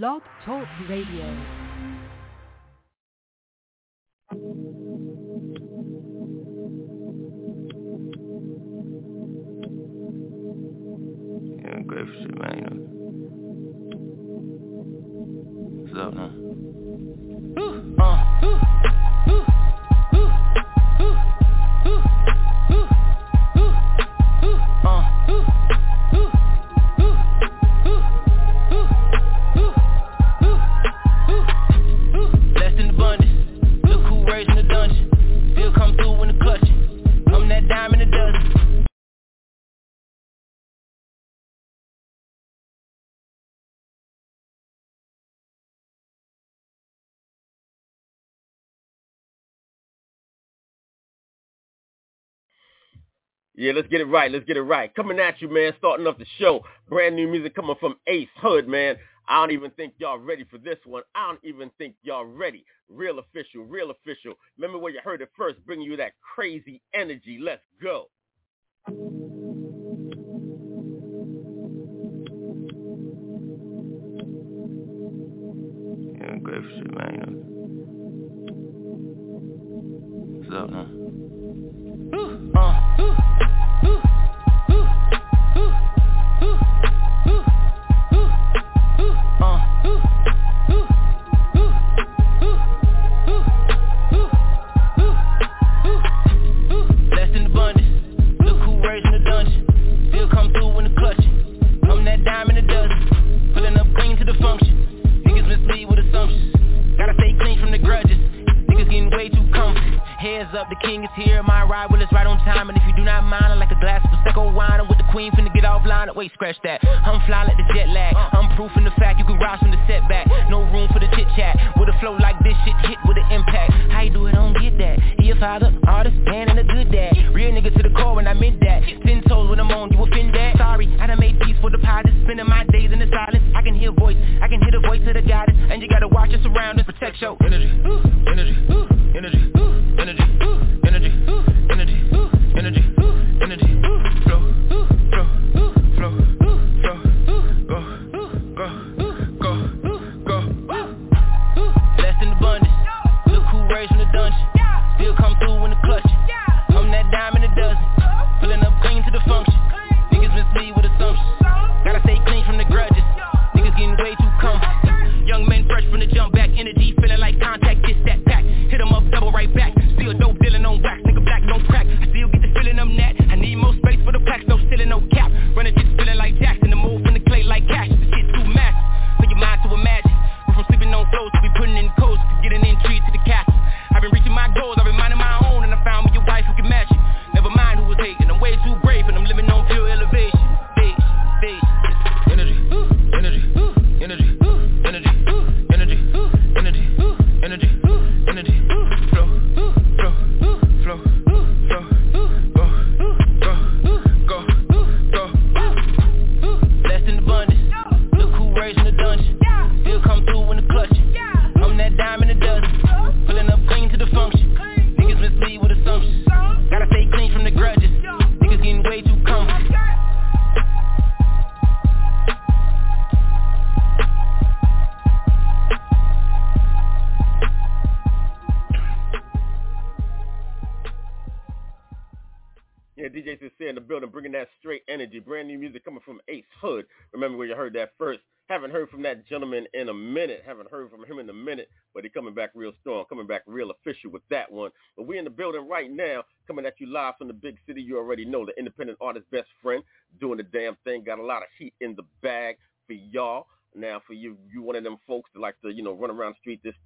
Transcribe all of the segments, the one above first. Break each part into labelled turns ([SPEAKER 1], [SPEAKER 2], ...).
[SPEAKER 1] Blog Talk Radio.
[SPEAKER 2] Yeah, I'm grateful, man. What's up, man?
[SPEAKER 3] Yeah, let's get it right. Let's get it right. Coming at you, man. Starting off the show. Brand new music coming from Ace Hood, man. I don't even think y'all ready for this one. I don't even think y'all ready. Real official, real official. Remember where you heard it first, bringing you that crazy energy. Let's go.
[SPEAKER 2] that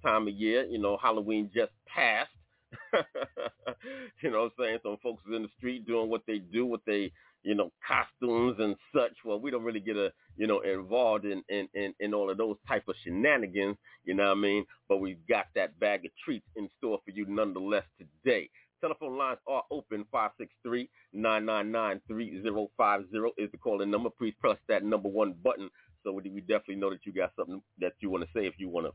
[SPEAKER 2] time of
[SPEAKER 3] year. You know, Halloween just passed. you know what I'm saying? Some folks is in the street doing what they do with they, you know, costumes and such. Well, we don't really get a, you know, involved in, in, in, in all of those type of shenanigans, you know what I mean? But we've got that bag of treats in store for you nonetheless today. Telephone lines are open. 563-999-3050 is the calling number. Please press that number one button so we definitely know that you got something that you want to say if you want to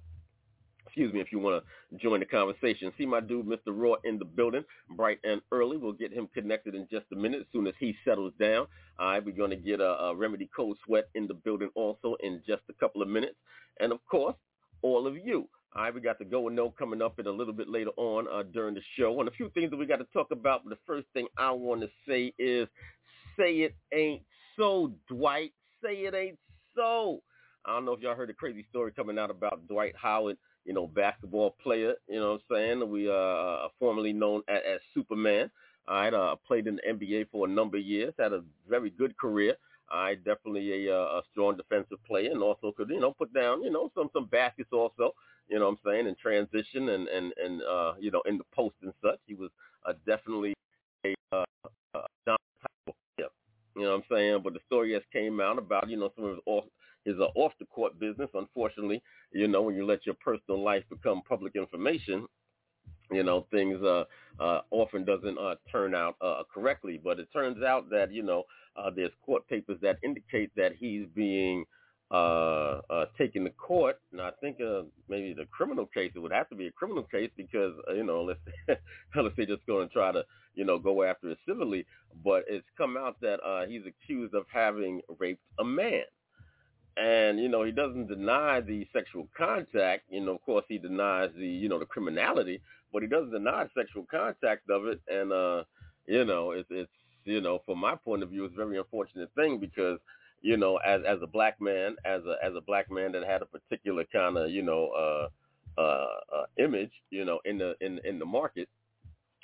[SPEAKER 3] excuse me, if you want to join the conversation. See my dude, Mr. Raw, in the building, bright and early. We'll get him connected in just a minute as soon as he settles down. All right, we're going to get a, a Remedy Cold Sweat in the building also in just a couple of minutes. And, of course, all of you. All right, we got the Go and No coming up in a little bit later on uh, during the show. And a few things that we got to talk about. But the first thing I want to say is say it ain't so, Dwight. Say it ain't so. I don't know if y'all heard the crazy story coming out about Dwight Howard – you know, basketball player, you know what I'm saying? We uh, uh formerly known as, as Superman. I uh, played in the NBA for a number of years, had a very good career. I definitely a, uh, a strong defensive player, and also could you know put down you know some some baskets also. You know what I'm saying in transition and and and uh, you know in the post and such. He was uh, definitely a uh, uh, type of player. You know what I'm saying? But the story has came out about you know some of his off is an off the court business. Unfortunately, you know, when you let your personal life become public information, you know, things uh, uh, often doesn't uh, turn out uh, correctly. But it turns out that, you know, uh, there's court papers that indicate that he's being uh, uh, taken to court. And I think uh, maybe the criminal case, it would have to be a criminal case because, uh, you know, let's, unless they're just going to try to, you know, go after it civilly. But it's come out that uh, he's accused of having raped a man and you know he doesn't deny the sexual contact you know of course he denies the you know the criminality but he doesn't deny sexual contact of it and uh you know it's it's you know from my point of view it's a very unfortunate thing because you know as as a black man as a as a black man that had a particular kind of you know uh uh, uh image you know in the in in the market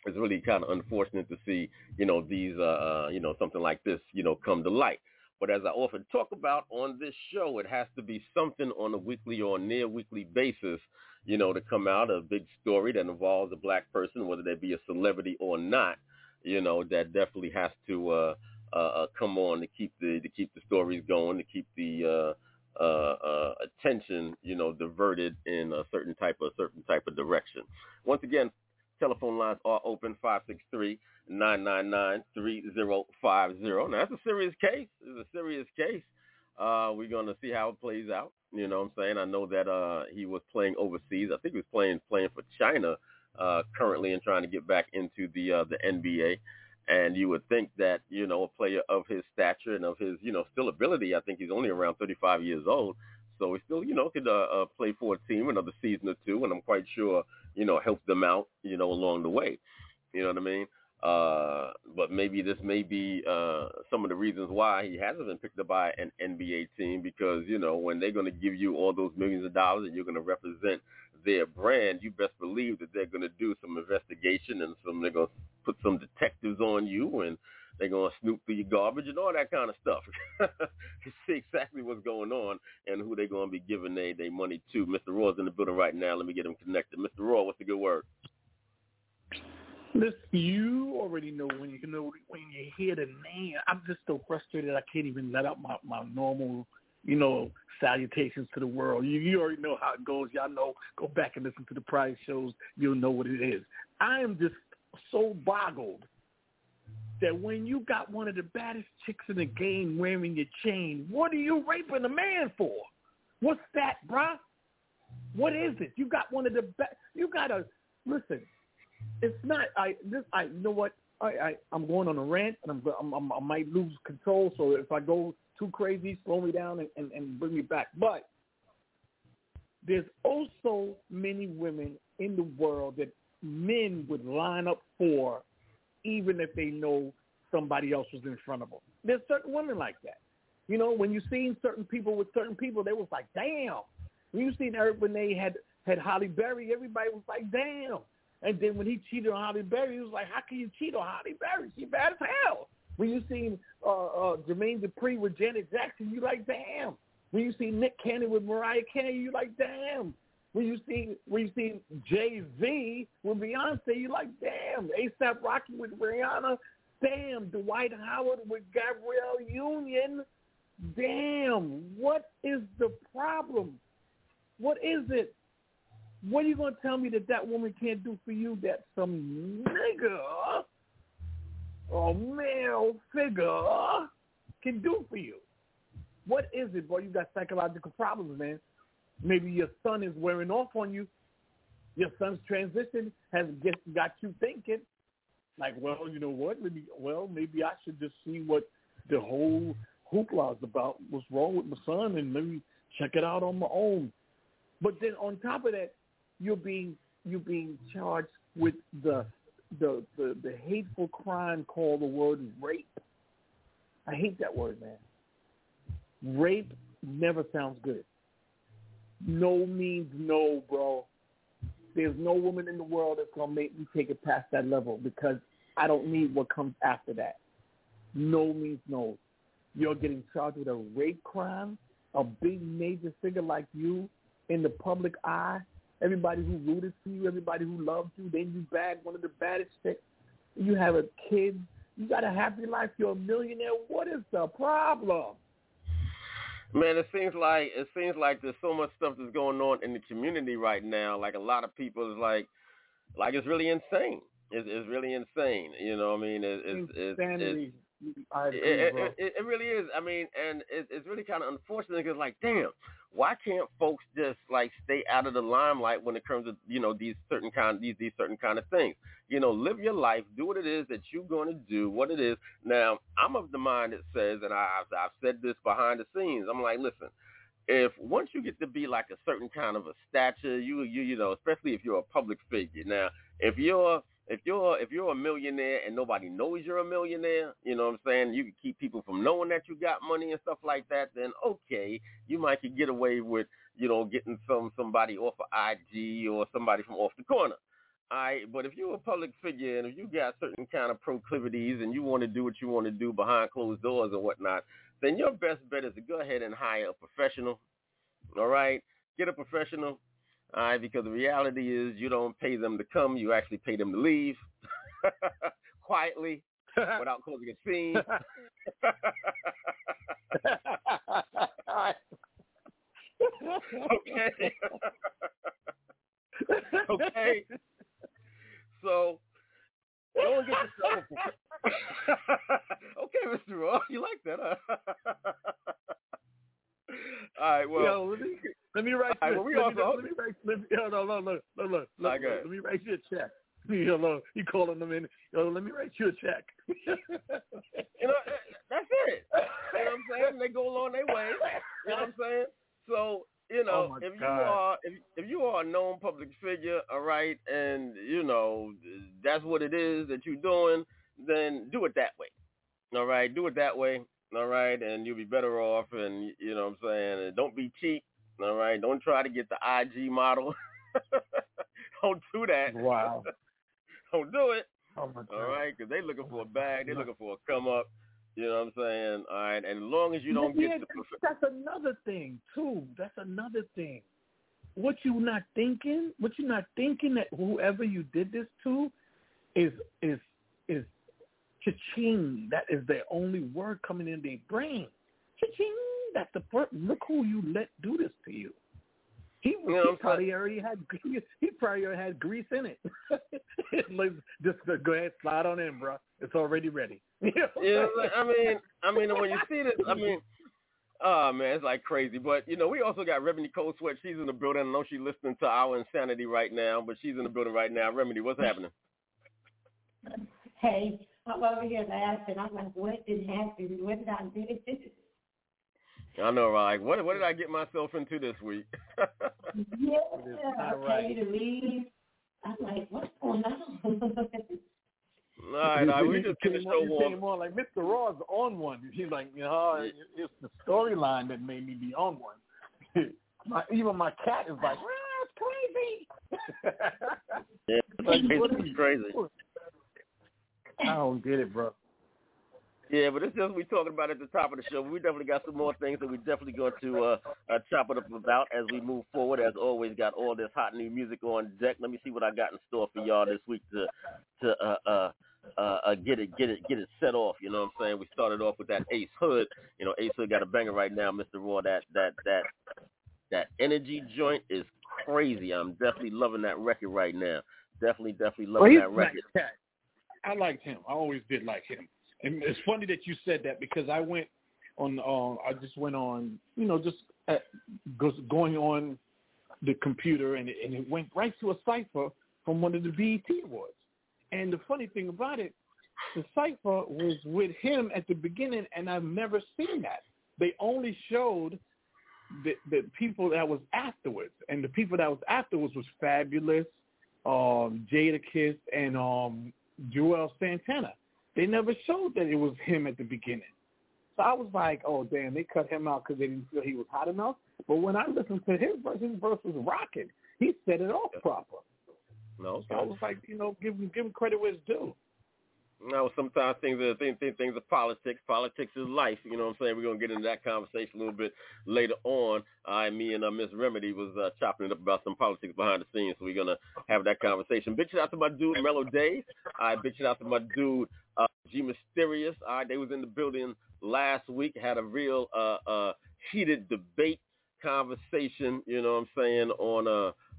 [SPEAKER 3] it's really kind of unfortunate to see you know these uh, uh you know something like this you know come to light but as I often talk about on this show, it has to be something on a weekly or near weekly basis, you know, to come out a big story that involves a black person, whether they be a celebrity or not, you know, that definitely has to uh, uh, uh come on to keep the to keep the stories going, to keep the uh, uh, uh, attention, you know, diverted in a certain type of certain type of direction. Once again, telephone lines are open five six three. 999-3050. Now, that's a serious case. It's a serious case. Uh, we're going to see how it plays out. You know what I'm saying? I know that uh, he was playing overseas. I think he was playing playing for China uh, currently and trying to get back into the uh, the NBA. And you would think that, you know, a player of his stature and of his, you know, still ability, I think he's only around 35 years old. So he still, you know, could uh, uh, play for a team another season or two. And I'm quite sure, you know, help them out, you know, along the way. You know what I mean? Uh, but maybe this may be uh, some of the reasons why he hasn't been picked up by an NBA team because, you know, when they're going to give you all those millions of dollars and you're going to represent their brand, you best believe that they're going to do some investigation and some they're going to put some detectives on you and they're going to snoop through your garbage and all that kind of stuff to see exactly what's going on and who they're going to be giving their, their money to. Mr. Raw's in the building right now. Let me get him connected. Mr. Raw, what's the good word?
[SPEAKER 4] Listen, you already know when you know when you hear the name. I'm just so frustrated I can't even let out my my normal, you know, salutations to the world. You you already know how it goes. Y'all know. Go back and listen to the prize shows. You'll know what it is. I am just so boggled that when you got one of the baddest chicks in the game wearing your chain, what are you raping a man for? What's that, bruh? What is it? You got one of the best. You got a listen it's not. I this. I you know what. I, I I'm going on a rant, and I'm, I'm, I'm I might lose control. So if I go too crazy, slow me down and, and, and bring me back. But there's also many women in the world that men would line up for, even if they know somebody else was in front of them. There's certain women like that. You know, when you seen certain people with certain people, they was like, damn. When you seen Eric when they had had Halle Berry, everybody was like, damn. And then when he cheated on Halle Berry, he was like, how can you cheat on Halle Berry? She bad as hell. When you seen uh, uh, Jermaine Dupri with Janet Jackson, you like, damn. When you see Nick Cannon with Mariah Carey, you like, damn. When you see when you see Jay Z with Beyonce, you like, damn. ASAP Rocky with Rihanna, damn. Dwight Howard with Gabrielle Union, damn. What is the problem? What is it? What are you to tell me that that woman can't do for you that some nigga or male figure can do for you? What is it, boy? You got psychological problems, man. Maybe your son is wearing off on you. Your son's transition has got you thinking, like, well, you know what? Maybe, well, maybe I should just see what the whole hoopla is about. What's wrong with my son, and maybe check it out on my own. But then on top of that, you're being you're being charged with the the the, the hateful crime called the word rape. I hate that word, man. Rape never sounds good. No means no, bro. There's no woman in the world that's gonna make me take it past that level because I don't need what comes after that. No means no. You're getting charged with a rape crime. A big major figure like you in the public eye. Everybody who rooted for you, everybody who loved you, then you bag one of the baddest chicks. You have a kid. You got a happy life. You're a millionaire. What is the problem?
[SPEAKER 3] Man, it seems like it seems like there's so much stuff that's going on in the community right now. Like a lot of people is like, like it's really insane. It's, it's really insane. You know, what I mean, it, it's, it's, it's, it, it, it, really is. I mean, and it, it's really kind of unfortunate because, like, damn, why can't folks just like stay out of the limelight when it comes to you know these certain kind these these certain kind of things? You know, live your life, do what it is that you're going to do, what it is. Now, I'm of the mind that says, and I, I've, I've said this behind the scenes. I'm like, listen, if once you get to be like a certain kind of a stature, you you you know, especially if you're a public figure. Now, if you're if you're if you're a millionaire and nobody knows you're a millionaire, you know what I'm saying, you can keep people from knowing that you got money and stuff like that, then okay, you might could get away with, you know, getting some somebody off of IG or somebody from off the corner. All right, but if you're a public figure and if you got certain kind of proclivities and you want to do what you want to do behind closed doors and whatnot, then your best bet is to go ahead and hire a professional. All right, get a professional all right, because the reality is you don't pay them to come, you actually pay them to leave quietly without causing a scene. okay. okay. So don't get yourself a Okay, Mr. Raw, you like that, huh? All right, well,
[SPEAKER 4] Yo, let me let me write
[SPEAKER 3] right,
[SPEAKER 4] you.
[SPEAKER 3] well, we
[SPEAKER 4] let, me, let me write. Let me, yo, no, no, no, no, no, no,
[SPEAKER 3] right, go.
[SPEAKER 4] Let me write you a check. Yo, no, you calling them in? Yo, let me write you a check.
[SPEAKER 3] You know, eh, that's it. You know what I'm saying? They go along their way. You know what I'm saying? So, you oh know,
[SPEAKER 4] Oh,
[SPEAKER 3] if you
[SPEAKER 4] God.
[SPEAKER 3] are if if you are a known public figure, all right, and you know that's what it is that you're doing, then do it that way. All right, do it that way. All right, and you'll be better off. And you know what I'm saying? And don't be cheap. All right, don't try to get the IG model. don't do that.
[SPEAKER 4] wow.
[SPEAKER 3] Don't do it.
[SPEAKER 4] Oh.
[SPEAKER 3] All right, because they looking oh for a bag, they looking for a come up. You know what I'm saying? All right, and as long as you don't
[SPEAKER 4] yeah,
[SPEAKER 3] get the
[SPEAKER 4] that's, that's another thing too. That's another thing. What you not thinking? What you not thinking that whoever you did this to is is cha-ching. That is their only word coming in their brain. Cha-ching. That's the first. Look who you let do this to you. He,
[SPEAKER 3] You know
[SPEAKER 4] he probably already had he, he probably already had grease in it. Just go ahead, slide on in, bro. It's already ready. You know?
[SPEAKER 3] you know, what I'm saying? I mean, I mean, when you see this, I mean, oh man, it's like crazy. But you know, we also got Remedy Cold Sweat. She's in the building. I know she's listening to our insanity right now, but she's in the building right now. Remedy, what's happening?
[SPEAKER 5] Hey, I'm over here laughing. I'm like, what did happen? What did I do?
[SPEAKER 3] I know, right? What what did I get myself into this week?
[SPEAKER 5] yeah,
[SPEAKER 4] not
[SPEAKER 5] okay
[SPEAKER 4] right.
[SPEAKER 5] to leave. I'm like, what's going on?
[SPEAKER 3] all right, all right, we just get the
[SPEAKER 4] came
[SPEAKER 3] show
[SPEAKER 4] on,
[SPEAKER 3] warm.
[SPEAKER 4] came on like Mr. Raw's on one. He's like, you know, it's the storyline that made me be on one. my, even my cat is like, "Ah, it's crazy.
[SPEAKER 3] Yeah, it's
[SPEAKER 4] what
[SPEAKER 3] crazy.
[SPEAKER 4] Are
[SPEAKER 3] It's crazy.
[SPEAKER 4] I don't get it, bro.
[SPEAKER 3] Yeah, but it's just we talking about at the top of the show. We definitely got some more things that we definitely going to uh, uh, chop it up about as we move forward. As always, got all this hot new music on deck. Let me see what I got in store for y'all this week to to uh, uh, uh, uh, get it get it get it set off. You know what I'm saying? We started off with that Ace Hood. You know, Ace Hood got a banger right now, Mr. Raw. That that that that energy joint is crazy. I'm definitely loving that record right now. Definitely, definitely loving
[SPEAKER 4] he's
[SPEAKER 3] that
[SPEAKER 4] nice
[SPEAKER 3] record.
[SPEAKER 4] cat. I liked him. I always did like him. And it's funny that you said that because I went on. Uh, I just went on. You know, just at, going on the computer, and it, and it went right to a cipher from one of the BET awards. And the funny thing about it, the cipher was with him at the beginning, and I've never seen that. They only showed the, the people that was afterwards, and the people that was afterwards was Fabolous, um, Jadakiss, and um, Juelz Santana. They never showed that it was him at the beginning. So I was like, oh, damn, they cut him out because they didn't feel he was hot enough. But when I listened to his verse, his verse was rocking. He set it off proper.
[SPEAKER 3] No,
[SPEAKER 4] so I was like, you know, give him give him credit where it's due.
[SPEAKER 3] No, sometimes things are things, things, things are politics. Politics is life. You know what I'm saying? We're gonna get into that conversation a little bit later on. I, me and uh, Miss Remedy was uh, chopping it up about some politics behind the scenes, so we're gonna have that conversation. Big shout out to my dude Mellow Days. I right, big shout out to my dude uh, G Mysterious. Right, they was in the building last week. Had a real uh, uh, heated debate conversation. You know what I'm saying on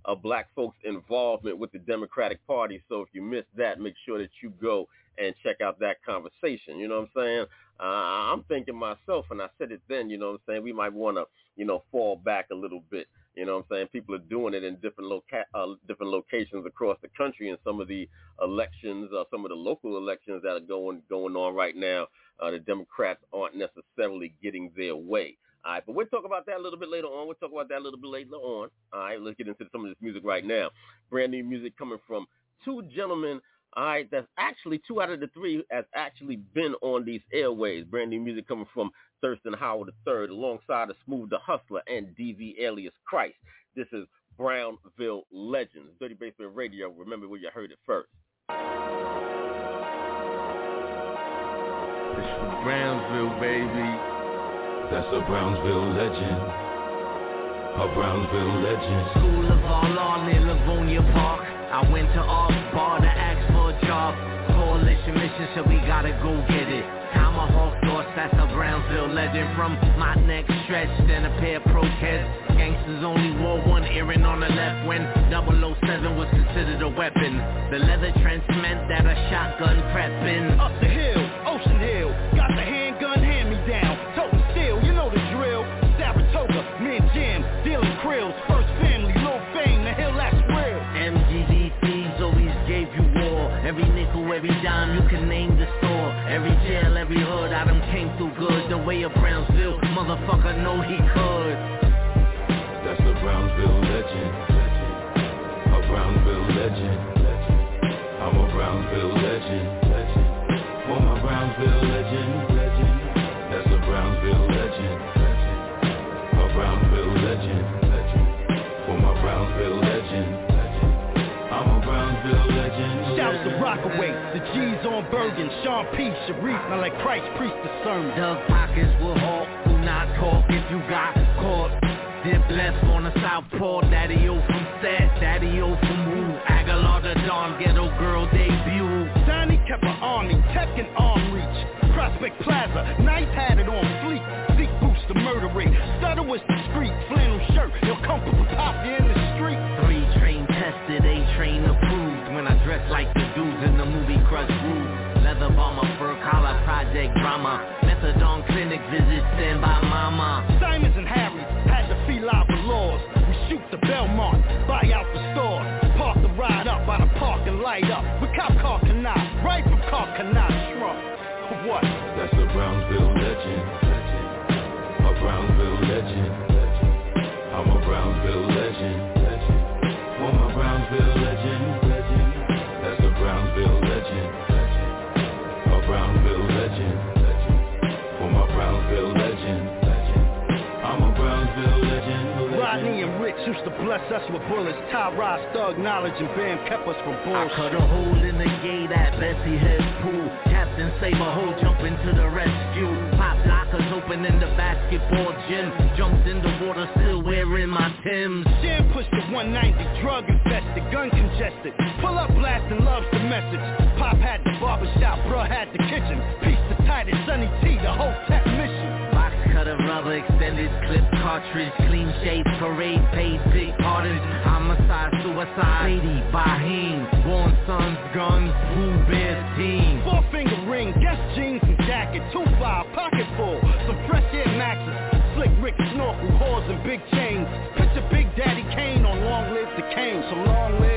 [SPEAKER 3] uh, black folks' involvement with the Democratic Party. So if you missed that, make sure that you go and check out that conversation. You know what I'm saying? Uh, I'm thinking myself, and I said it then, you know what I'm saying? We might want to, you know, fall back a little bit. You know what I'm saying? People are doing it in different loca- uh, different locations across the country, and some of the elections, uh, some of the local elections that are going going on right now, uh, the Democrats aren't necessarily getting their way. All right, but we'll talk about that a little bit later on. We'll talk about that a little bit later on. All right, let's get into some of this music right now. Brand new music coming from two gentlemen all right, that's actually two out of the three has actually been on these airways. Brand new music coming from Thirstin Howl III alongside of Smoothe da Hustler and DV alias Christ. This is Brownsville Legends. Dirty Basement Radio. Remember where you heard it first.
[SPEAKER 6] This is Brownsville, baby.
[SPEAKER 7] That's a Brownsville legend. A Brownsville legend.
[SPEAKER 8] School of All Law near Livonia Park. I went to off bar to ask job. Coalition mission, so we gotta go get it. Tomahawk thoughts, that's a Brownsville legend. From my neck stretched and a pair of protests. Gangsters only wore one earring on the left when 007 was considered a weapon. The leather trench meant that a shotgun prepping.
[SPEAKER 9] Up the hill, Ocean Hill, got the handgun
[SPEAKER 8] every dime, you can name the store. Every jail, every hood, I done came through good. The way of Brownsville, motherfucker know he could.
[SPEAKER 9] To Rockaway, the G's on Bergen, Sean P, Sharif, now like Christ preach the sermon.
[SPEAKER 8] Doug pockets will halt, do not talk if you got caught. Dip left on the south pole, Daddy-O from Set, Daddy-O from Woo, Aguilar the Dawn, Ghetto Girl debut.
[SPEAKER 9] Donnie kept an army, tech and arm reach. Prospect Plaza, Nice had it on fleek. Zeke boost the murder rate, stutter was discreet. Flannel shirt, he'll comfortable pop you in the
[SPEAKER 8] Leather bomber, fur collar, project drama. Methadone clinic visits sent by mama.
[SPEAKER 9] Simons and Harry had to feel the laws. We shoot the Belmont, buy out the store. Park the ride up by the park and light up. We cop car canal, right from car canal bless us with bullets. Ty Ross, Thug Knowledge, and Bam kept us from bullshit.
[SPEAKER 8] I cut a hole in the gate at Betsy Head Pool. Captain Saberho jumping to the rescue. Pop lockers open in the basketball gym. Jumped in the water, still wearing my Timbs.
[SPEAKER 9] Jam pushed the 190, drug infested, gun congested. Pull up blasting, loves the message. Pop had the barbershop, bro had the kitchen. Piece the tightest, Sunny T, the whole tech mission
[SPEAKER 8] cutter rubber, extended clip cartridge, clean shave, parade, paid big pardons, homicide, suicide, lady, Bahim, born sons, guns, who bears team.
[SPEAKER 9] Four finger ring, guest jeans and jacket, two five, pocket full, some fresh air maxes, slick Rick snorkel, whores and big chains. Picture Big Daddy Kane on long live the
[SPEAKER 7] Kane, so long That's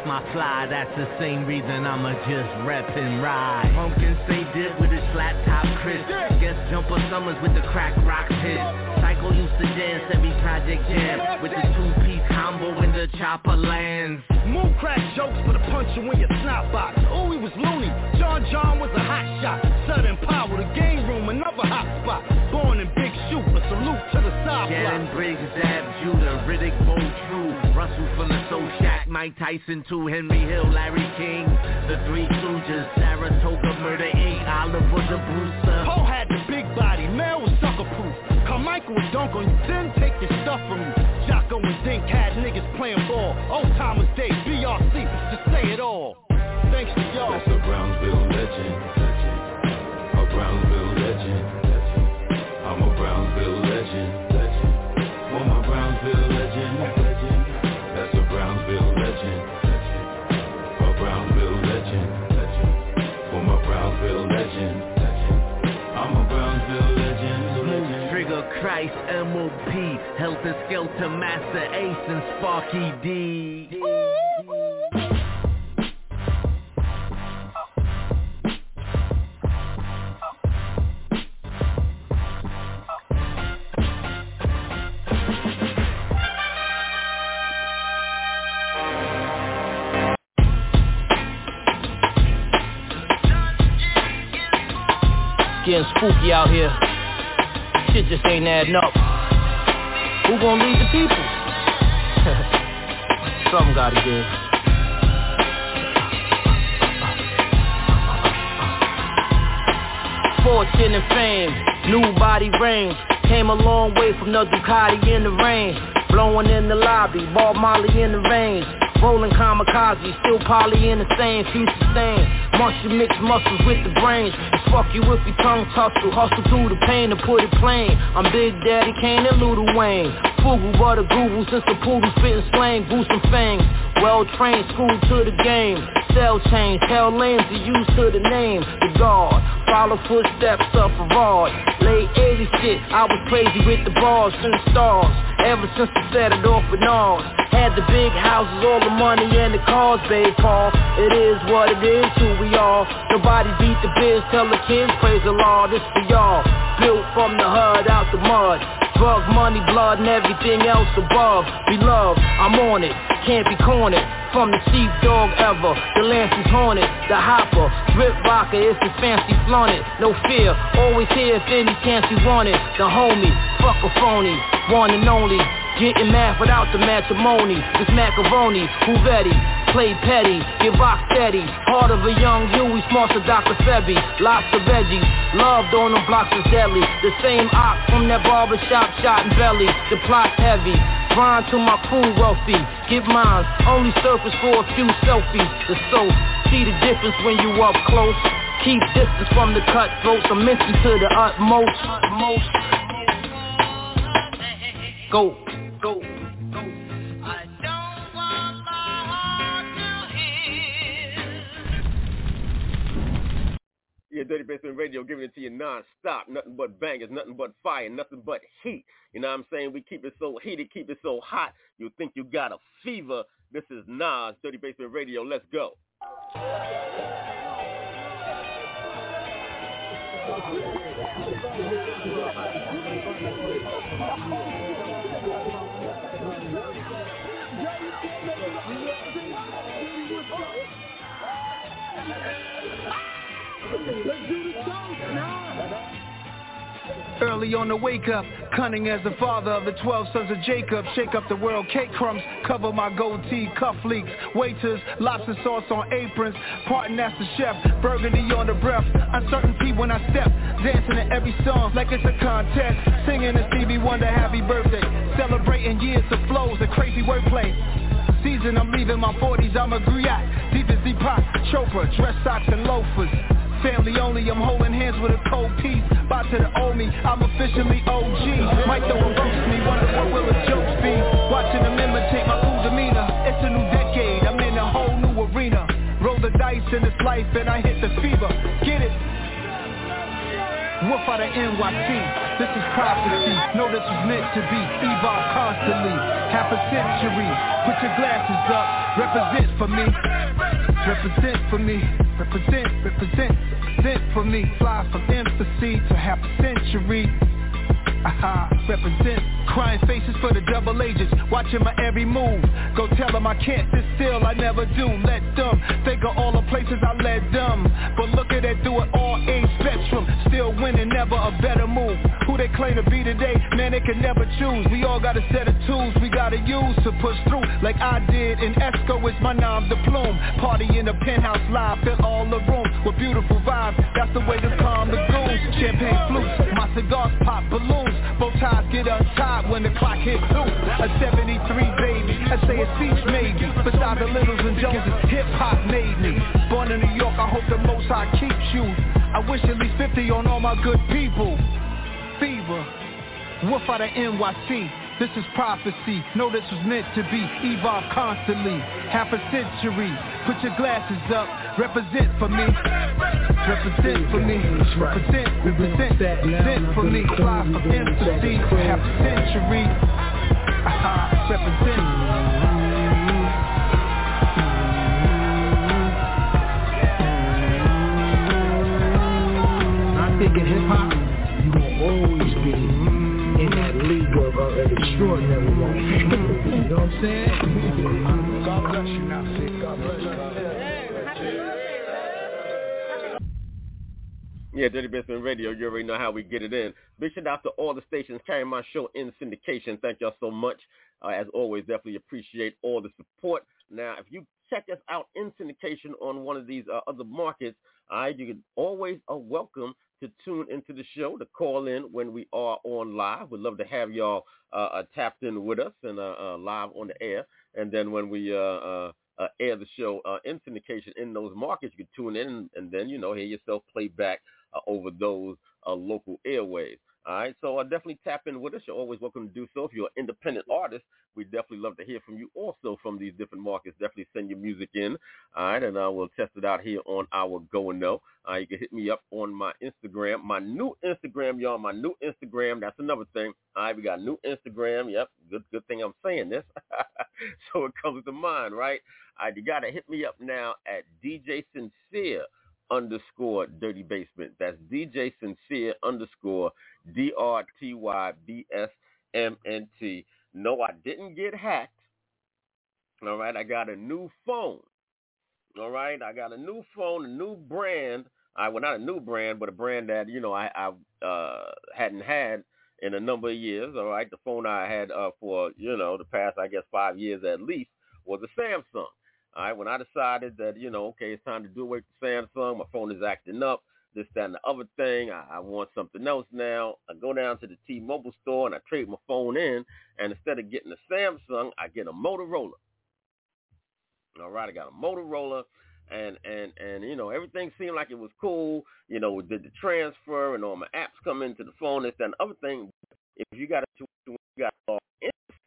[SPEAKER 8] test my fly. That's the same reason I'ma just rep and ride. Pumpkin say dip with his flat top crisp. Guess jumper summers with the crack rock hit. Psycho used to dance every project jam with the two-piece combo in the chopper lands.
[SPEAKER 9] Moon crack jokes for the puncher when your snot box. Oh, he was loony. John John was a hot shot. Southern power, the game room, another hot spot. Born in Big Shoot, a salute to the side block.
[SPEAKER 8] Briggs, Zab Judah, Riddick, Bo True, Russell from the Soul Shack, Mike Tyson 2, Henry Hill, Larry King, The Three Stooges, Saratoga, Murder Inc., Oliver the Brewster.
[SPEAKER 9] Poe had the big body, Mel was sucker proof. Carmichael would dunk on you, then take your stuff from you. Jocko and Dink had niggas playing ball. Old timers day, BRC, just say it all. Thanks to y'all.
[SPEAKER 8] Christ, M.O.P., Heltah Skeltah, Masta Ace, and Sparky D.
[SPEAKER 10] Getting spooky out here. Shit just ain't adding up. Who gonna lead the people? Something gotta give. Fortune and fame, new body range. Came a long way from the Ducati in the rain. Blowing in the lobby, Bob Molly in the range. Rolling kamikaze, still poly in the same, few sustain. Muscle mix muscles with the brains. And fuck you if your tongue tussle. Hustle through the pain to put it plain. I'm Big Daddy Kane and Little Wayne. Fugu, but a Google since the poodle spitting slang, boosting fangs. Well trained, school to the game. Cell change, hell lanes to use to the name. The God, follow footsteps of Farad. Late 80 shit, I was crazy with the bars and the stars. Ever since I set it off with Nas. Had the big houses, all the money and the cars, babe Paul. It is what it is, who we are. Nobody beat the biz, tell the kids praise the Lord. This for y'all. Built from the hood out the mud. Drug money, blood, and everything else above. Be loved, I'm on it, can't be cornered. From the sheepdog ever, the lance is haunted. The hopper, drip rocker, it's the fancy flaunted. No fear, always here if any chance you want it. The homie, fuck a phony, one and only. Getting mad without the matrimony. This macaroni, ready? Play petty, get rock steady. Heart of a young Huey, smart to Dr. Febby. Lots of veggies, loved on them blocks is deadly. The same op from that barber shop, shot in belly. The plot's heavy. Grind to my crew wealthy. Get mine, only surface for a few selfies. The soap, see the difference when you up close. Keep distance from the cutthroats. I'm to the utmost. utmost. Go, go. I don't want my heart to hear.
[SPEAKER 3] Yeah, Dirty Basement Radio giving it to you non-stop. Nothing but bangers, nothing but fire, nothing but heat. You know what I'm saying? We keep it so heated, keep it so hot, you think you got a fever. This is Nas, Dirty Basement Radio. Let's go.
[SPEAKER 11] Early on the wake up, cunning as the father of the twelve sons of Jacob. Shake up the world, cake crumbs, cover my goatee, cuff leaks, waiters, lobster sauce on aprons, parting as the chef, burgundy on the breath, uncertainty when I step, dancing to every song like it's a contest, singing to Stevie Wonder happy birthday, celebrating years of flows and crazy wordplay. Season, I'm leaving my 40s, I'm a griot, deep as Deepak Chopra, dress socks and loafers. Family only, I'm holding hands with a cold piece. About to the Omi, I'm officially OG. Might throw a roast me, wonder what will the jokes be. Watching them imitate my cool demeanor. It's a new decade, I'm in a whole new arena. Roll the dice in this life and I hit the fever. Get it? Wolf out of NYC, this is prophecy. Know this was meant to be. Evolve constantly, half a century. Put your glasses up, represent for me. Represent for me, represent, represent, represent for me. Fly from infancy to half a century. Aha, represent. Crying faces for the double agents Watching my every move. Go tell them I can't sit still, I never do. Let them think of all the places I led them But look at it through an all age spectrum Still winning, never a better move They claim to be today, man they can never choose We all got a set of tools we gotta use to push through Like I did in Esco, it's my nom de plume Party in the penthouse live, fill all the room With beautiful vibes, that's the way to calm the goons Champagne flutes, my cigars pop balloons Both ties get untied when the clock hits two. A 73 baby, I say a speech maybe. Besides the Littles and Joneses, hip hop made me. Born in New York, I hope the most High keeps you. I wish at least 50 on all my good people. Fever, Wolf out of NYC. This is prophecy, know this was meant to be. Evolve constantly, half a century. Put your glasses up, represent for me. Represent for me, represent, represent, represent for me. Fly from infancy, half a century. Uh-huh, Represent.
[SPEAKER 12] I think in hip hop, always be in that league of uh, an extraordinary one. you know what I'm saying? God bless you now, sis. God bless you.
[SPEAKER 3] Yeah, Dirty Basement Radio, you already know how we get it in. Big shout out to all the stations carrying my show in syndication. Thank y'all so much. Uh, as always, definitely appreciate all the support. Now, if you check us out in syndication on one of these uh, other markets, all right, you can always are uh, welcome to tune into the show, to call in when we are on live. We'd love to have y'all uh, uh, tapped in with us and uh, uh live on the air. And then when we uh, uh, air the show in syndication in those markets, you can tune in and, and then, you know, hear yourself play back over those local airways. All right, so uh, definitely tap in with us. You're always welcome to do so. If you're an independent artist, we definitely love to hear from you also from these different markets. Definitely send your music in, all right, and uh, we'll test it out here on our Go and Know. Uh, you can hit me up on my Instagram, my new Instagram, y'all, my new Instagram. That's another thing. All right, we got new Instagram. Yep, good good thing I'm saying this. so it comes to mind, right? All right, you got to hit me up now at DJ Sincere underscore dirty basement. That's DJ Sincere underscore D R T Y B S M N T. No, I didn't get hacked. All right, I got a new phone. All right, I got a new phone, a new brand. I well, not a new brand, but a brand that you know I, I uh, hadn't had in a number of years. All right, the phone I had uh, for you know the past I guess five years at least was a Samsung. All right, when I decided that, you know, okay, it's time to do away with Samsung, my phone is acting up, this, that, and the other thing. I, I want something else now. I go down to the T-Mobile store and I trade my phone in, and instead of getting a Samsung, I get a Motorola. All right, I got a Motorola, and and and you know everything seemed like it was cool. You know, we did the transfer, and all my apps come into the phone. This, that, and the other thing. If you got to, you got to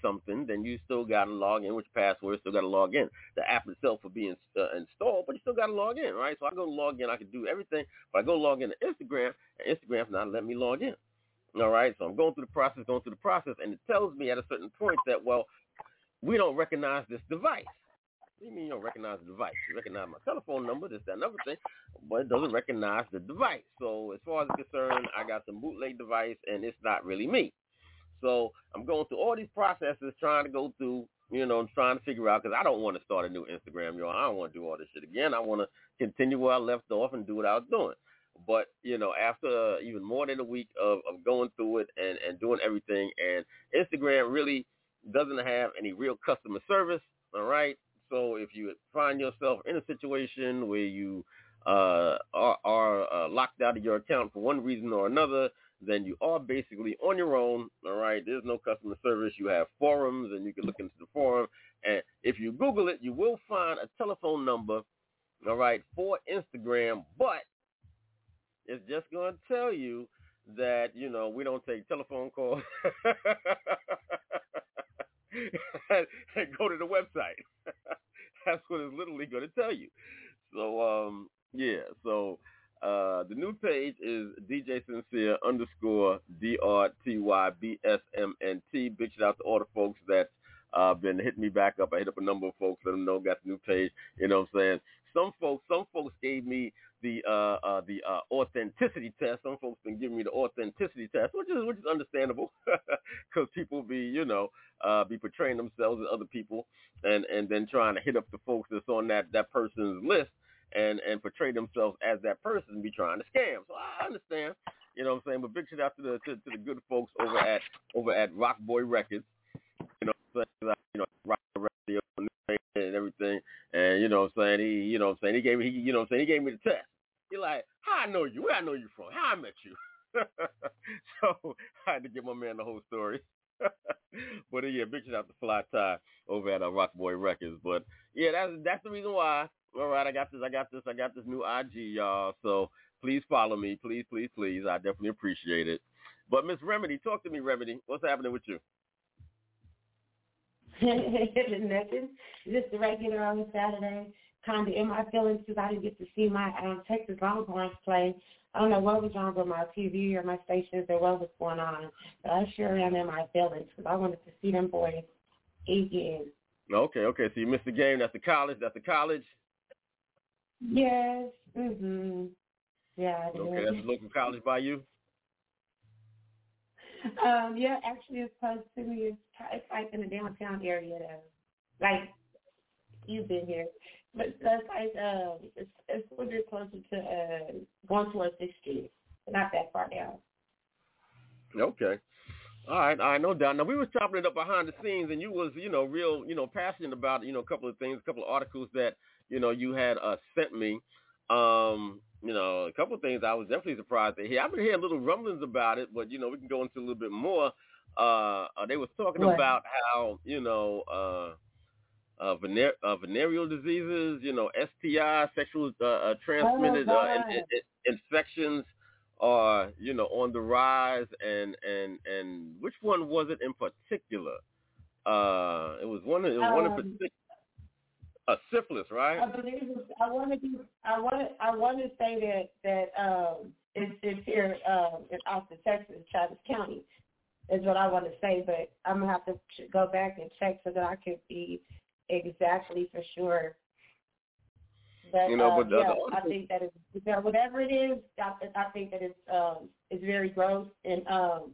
[SPEAKER 3] something, then you still got to log in with your password. Still got to log in. The app itself will be in, uh, installed, but you still got to log in, right? So I go log in. I can do everything, but I go log in to Instagram, and Instagram's not letting me log in. All right, so I'm going through the process, going through the process, and it tells me at a certain point that well, we don't recognize this device. What do you mean you don't recognize the device? You recognize my telephone number, this, that, another thing, but it doesn't recognize the device. So as far as I'm concerned, I got some bootleg device, and it's not really me. So I'm going through all these processes, trying to go through, you know, trying to figure out because I don't want to start a new Instagram, y'all. I don't want to do all this shit again. I want to continue where I left off and do what I was doing. But you know, after even more than a week of, of going through it and, and doing everything, and Instagram really doesn't have any real customer service. All right. So if you find yourself in a situation where you uh, are, are uh, locked out of your account for one reason or another, then you are basically on your own. All right. There's no customer service. You have forums and you can look into the forum. And if you Google it, you will find a telephone number, all right, for Instagram, but it's just going to tell you that you know we don't take telephone calls. and go to the website. That's what it's literally going to tell you. So um, yeah, so uh, the new page is DJ Sincere underscore D R T Y B S M N T. Big shout out to all the folks that uh, been hitting me back up. I hit up a number of folks, let them know got the new page. You know what I'm saying? Some folks, some folks gave me the uh, uh, the uh, authenticity test. Some folks been giving me the authenticity test, which is which is understandable because people be you know uh, be portraying themselves as other people and and then trying to hit up the folks that's on that that person's list and and portray themselves as that person and be trying to scam. So I understand, you know what I'm saying. But big shout out to the to, to the good folks over at over at Rock Boy Records. You know, you know, Rock Radio and everything. And you know what I'm saying? He you know what I'm saying, he gave me he you know what I'm saying, he gave me the test. He like, how I know you, where I know you from, how I met you. so I had to give my man the whole story. but uh, yeah, big shout out to Fly Tie over at uh, Rock Boy Records. But yeah, that's that's the reason why. All right, I got this, I got this, I got this new IG, y'all. So please follow me, please, please, please. I definitely appreciate it. But Miss Remedy, talk to me, Remedy. What's happening with you?
[SPEAKER 5] Nothing. Just the regular on Saturday. Kind of in my feelings because I didn't get to see my um, Texas Longhorns play. I don't know what was wrong with my TV or my stations or what was going on, but I sure am in my feelings because I wanted to see them boys again.
[SPEAKER 3] Okay, okay. So you missed the game. That's the college. That's the college.
[SPEAKER 5] Yes. Mhm. Yeah. I
[SPEAKER 3] Okay, that's a local college by you.
[SPEAKER 5] Um, yeah, actually, it's close to me. It's, it's like in the downtown area, though. Like you've been here, but that's like um, it's it's a little bit closer to uh, going towards Sixth Street, not that far down.
[SPEAKER 3] Okay. All right, I know down. Now we was chopping it up behind the scenes, and you was, you know, real, you know, passionate about, you know, a couple of things, a couple of articles that, you know, you had uh, sent me. Um, you know, a couple of things I was definitely surprised to hear. I've been hearing little rumblings about it, but you know, we can go into a little bit more. Uh, uh they was talking
[SPEAKER 5] What?
[SPEAKER 3] about how, you know, uh, uh, vener- uh, venereal diseases, you know, STI, sexual uh, uh, transmitted
[SPEAKER 5] Oh,
[SPEAKER 3] uh, in, in, in- infections are, you know, on the rise, and and and which one was it in particular? Uh, it was one. It was one in
[SPEAKER 5] Um,
[SPEAKER 3] particular. Uh, syphilis, right?
[SPEAKER 5] I believe it's, I want to be. I want to. I want to say that that um, it's, it's here um, in Austin, Texas, Travis County, is what I want to say. But I'm gonna have to go back and check so that I can be exactly for sure. But
[SPEAKER 3] You know,
[SPEAKER 5] uh,
[SPEAKER 3] but the-
[SPEAKER 5] yeah, I think that is it's that whatever it is, I, I think that it's um, it's very gross and um,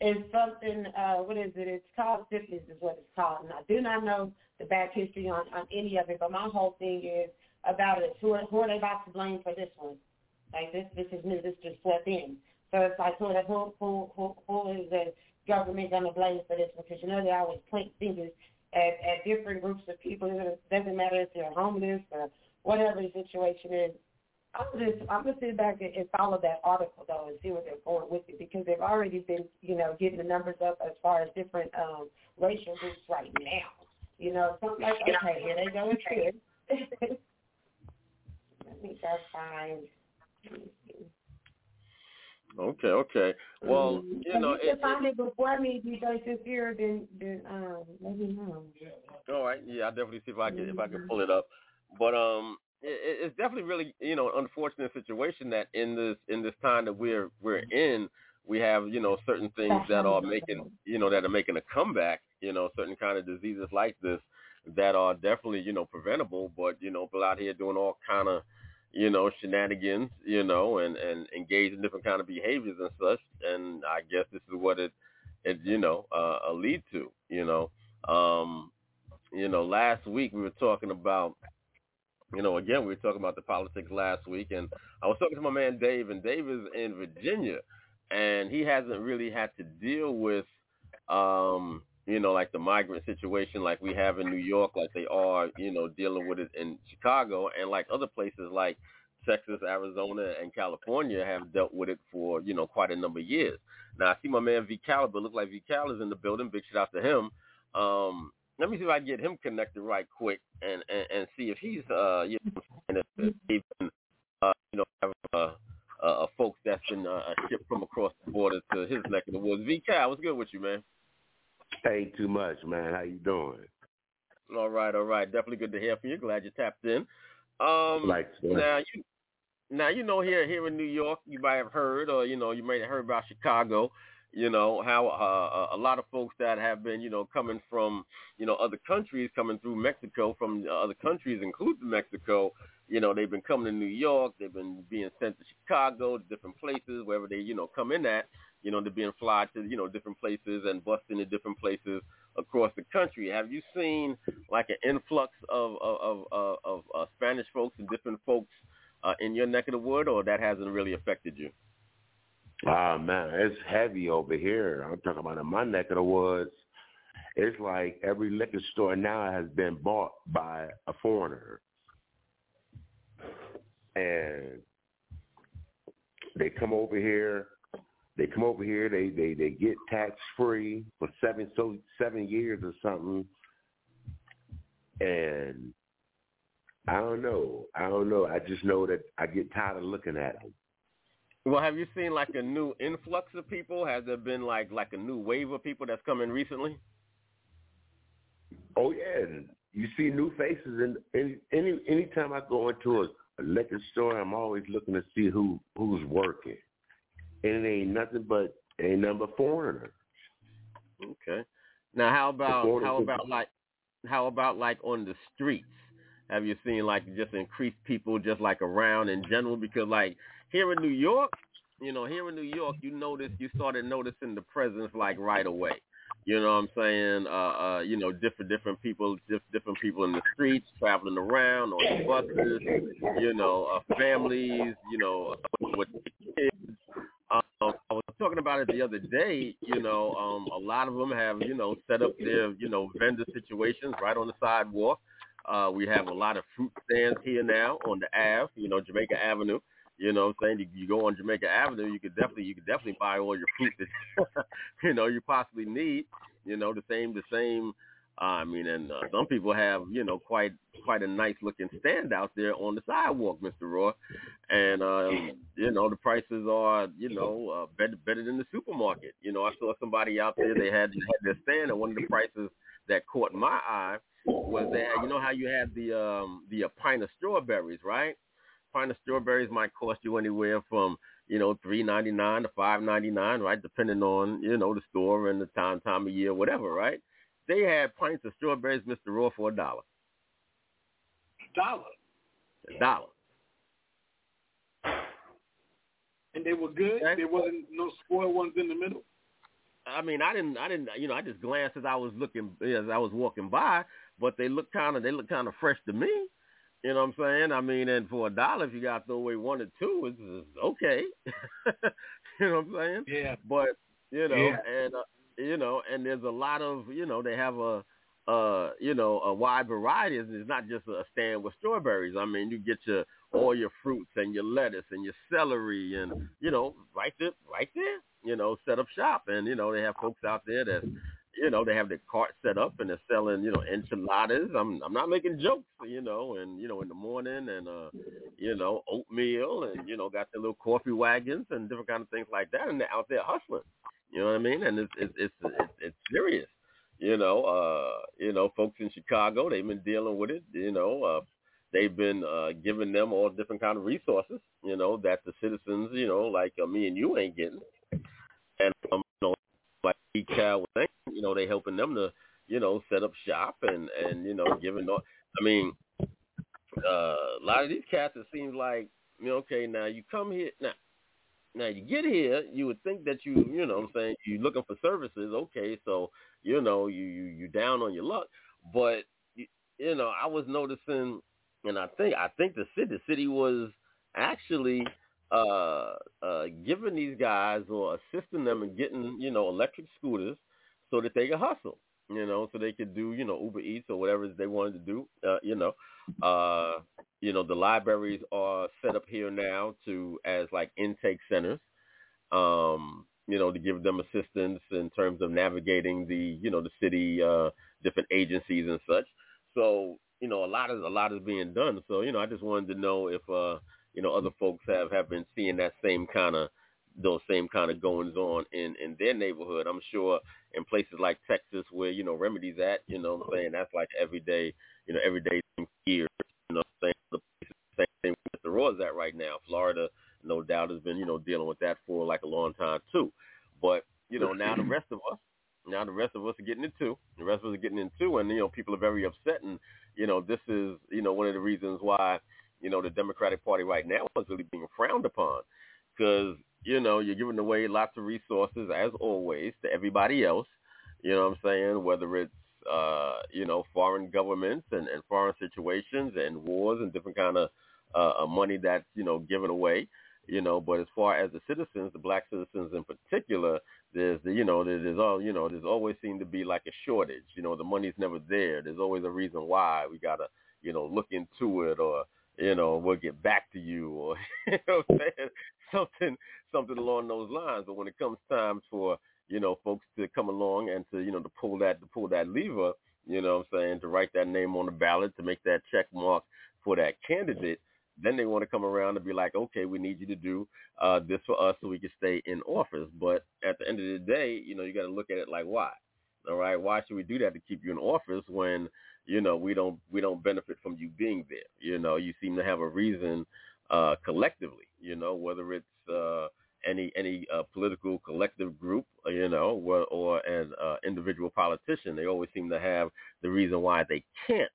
[SPEAKER 5] it's something. Uh, what is it? It's called syphilis, is what it's called. And I do not know the back history on on any of it, but my whole thing is about it. Who are, who are they about to blame for this one? Like this, this is new. This just swept in. So it's like who who who who, is the government going to blame for this? Because you know they always point fingers at at different groups of people. It doesn't matter if they're homeless or whatever the situation is. I'm just I'm gonna sit back and, and follow that article though and see where they're going with it because they've already been you know getting the numbers up as far as different um racial groups right now. You know, so I'm like, okay, here they go again. Let me go find. let me.
[SPEAKER 3] Okay, okay. Well,
[SPEAKER 5] Mhm.
[SPEAKER 3] you
[SPEAKER 5] So
[SPEAKER 3] know,
[SPEAKER 5] you can
[SPEAKER 3] it,
[SPEAKER 5] find it before me, DJ Sincere, then then um let me know.
[SPEAKER 3] All right, yeah, I'll definitely see if I can if I can pull it up. But um, it, it's definitely really you know an unfortunate situation that in this in this time that we're we're in, we have you know certain things that are making you know that are making a comeback. You know, certain kind of diseases like this that are definitely you know preventable, but you know people out here doing all kind of you know shenanigans, you know, and and engage in different kind of behaviors and such. And I guess this is what it it you know uh, uh lead to. You know. Um, you know, last week we were talking about, you know, again we were talking about the politics last week, and I was talking to my man Dave, and Dave is in Virginia, and he hasn't really had to deal with, um, you know, like the migrant situation like we have in New York, like they are, you know, dealing with it in Chicago, and like other places like Texas, Arizona, and California have dealt with it for, you know, quite a number of years. Now I see my man V Caliber, look like V Cal is in the building. Big shout out to him. Um, let me see if I can get him connected right quick and and, and see if he's uh you know if uh you know have a, uh, folks that's been uh, shipped from across the border to his neck of the woods. V. Cal, what's good with you, man?
[SPEAKER 13] Ain't too much, man. How you doing?
[SPEAKER 3] All right, all right. Definitely good to hear from you. Glad you tapped in. Um,
[SPEAKER 13] like
[SPEAKER 3] now you now you know here here in New York, you might have heard, or you know, you may have heard about Chicago. You know how uh, a lot of folks that have been, you know, coming from, you know, other countries, coming through Mexico from other countries, including Mexico. You know, they've been coming to New York. They've been being sent to Chicago, to different places, wherever they, you know, come in at. You know, they're being fly to, you know, different places and busting in different places across the country. Have you seen like an influx of of of, of, of uh, Spanish folks and different folks uh, in your neck of the wood, or that hasn't really affected you?
[SPEAKER 13] Ah man, it's heavy over here. I'm talking about in my neck of the woods. It's like every liquor store now has been bought by a foreigner, and they come over here. They come over here. They they they get tax free for seven so seven years or something, and I don't know. I don't know. I just know that I get tired of looking at them.
[SPEAKER 3] Well, have you seen like a new influx of people? Has there been like like a new wave of people that's come in recently?
[SPEAKER 13] Oh yeah, you see new faces, and any any anytime I go into a, a liquor store, I'm always looking to see who who's working, and it ain't nothing but ain't nothing but foreigners.
[SPEAKER 3] Okay. Now, how about how about like how about like on the streets? Have you seen like just increased people just like around in general? Because like here in New York, you know, here in New York, you notice you started noticing the presence like right away. You know what I'm saying? Uh, uh, you know, different different people, diff, different people in the streets, traveling around on buses. You know, uh, families. You know, with kids. I was talking about it the other day. You know, um, a lot of them have you know set up their you know vendor situations right on the sidewalk. Uh, we have a lot of fruit stands here now on the Ave, you know, Jamaica Avenue. You know what I'm saying? You, you go on Jamaica Avenue, you could definitely you could definitely buy all your fruit that you know you possibly need. You know, the same the same I mean, and uh, some people have, you know, quite quite a nice looking stand out there on the sidewalk, Mr. Raw, and um, you know the prices are, you know, uh, better better than the supermarket. You know, I saw somebody out there they had had their stand, and one of the prices that caught my eye was that you know how you had the um the uh, pint of strawberries, right? Pint of strawberries might cost you anywhere from you know three ninety nine to five ninety nine, right? Depending on you know the store and the time time of year, whatever, right? They had pints of strawberries, Mister Raw, for a dollar.
[SPEAKER 4] Dollar.
[SPEAKER 3] A dollar.
[SPEAKER 4] And they were good.
[SPEAKER 3] Okay.
[SPEAKER 4] There wasn't no spoiled ones in the middle.
[SPEAKER 3] I mean, I didn't, I didn't, you know, I just glanced as I was looking, as I was walking by, but they look kind of, they look kind of fresh to me. You know what I'm saying? I mean, and for a dollar, if you got to throw away one or two, it's, it's okay. you know what I'm saying?
[SPEAKER 4] Yeah.
[SPEAKER 3] But you know,
[SPEAKER 4] Yeah.
[SPEAKER 3] and uh, you know, and there's a lot of, you know, they have a, uh, you know, a wide variety. It's not just a stand with strawberries. I mean, you get your all your fruits and your lettuce and your celery and you know, right there, right there, you know, set up shop. And you know, they have folks out there that, you know, they have their cart set up and they're selling, you know, enchiladas. I'm I'm not making jokes, you know, and you know, in the morning and uh, you know, oatmeal and you know, got their little coffee wagons and different kind of things like that, and they're out there hustling. You know what I mean? And it's it's it's it's, it's serious. You know, uh, you know, folks in Chicago, they've been dealing with it. You know, uh, they've been uh, giving them all different kind of resources. You know, that the citizens, you know, like uh, me and you ain't getting. And um, you know, like Cal you know, they helping them to, you know, set up shop and and you know, giving. all I mean, uh, a lot of these cats, it seems like, you know, okay, now you come here now. Now you get here, you would think that you, you know, what I'm saying you're looking for services. Okay, so you know you you you down on your luck, but you, you know I was noticing, and I think I think the city the city was actually uh uh giving these guys or assisting them in getting you know electric scooters so that they could hustle, you know, so they could do you know Uber Eats or whatever they wanted to do, uh, you know. Uh, you know, the libraries are set up here now to as like intake centers, um, you know, to give them assistance in terms of navigating the, you know, the city, uh, different agencies and such. So, you know, a lot of a lot is being done. So, you know, I just wanted to know if, uh, you know other folks have have been seeing that same kind of those same kind of goings on in in their neighborhood. I'm sure in places like Texas where you know remedies at, you know, what I'm saying that's like everyday, you know, everyday here. You know, what I'm saying the same thing with the Roy's at right now. Florida, no doubt, has been you know dealing with that for like a long time too. But you know now the rest of us, now the rest of us are getting it too. The rest of us are getting it too, and you know people are very upset, and you know this is you know one of the reasons why you know the Democratic Party right now is really being frowned upon because you know you're giving away lots of resources as always to everybody else. You know what I'm saying? Whether it's uh, you know foreign governments and, and foreign situations and wars and different kind of uh, money that's you know given away. You know, but as far as the citizens, the black citizens in particular, there's the, you know there's all you know there's always seemed to be like a shortage. You know, the money's never there. There's always a reason why we gotta you know look into it or you know, we'll get back to you or you know what I'm saying? something something along those lines. But when it comes time for, you know, folks to come along and to, you know, to pull that to pull that lever, you know what I'm saying, to write that name on the ballot, to make that check mark for that candidate, then they want to come around and be like, okay, we need you to do uh, this for us so we can stay in office. But at the end of the day, you know, you got to look at it like, why? All right, why should we do that to keep you in office when you know we don't we don't benefit from you being there? You know, you seem to have a reason uh, collectively. You know, whether it's uh, any any uh, political collective group, uh, you know, or, or an uh, individual politician, they always seem to have the reason why they can't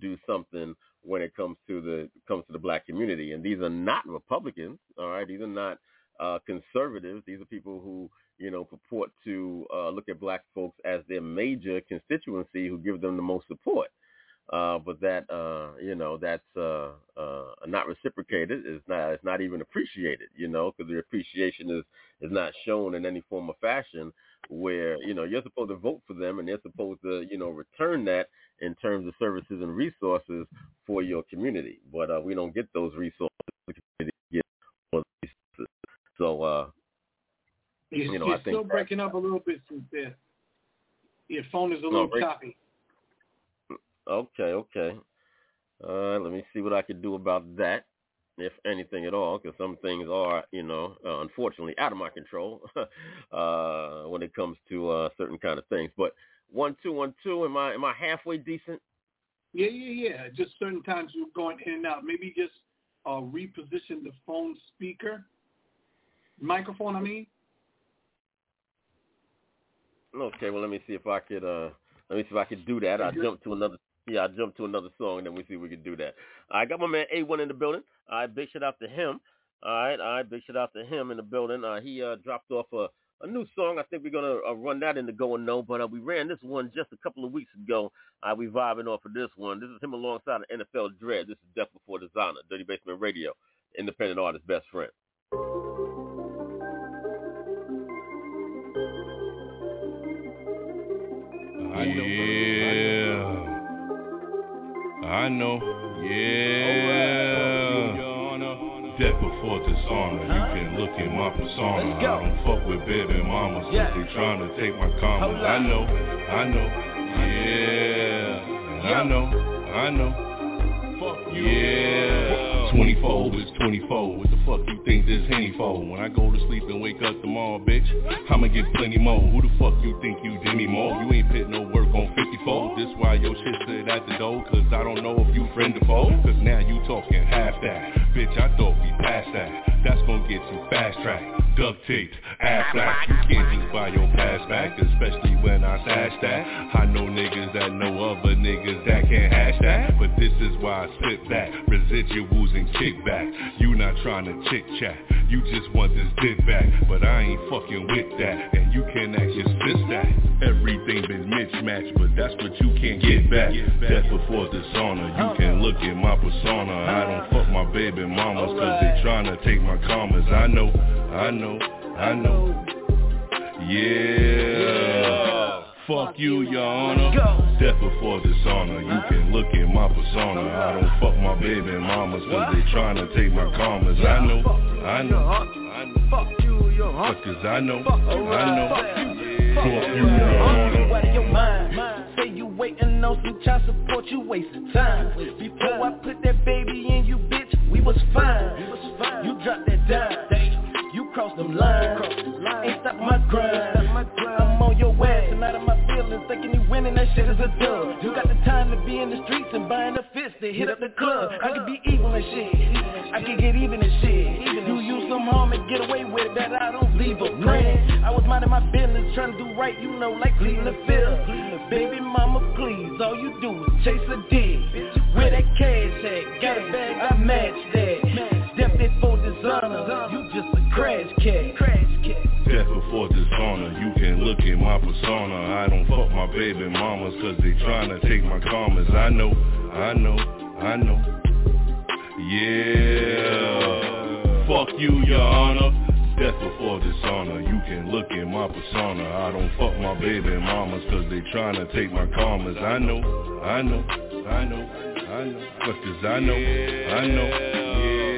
[SPEAKER 3] do something when it comes to the comes to the black community. And these are not Republicans, all right. These are not uh, conservatives. These are people who you know, purport to uh, look at black folks as their major constituency who give them the most support. Uh, but that, uh, you know, that's uh, uh, not reciprocated. It's not, it's not even appreciated, you know, because the appreciation is, is not shown in any form or fashion where, you know, you're supposed to vote for them and they're supposed to, you know, return that in terms of services and resources for your community. But uh, we don't get those resources. So, uh,
[SPEAKER 4] you're,
[SPEAKER 3] you know,
[SPEAKER 4] you're
[SPEAKER 3] I think
[SPEAKER 4] still breaking up a little bit since there. Your phone is a little
[SPEAKER 3] break-
[SPEAKER 4] choppy.
[SPEAKER 3] Okay, okay. Uh, let me see what I can do about that, if anything at all, because some things are, you know, uh, unfortunately out of my control uh, when it comes to uh, certain kind of things. But one, two, one, two. Am I am I halfway decent?
[SPEAKER 4] Yeah, yeah, yeah. Just certain times you're going in and out. Maybe just uh, reposition the phone speaker, microphone. I mean.
[SPEAKER 3] Okay, well let me see if I could uh let me see if I could do that. I jump to another yeah, I jump to another song and then we see if we can do that. I got my man A one in the building. All right, big shout out to him. All right, all right, big shout out to him in the building. Uh he uh dropped off a a new song. I think we're gonna uh, run that in the going no, but uh, we ran this one just a couple of weeks ago. Uh, we vibing off of this one. This is him alongside of NFL Dread. This is Death Before Dishonor, Dirty Basement Radio, independent artist, best friend.
[SPEAKER 6] Yeah. I know. Yeah. Death before dishonor. You can look at my persona. I don't fuck with baby mamas cause they trying to take my commas. I know. I know. Yeah. I know. I know. Fuck Yeah. 24 is 24. What the fuck you think this Henny for? When I go to sleep and wake up tomorrow, bitch, I'ma get plenty more. Who the fuck you think you Demi Moore? You ain't put no work on 54. This why your shit sit at the door, cause I don't know if you friend or foe. Cause now you talking half that. Bitch, I thought we passed that. That's gonna get you fast track. Duct taped, ass flat. You can't just buy your pass back, especially when I sash that. I know niggas that know other niggas that can't hash that. But this is why I spit back. Residuals and kickback. You not trying to chit chat. You just want this dick back. But I ain't fucking with that. And you can actually that. Everything been mismatched, but that's what you can't get back. Death before dishonor. You can look at my persona. I don't fuck my baby mamas cause they tryna take my commas. I know, I know, I know. Yeah. Fuck you, your honor. Death before dishonor. You can look at my persona. I don't fuck my baby mamas cause they tryna take my commas. I know, I know, I know. Fuck you, your honor. Cause I know, I know. Fuck you, your honor.
[SPEAKER 14] Out of your mind. Say you waiting on some child support, you wasting time. Before I put that baby in you, bitch, we was fine. You dropped that dime, you cross them lines. Ain't stop my grind. I'm on your ass and out of my feelings, thinking you winning that shit is a dub. You got the time to be in the streets and buying a fist to hit up the club. I could be evil and shit. I could get even and shit. You use some harm and get away with it, that I don't leave a print. I was minding my business, trying to do right, you know, like clean the field. Baby mama, please, all you do is chase a dick. Where that cash at? Got a bag, I match that. Death before dishonor, you just a crash cat. Crash cat.
[SPEAKER 6] Death before dishonor, you can look at my persona. I don't fuck my baby mamas cause they tryna take my commas I know, I know, I know. Yeah. Fuck you, your honor. Death before dishonor, you can look at my persona. I don't fuck my baby mamas cause they tryna take my commas I know, I know, I know, I know. Cause I know, I know, yeah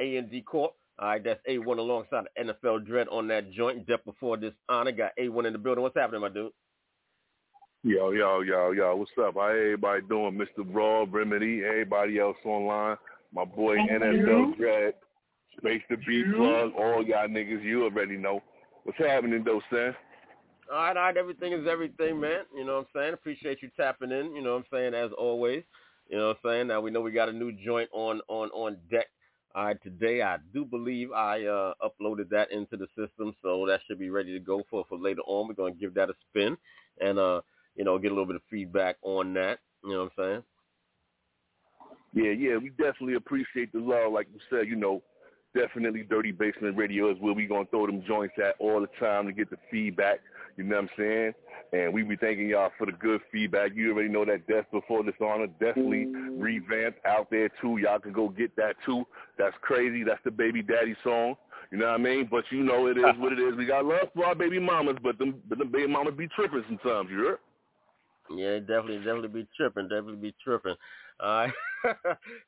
[SPEAKER 3] A&D Corp. All right, that's A1 alongside NFL Dread on that joint. Death before this honor. Got A1 in the building. What's happening, my dude?
[SPEAKER 15] Yo, yo, yo, yo, what's up? How everybody doing? Mr. Raw, Remedy, everybody else online. My boy NFL Dread, Space the B Plug, all y'all niggas, you already know. What's happening though, son?
[SPEAKER 3] All right, all right. Everything is everything, man. You know what I'm saying? Appreciate you tapping in. You know what I'm saying? As always. You know what I'm saying? Now we know we got a new joint on on on deck. All right, today I do believe I uh, uploaded that into the system, so that should be ready to go for for later on. We're gonna give that a spin and uh, you know, get a little bit of feedback on that. You know what I'm saying?
[SPEAKER 15] Yeah, yeah, we definitely appreciate the love. Like you said, you know, definitely Dirty Basement Radio is where we gonna throw them joints at all the time to get the feedback. You know what I'm saying? And we be thanking y'all for the good feedback. You already know that Death Before Dishonor definitely revamped out there too. Y'all can go get that too. That's crazy. That's the baby daddy song. You know what I mean? But you know it is what it is. We got love for our baby mamas, but them but them baby mamas be tripping sometimes, you heard?
[SPEAKER 3] Yeah, definitely, definitely be tripping, definitely be tripping. Right,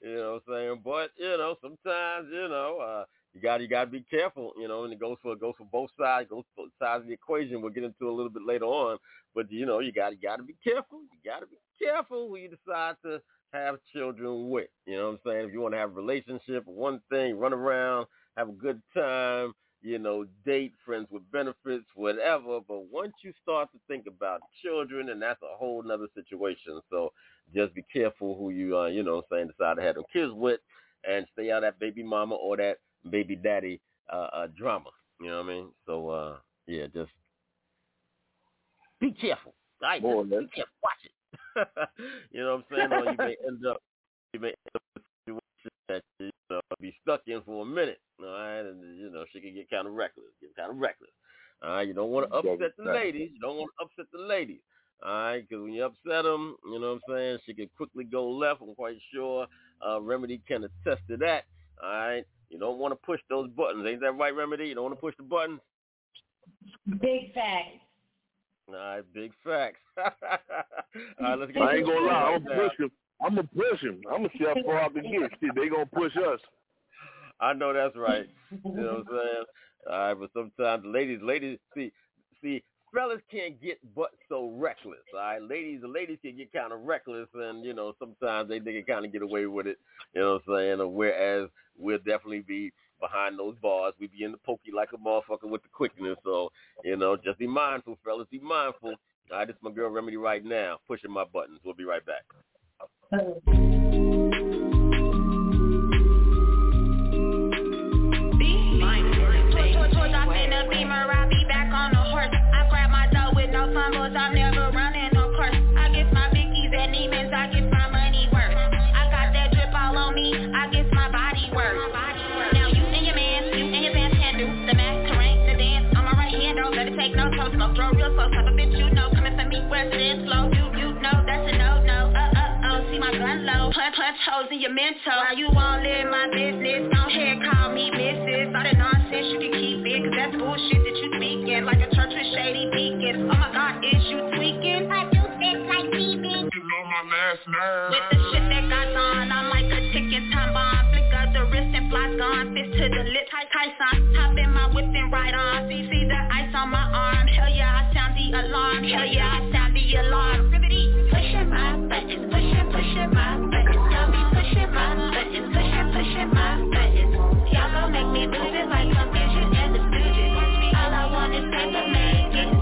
[SPEAKER 3] you know what I'm saying? But you know, sometimes you know, uh, you got you got to be careful. You know, and it goes for it goes for both sides, goes for both sides of the equation. We'll get into a little bit later on. But you know, you got you got to be careful. You got to be careful who you decide to have children with. You know what I'm saying? If you want to have a relationship, one thing, run around, have a good time, you know, date, friends with benefits, whatever. But once you start to think about children, and that's a whole nother situation. So just be careful who you, uh, you know, saying decide to have them kids with, and stay out of that baby mama or that baby daddy uh, uh, drama. You know what I mean? So uh, yeah, just be careful. All right,
[SPEAKER 15] More
[SPEAKER 3] just be careful. Watch it. you know what I'm saying? Or you may end up, you may end up with a situation that you know, be stuck in for a minute. All right, and you know she can get kind of reckless, get kind of reckless. All right, you don't want to upset the ladies. You don't want to upset the ladies. All right, because when you upset them, you know what I'm saying, she can quickly go left. I'm quite sure uh, Remedy can attest to that. All right, you don't want to push those buttons. Ain't that right, Remedy? You don't want to push the buttons.
[SPEAKER 5] Big facts.
[SPEAKER 3] All right, big facts. All right, let's get
[SPEAKER 15] I ain't gonna lie, I'm
[SPEAKER 3] now.
[SPEAKER 15] gonna push him. I'm gonna push him. I'm gonna see how far I can get. See, they gonna push us.
[SPEAKER 3] I know that's right. You know what I'm saying? All right, but sometimes ladies, ladies, see, see, fellas can't get but so reckless. All right, ladies, the ladies can get kind of reckless, and you know sometimes they they can kind of get away with it. You know what I'm saying? Whereas we'll definitely be behind those bars. We be in the pokey like a motherfucker with the quickness. So you know, just be mindful, fellas. Be mindful. All right, this is my girl Remedy right now, pushing my buttons. We'll be right back.
[SPEAKER 16] I'm never running no course. I get my bickies and Neiman's, I get my money worth. I got that drip all on me, I get my body worth. Now you and your man, you and your can do the rank the dance. Right let it take throw real slow. Type of bitch you know, coming for me, where's slow, you, you oh, see my gun low. Punch, punch holes in your mental. While you all in my business, don't hear call me missus. All that nonsense you can keep it, cause that's bullshit that you speaking. Like a church with shady deacons. Oh my god, is you tweaking? I do this like TV. You know my last name. With the shit that got on, I'm like ticking time bomb. Flick up the wrist and flies gone. Fist to the lip, Tyson. Hop in my whip and ride on. See, see the ice on my arm. Hell yeah, I sound the alarm. Hell yeah, I sound the alarm. Pushing my buttons, pushing, pushing my buttons. Y'all be pushing my buttons, pushing, pushing my buttons. Y'all gon' make me lose it like confusion and the fusion. All I want is paper, man.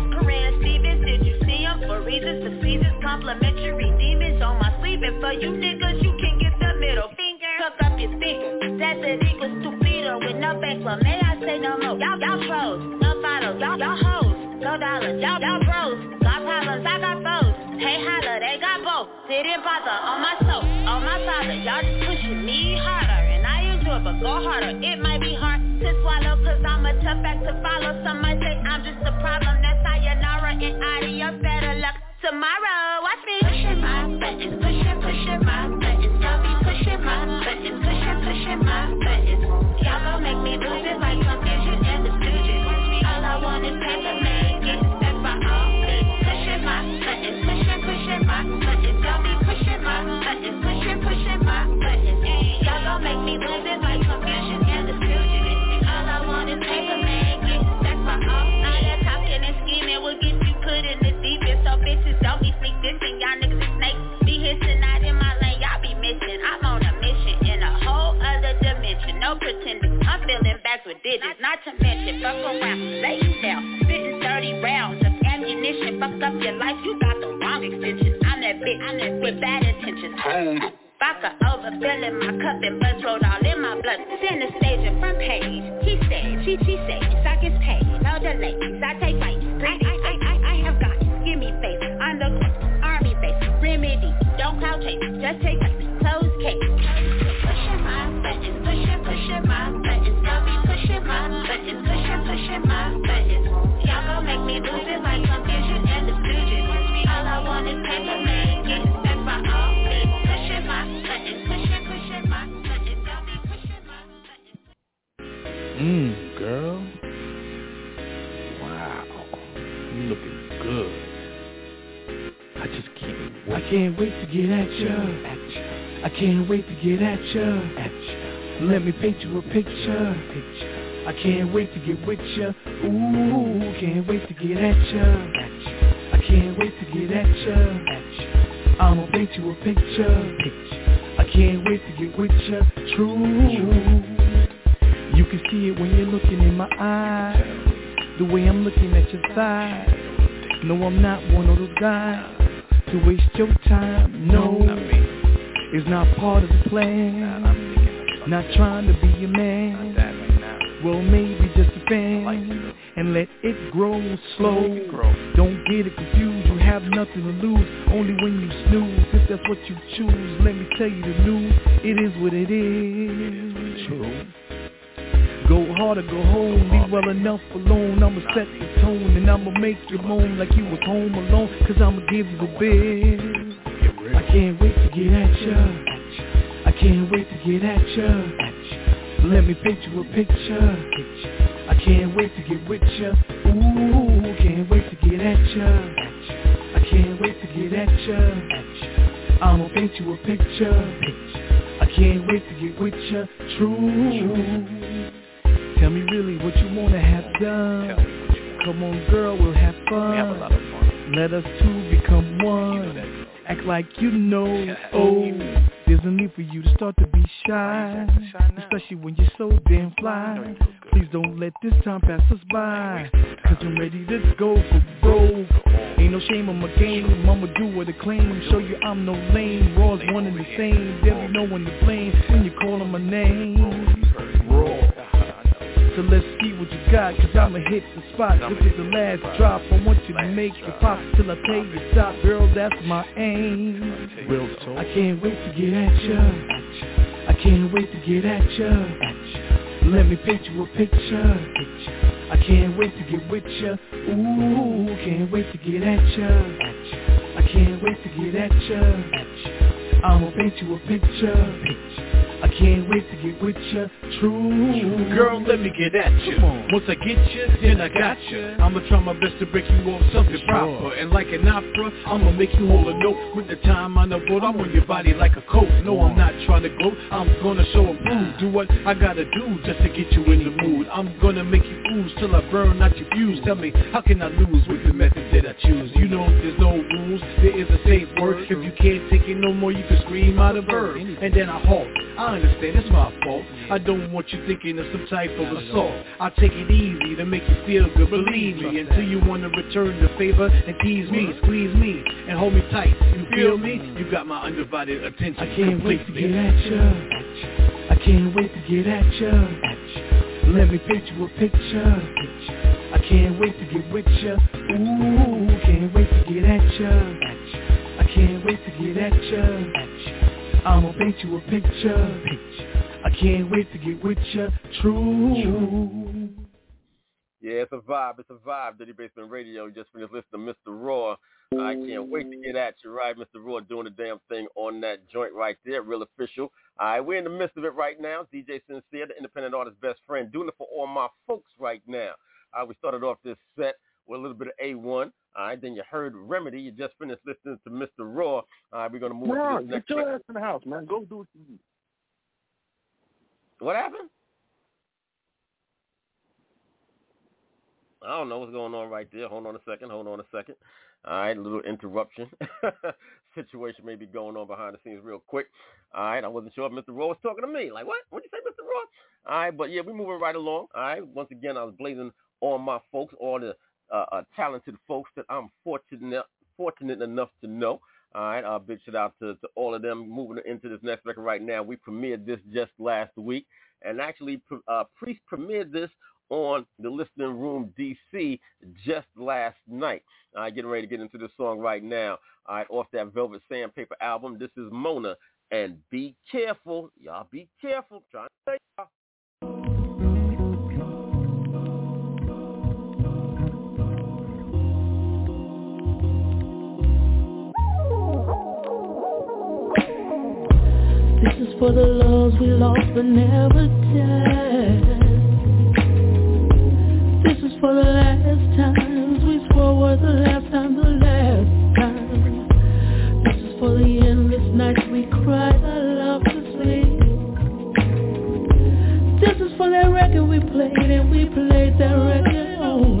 [SPEAKER 16] Corinne Stevens. Did you see 'em for reasons? The seasons complimentary demons on my sleeve. And for you niggas, you can get the middle finger. Cook up your speaker. That's it equals stupido with no bankroll. May I say no more? Y'all, y'all pros, no follows. Y'all, y'all hoes, no dollars. Y'all, y'all bros, got problems. I got foes. Hey, holla, they got both. Didn't bother on my soul, on my father. Y'all just pushing me harder. Go harder. It might be hard to swallow, cause I'm a tough act to follow. Some might say I'm just a problem. That's sayonara and adios. Better luck tomorrow. Watch me. Pushing my buttons, pushing, pushing my buttons. Y'all be pushing my buttons, pushing, pushing my buttons. Y'all gon' make me lose it like confusion and the fusion. All I want is paper, man. Get means. Pushing my buttons, pushing, pushing my buttons. Y'all be pushing my buttons, pushing my. Y'all gon' make me lose it like confusion and. All I want is paper, man. Get stuck by all means. All that talking and will get you put in the deep end. So bitches don't be sneak dissing. Y'all niggas snakes. Be hissing out in my lane. Y'all be missing. I'm on a mission in a whole other dimension. No pretending. I'm feeling back with digits. Not to mention, fuck around, lay you down. Spitting 30 rounds of ammunition. Fuck up your life. You got the wrong extensions. I'm that bitch. I'm that with bad intentions. Vodka overfilling my cup and rolled all in my blood. Center stage and front page. He said, she, she said, stock is paid. No delays. I take fights. I, I, I, I, I have got Give me face. On the army base. Remedy. Don't cloud chase. Just take place. Close case. Pushing my buttons. Pushing, pushing my buttons. Y'all be pushing my buttons. Pushing, pushing my buttons. Y'all gon' make me lose it like confusion and the. All I want is paper, man. Get
[SPEAKER 12] Mmm, girl. Wow. You looking good. I just can't wait. I can't wait to get at ya. At ya. I can't wait to get at ya. At ya. Let me paint you a picture. Picture. I can't wait to get with ya. Ooh, can't wait to get at ya. At ya. I can't wait to get at ya. At ya. I'ma paint you a picture. Picture. I can't wait to get with ya. True. You can see it when you're looking in my eyes. The way I'm looking at your side. No, I'm not one of those guys to waste your time. No, it's not part of the plan. Not trying to be your man. Well, maybe just a fan. And let it grow slow. Don't get it confused. You have nothing to lose. Only when you snooze. If that's what you choose, let me tell you the news. It is what it is. True. Go hard or go home, leave well enough alone. I'ma set the tone and I'ma make you moan like you was home alone Cause I'ma give you the big I can't wait to get at ya. I can't wait to get at ya. Let me paint you a picture. I can't wait to get with ya. Ooh, can't wait to get at ya. I can't wait to get at ya. I'ma paint you a picture. I can't wait to get with ya. True Tell me really what you wanna have done. Come on, girl, we'll have fun. We Have a lot of fun. Let us two become one. Act like you know. Oh, there's a need for you to start to be shy. Especially when you're so damn fly. Please don't let this time pass us by. Cause I'm ready to go for broke. Ain't no shame on my game I'ma do what I claim. Show you I'm no lame. Raw's one and the same. There'll be no one to blame When you call on my name so let's see what you got, cause I'ma hit the spot. This is the last drop, I want you to make it pop Till I tell you stop, girl, that's my aim. Real talk I can't wait to get at ya. I can't wait to get at ya. Let me paint you a picture. I can't wait to get with ya. Ooh, can't wait to get at ya. I can't wait to get at ya. I'ma paint you a picture I can't wait to get with ya, true.
[SPEAKER 17] Girl, let me get at ya. Once I get ya, then I got ya. I'ma try my best to break you off something proper. And like an opera, I'ma make you hold a note. With the time on the boat, I'm on your body like a coat. No, I'm not trying to gloat, I'm gonna show a prove Do what I gotta do just to get you in the mood. I'm gonna make you ooze till I burn out your fuse Tell me, how can I lose with the method that I choose? You know there's no rules, there is a safe word. If you can't take it no more, you can scream out a verb. And then I halt, I understand, it's my fault. I don't want you thinking of some type of assault. I take it easy to make you feel good, believe me Until you wanna return the favor and tease me Squeeze me and hold me tight, you feel me? You got my undivided attention.
[SPEAKER 12] I can't wait to get at ya. I can't wait to get at ya. Let me paint you a picture. I can't wait to get with ya. Ooh, can't wait to get at ya. I can't wait to get at ya I'ma paint you a picture. I can't wait to get with ya. True.
[SPEAKER 3] Yeah, it's a vibe. It's a vibe. Dirty Basement Radio. You just finished listening to Mr. Raw. I can't wait to get at you, right? Mr. Raw doing the damn thing on that joint right there. Real official. All right, we're in the midst of it right now. DJ Sincere, the independent artist best friend, doing it for all my folks right now. All right, we started off this set with a little bit of A1. All right, then you heard Remedy. You just finished listening to Mr. Raw. All right, we're going to move
[SPEAKER 18] Ron,
[SPEAKER 3] to this next
[SPEAKER 18] get your ass in the house, man. Go do what you do.
[SPEAKER 3] What happened? I don't know what's going on right there. Hold on a second. Hold on a second. All right, a little interruption. Situation may be going on behind the scenes real quick. All right, I wasn't sure if Mr. Raw was talking to me. Like, what? What did you say, Mr. Raw? All right, but yeah, we're moving right along. All right, once again, I was blazing on my folks, all the uh, uh, talented folks that I'm fortunate fortunate enough to know. All right, uh, big shout out to, to all of them moving into this next record right now. We premiered this just last week, and actually, uh, Priest premiered this on the Listening Room DC just last night. Uh, getting ready to get into this song right now. All right, off that Velvet Sandpaper album. This is Mona, and be careful, y'all. Be careful. Trying to tell y'all.
[SPEAKER 19] This is for the loves we lost but never died. This is for the last times we swore were the last time, the last time. This is for the endless nights we cried our love to sleep. This is for that record we played and we played that record on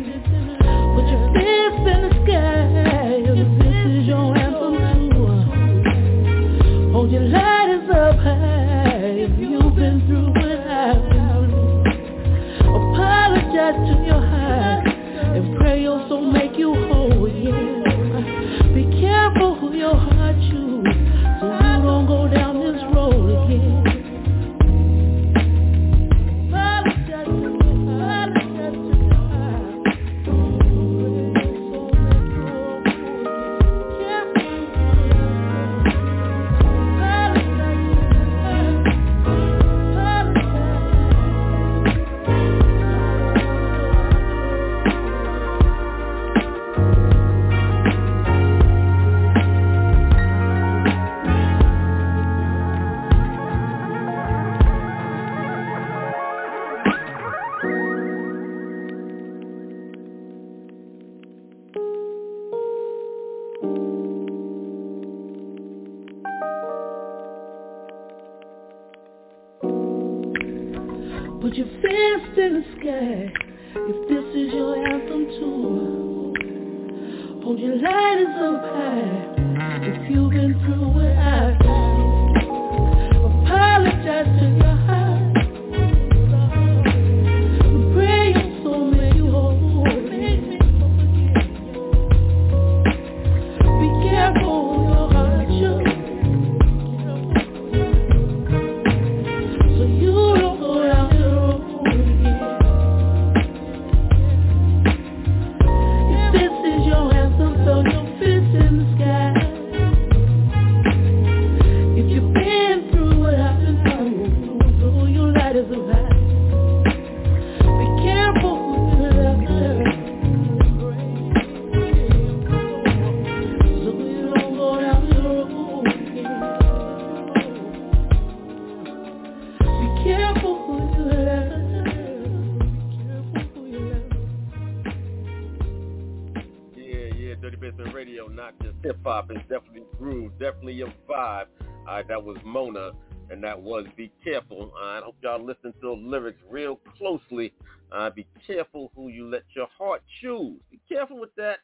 [SPEAKER 3] definitely your vibe. All right, that was Mona, and that was Be Careful. I hope y'all listen to the lyrics real closely. Uh, be careful who you let your heart choose. Be careful with that.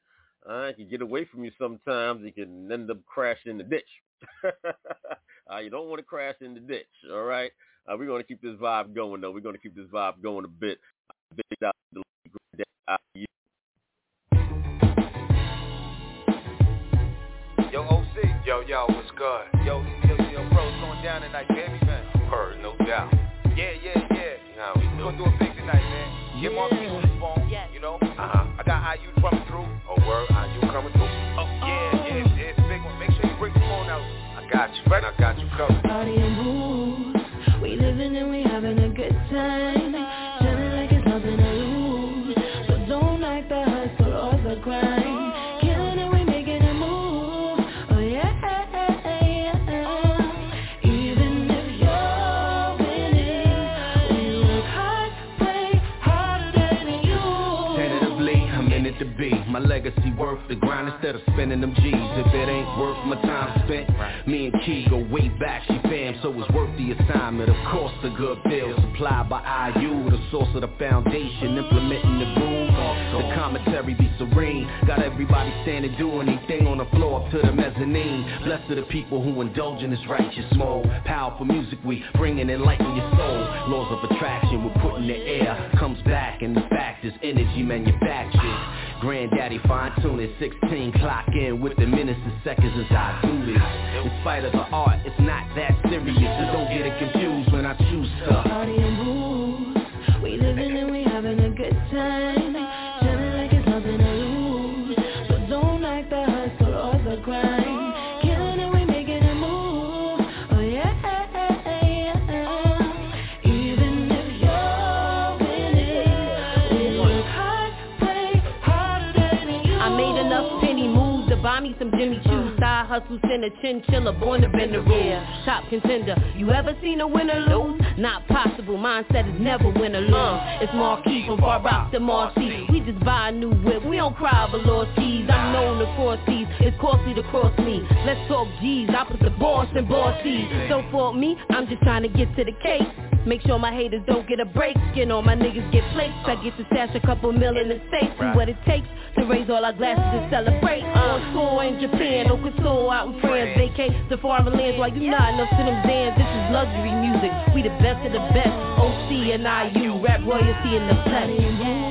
[SPEAKER 3] Uh, it can get away from you sometimes. You can end up crashing in the ditch. uh, you don't want to crash in the ditch, all right? Uh, we're going to keep this vibe going, though. We're going to keep this vibe going a bit. Big out to the
[SPEAKER 18] Yo, OC. Yo, yo, what's good? Yo, yo, yo, bro, it's going down tonight, baby, man. Heard, no doubt. Yeah, yeah, yeah. You know how we do. We're gonna do it big tonight, man. Get Mark on the phone, you know? Uh-huh. I got IU coming through. Oh, word, IU coming through. Oh, yeah, yeah, it's, it's a big one. Make sure you bring the phone out. I got you, man. I got you covered.
[SPEAKER 20] Party and moves. We living and we having a good time. Feeling like it's nothing to lose. So don't act the hustle or the grind.
[SPEAKER 8] In to be. My legacy worth the grind instead of spending them G's. If it ain't worth my time spent, me and Key go way back. She fam, so it's worth the assignment. Of course, the good deal supplied by IU, the source of the foundation, implementing the rules. The commentary be serene. Got everybody standing, doing anything on the floor up to the mezzanine. Blessed the people who indulge in this righteous mode. Powerful music, we bringing enlighten your soul. Laws of attraction, we're putting the air. Comes back, and the fact is energy manufactured. Granddaddy fine tuning 16, clock in with the minutes and seconds as I do this. In spite of the art, it's not that serious, so don't get it confused when I choose stuff.
[SPEAKER 20] Party and moves. We living and we having a good time. Hustle, a
[SPEAKER 21] chinchilla, born to bend the rules Top contender, you ever seen a winner lose? Not possible, mindset is never win or lose It's Marquis from Far Rock to Marcy We just buy a new whip, we don't cry over lost keys I'm known to cross seas, it's costly to cross me Let's talk G's, I put the boss in boss C's So for me, I'm just trying to get to the cake Make sure my haters don't get a break. Skin on my niggas get plates. I get to stash a couple mil in the safe. Do what it takes to raise all our glasses and celebrate. Uh. On tour in Japan, no console out in France. Vacate the foreign lands while you nodding up to them bands. This is luxury music. We the best of the best. OC and IU, rap royalty in the flesh.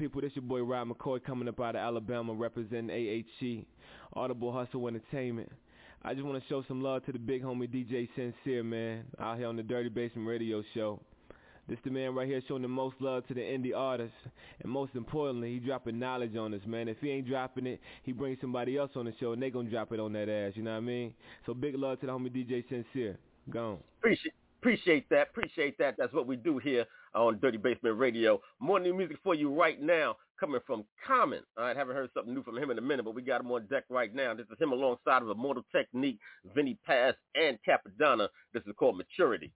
[SPEAKER 22] People? This your boy Rob McCoy coming up out of Alabama representing AHC, Audible Hustle Entertainment. I just want to show some love to the big homie DJ Sincere, man, out here on the Dirty Basement Radio Show. This the man right here showing the most love to the indie artists. And most importantly, he dropping knowledge on us, man. If he ain't dropping it, he brings somebody else on the show and they gonna drop it on that ass, you know what I mean? So big love to the homie DJ Sincere. Gone.
[SPEAKER 3] Appreciate appreciate that. Appreciate that. That's what we do here on Dirty Basement Radio. More new music for you right now coming from Common. All right, haven't heard something new from him in a minute, but we got him on deck right now. This is him alongside of Immortal Technique, Vinnie Paz, and Cappadonna. This is called Maturity.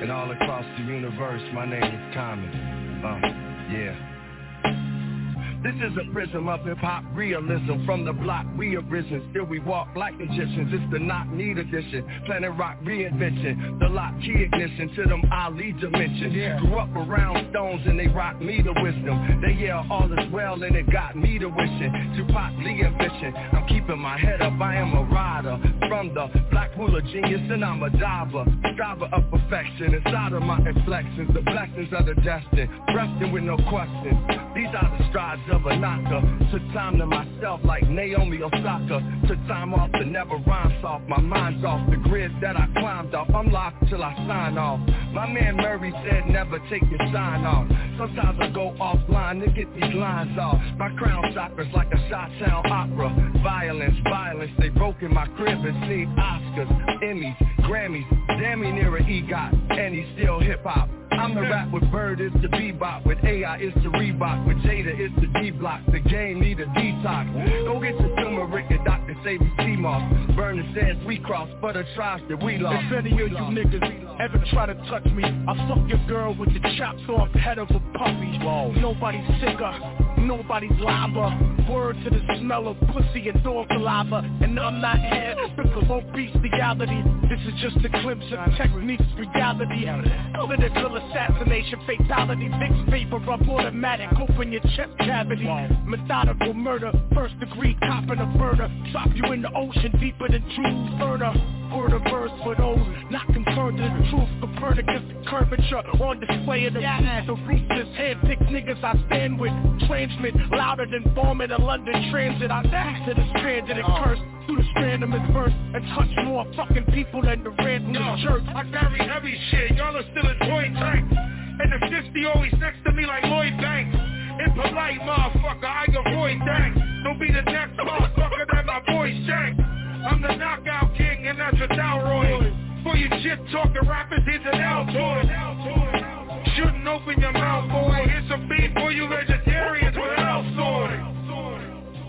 [SPEAKER 23] And all across the universe, my name is Common. Uh, yeah. This is a prism of hip-hop realism. From the block we arisen. Still we walk like magicians. It's the knock need edition. Planet rock reinvention. The lock key ignition To them Ali dimensions. Yeah. Grew up around stones and they rock me to wisdom. They yell all is well and it got me to wishing. Tupac Lee ambition. I'm keeping my head up. I am a rider. From the black ruler genius and I'm a diver. Striver of perfection. Inside of my inflections The blessings of the destined. Resting with no questions. These are the strides of a knocker Took time to myself like Naomi Osaka. Took time off to never rhyme soft My mind's off the grid that I climbed off. I'm locked till I sign off. My man Murray said never take your sign off. Sometimes I go offline to get these lines off. My crown chakras like a shot-town opera. Violence, violence, they broke in my crib and seen Oscars, Emmys, Grammys. Damn near an EGOT and he's still hip-hop I'm the rap with Bird is the bebop With AI is the Reebok With Jada is the D-Block The game need a detox. Go get your turmeric and Dr. Sebi sea moss Burner says we cross for the tribes that we lost.
[SPEAKER 24] If any of you niggas ever try to touch me I'll fuck your girl with the chopped off head of a puppy. Whoa. Nobody's sicker Nobody's lava Word to the smell of pussy and dog saliva. And I'm not here to promote bestiality. This is just a glimpse of techniques reality. Political assassination, fatality, mixed paper up automatic, open your chest cavity. Methodical murder, first degree copping a murder, drop you in the ocean deeper than Jules Verner. Word of verse for those not confirmed to the truth. Copernicus, the curvature on display in the yeah. The ruthless hand-picked niggas I stand with. Transmit louder than bombing a London transit. I dash to the stranded and oh. curse through the strand of his verse and touch more fucking people than the red from the church.
[SPEAKER 25] I carry heavy shit, y'all are still enjoying tank. And the 50 always next to me like Lloyd Banks. Impolite motherfucker, I avoid thanks. Don't be the next motherfucker that my voice jank. I'm the knockout king and that's a Dalroy. For you shit talking rappers, here's an Altoid. Shouldn't open your mouth, boy. Here's some beef for you vegetarians with Altoid.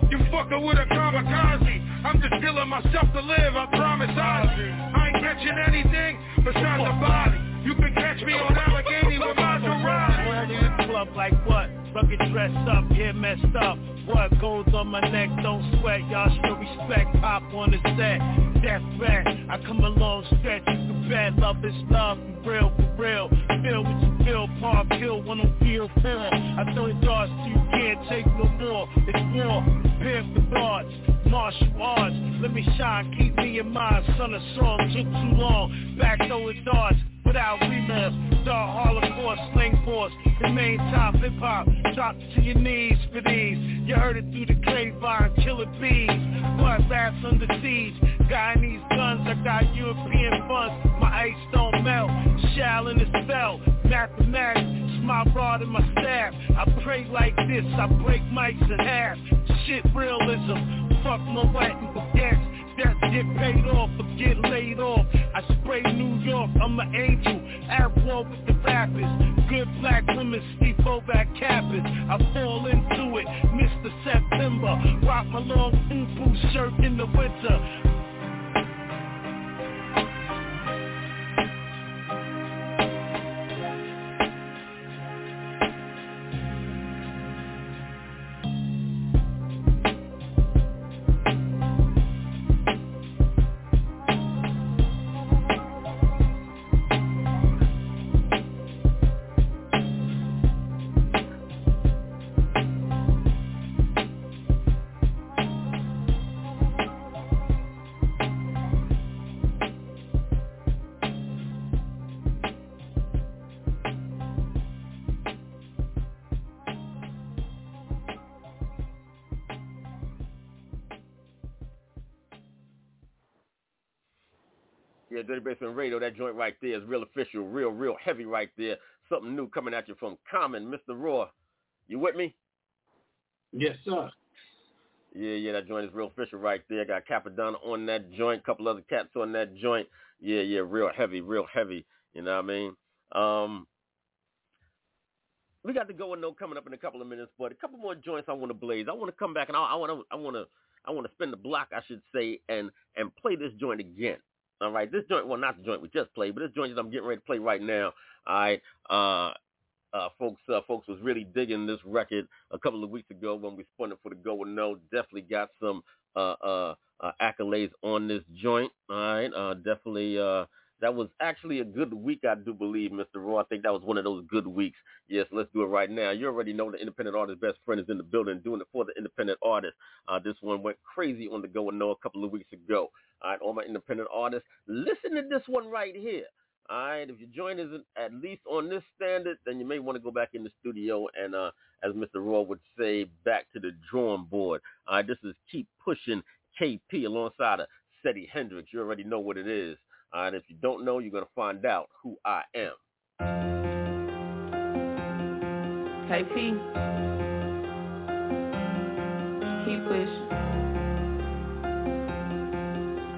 [SPEAKER 25] You fucking with a kamikaze. I'm just killing myself to live, I promise I I ain't catching anything besides the body. You can catch me on Allegheny with Maserati.
[SPEAKER 24] Club like what? Rugged dressed up, hair messed up. What goes on my neck, don't sweat. Y'all should respect. Pop on the set, death threat. I come along stretch, you can bet. Love is love, for real, for real. Feel what you feel, park, kill, when I'm feel for. I throw it darts so you can't take no more. It's war, prepare for thoughts martial arts. Let me shine, keep me in mind. Son of song took too long. Back though it darts without. Star Harlem Force, Sling Force, the main top hip hop. Drop to your knees for these. You heard it through the grapevine, killer bees. Blood laughs under siege. Guyanese guns, I got European funds. My ice don't melt. Shall in the spell. Mathematics, my rod and my staff. I pray like this, I break mics in half. Shit realism fuck no Latin baguettes that get paid off or get laid off. I spray New York, I'm an angel. Arab war with the rappers. Good black women sleep over at cabins. I fall into it, Mr. September. Rock my long boot shirt in the winter.
[SPEAKER 3] That joint right there is real official, real, real heavy right there. Something new coming at you from Common, Mr. Raw. You with me?
[SPEAKER 4] Yes, sir.
[SPEAKER 3] Yeah, yeah, that joint is real official right there. Got Cappadonna on that joint, couple other cats on that joint. Yeah, yeah, real heavy, real heavy. You know what I mean? Um, we got to go and no coming up in a couple of minutes, but a couple more joints I want to blaze. I want to come back and I want to, I want to, I want to spin the block, I should say, and and play this joint again. All right, this joint, well, not the joint we just played, but this joint that I'm getting ready to play right now. All right, uh, uh, folks, uh, folks was really digging this record a couple of weeks ago when we spun it for the Go and No. Definitely got some uh, uh, uh, accolades on this joint. All right, uh, definitely. Uh, that was actually a good week, I do believe, Mr. Raw. I think that was one of those good weeks. Yes, let's do it right now. You already know the independent artist best friend is in the building doing it for the independent artist. Uh, this one went crazy on the Go and No a couple of weeks ago. All right, all my independent artists, listen to this one right here. All right, if your joint isn't at least on this standard, then you may want to go back in the studio and, uh, as Mr. Raw would say, back to the drawing board. All right, this is Keep Pushing KP alongside of Seddy Hendrinx. You already know what it is. All right, if you don't know, you're going to find out who I am.
[SPEAKER 26] KP. Keep pushing.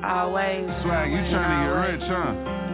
[SPEAKER 26] Always.
[SPEAKER 27] Swag, you trying to get rich, huh?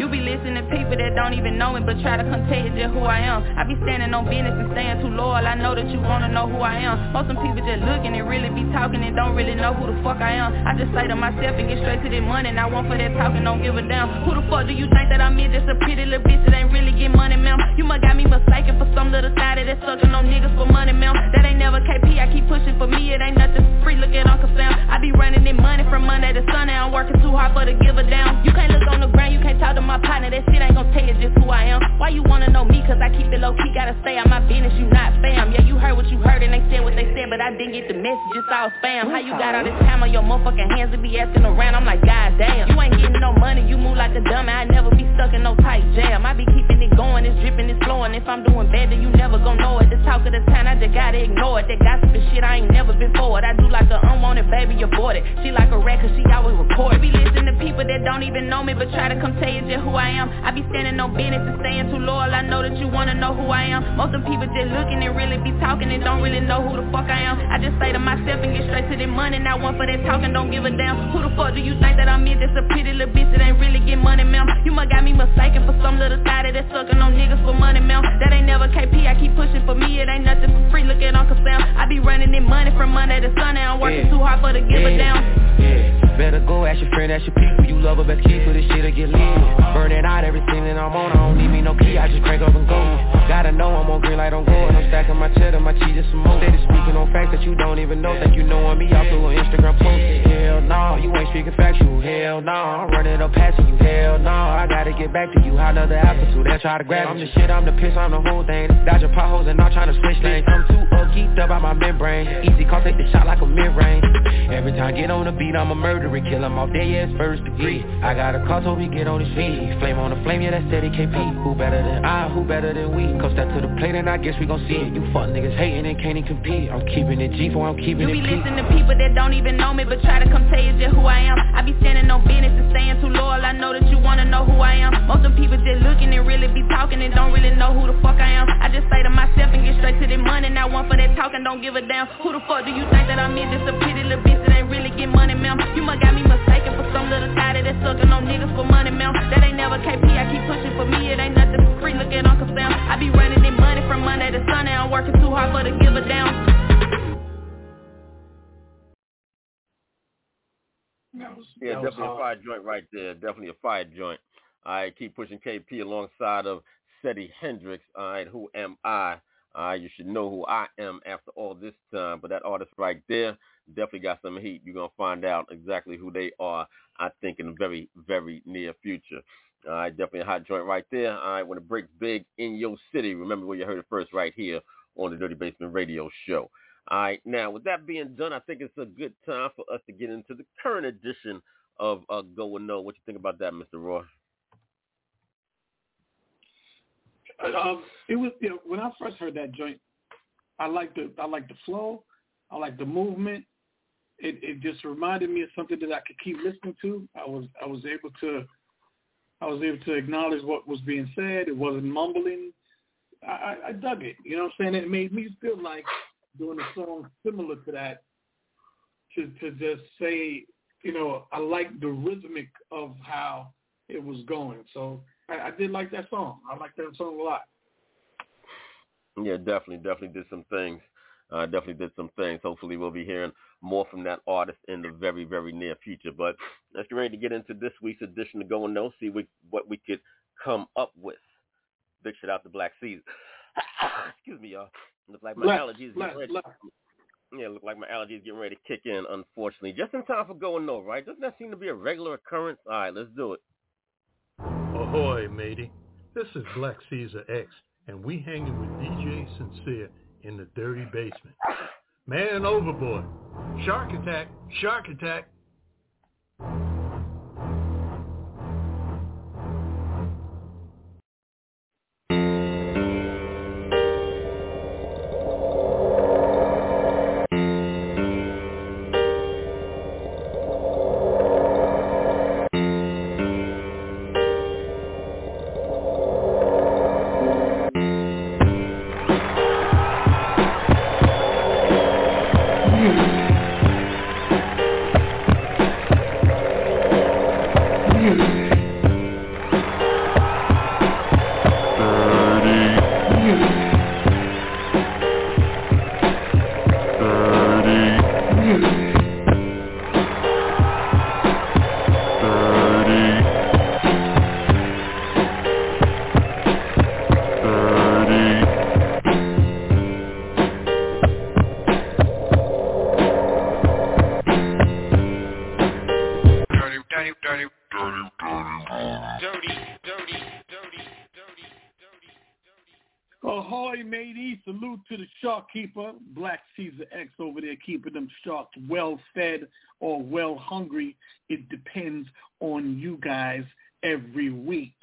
[SPEAKER 26] You be listening to people that don't even know me but try to tell just who I am. I be standing on business and staying too loyal. I know that you wanna know who I am. Most people just looking and really be talking and don't really know who the fuck I am. I just say to myself and get straight to the money and I want for that talking, don't give a damn. Who the fuck do you think that I'm in? Just a pretty little bitch that ain't really get money, ma'am. You must got me mistaken for some little side that's sucking on niggas for money, ma'am. That ain't never KP, I keep pushing for me, it ain't nothing free. Look at Uncle Sam. I be running in money from Monday to Sunday. I'm working too hard for to give a damn. You can't look on the ground, you can't talk to my partner, that shit ain't gon' tell you just who I am. Why you wanna know me, cause I keep it low key, gotta stay out my business, you not fam. Yeah, you heard what you heard and they said what they said, but I didn't get the message, it's all spam. How you got all this time on your motherfucking hands to be asking around, I'm like, god damn You ain't getting no money, you move like a dummy, I never be stuck in no tight jam. I be keeping it going, it's dripping, it's flowing. If I'm doing bad, then you never gon' know it. The talk of the town, I just gotta ignore it. That gossip and shit, I ain't never been forward I do like a unwanted baby, aborted She like a rat, cause she always record. Be listening to people that don't even know me, but try to come tell you just who I am. I be standing on business and staying too loyal. I know that you wanna know who I am. Most of people just looking and really be talking and don't really know who the fuck I am. I just say to myself and get straight to the money. Not one for that talking, don't give a damn. Who the fuck do you think that I'm in? Just a pretty little bitch that ain't really get money, ma'am. You must got me mistaken for some little thotty that's sucking on niggas for money, ma'am. That ain't never KP, I keep pushing for me. It ain't nothing for free, look at Uncle Sam. I be running in money from Monday to Sunday. I'm working yeah. too hard for to give yeah. a damn.
[SPEAKER 28] Yeah. Better go ask your friend, ask your people. You love her, best keep for this shit to get lit Burn it out, everything that I'm on I don't need me no key, I just crank up and go. Gotta know I'm on green light, I'm going I'm stacking my cheddar, my cheese and some more. Steady speaking on facts that you don't even know Think you knowin' me, I'll do an Instagram post. Hell no, you ain't speaking factual. Hell no, I'm running up passing you. Hell no, I gotta get back to you. How another attitude, they try to grab I'm the shit, I'm the piss, I'm the whole thing. Dodging potholes and not trying to switch lanes. I'm too up, geeked up by my membrane. Easy call, take the shot like a mid-range. Every time I get on the beat, I'm a murderer Kill him off there, yeah, it's first degree. I got a call, told me get on his feet Flame on the flame, yeah, that's steady KP Who better than I, who better than we? Come step to the plate and I guess we gon' see it. You fuck niggas hating and can't even compete. I'm keeping it G for I'm keeping
[SPEAKER 26] you
[SPEAKER 28] it
[SPEAKER 26] You be listening to people that don't even know me But try to come tell you just who I am. I be standing on business and staying too loyal. I know that you wanna know who I am. Most of them people just looking and really be talking And don't really know who the fuck I am. I just say to myself and get straight to the money. Not one for that talking, don't give a damn. Who the fuck do you think that I'm in? Just a pretty little bitch that ain't really get money, ma'am. You must got me mistaken for some little thotty that's sucking on niggas for money, ma'am That ain't never KP, I keep pushing for me It ain't nothing for free, look at Uncle Sam I be running in money from Monday to Sunday I'm working too hard for to give a damn
[SPEAKER 3] Was, yeah, definitely a fire joint right there. Definitely a fire joint. I keep pushing KP alongside of Seddy Hendrinx. All right, who am I? Uh, you should know who I am after all this time. But that artist right there definitely got some heat. You're gonna find out exactly who they are. I think in the very, very near future. All right, definitely a hot joint right there. All right, when it breaks big in your city, remember where you heard it first right here on the Dirty Basement Radio Show. All right, now with that being done, I think it's a good time for us to get into the current edition of uh, Go and Know. What you think about that, Mr. Raw?
[SPEAKER 4] Um, it was you know, when I first heard that joint, I liked the I liked the flow, I liked the movement. It, it just reminded me of something that I could keep listening to. I was I was able to I was able to acknowledge what was being said. It wasn't mumbling. I, I, dug it. You know what I'm saying? It made me feel like doing a song similar to that to to just say, you know, I like the rhythmic of how it was going. So I, I did like that song. I like that song a lot.
[SPEAKER 3] Yeah, definitely, definitely did some things. Uh, definitely did some things. Hopefully, we'll be hearing more from that artist in the very, very near future. But let's get ready to get into this week's edition of Going No, see what, what we could come up with. Big shout out to Black Caesar. Excuse me, y'all. Look like my
[SPEAKER 4] Black,
[SPEAKER 3] allergies
[SPEAKER 4] Black,
[SPEAKER 3] getting ready.
[SPEAKER 4] Black.
[SPEAKER 3] Yeah, look like my allergies getting ready to kick in. Unfortunately, just in time for Going No, right? Doesn't that seem to be a regular occurrence? All right, let's do it.
[SPEAKER 29] Ahoy, matey. This is Black Caesar X, and we hanging with DJ Sincere in the dirty basement. Man overboard. Shark attack. Shark attack.
[SPEAKER 4] Keeping them well fed or well hungry. It depends on you guys every week.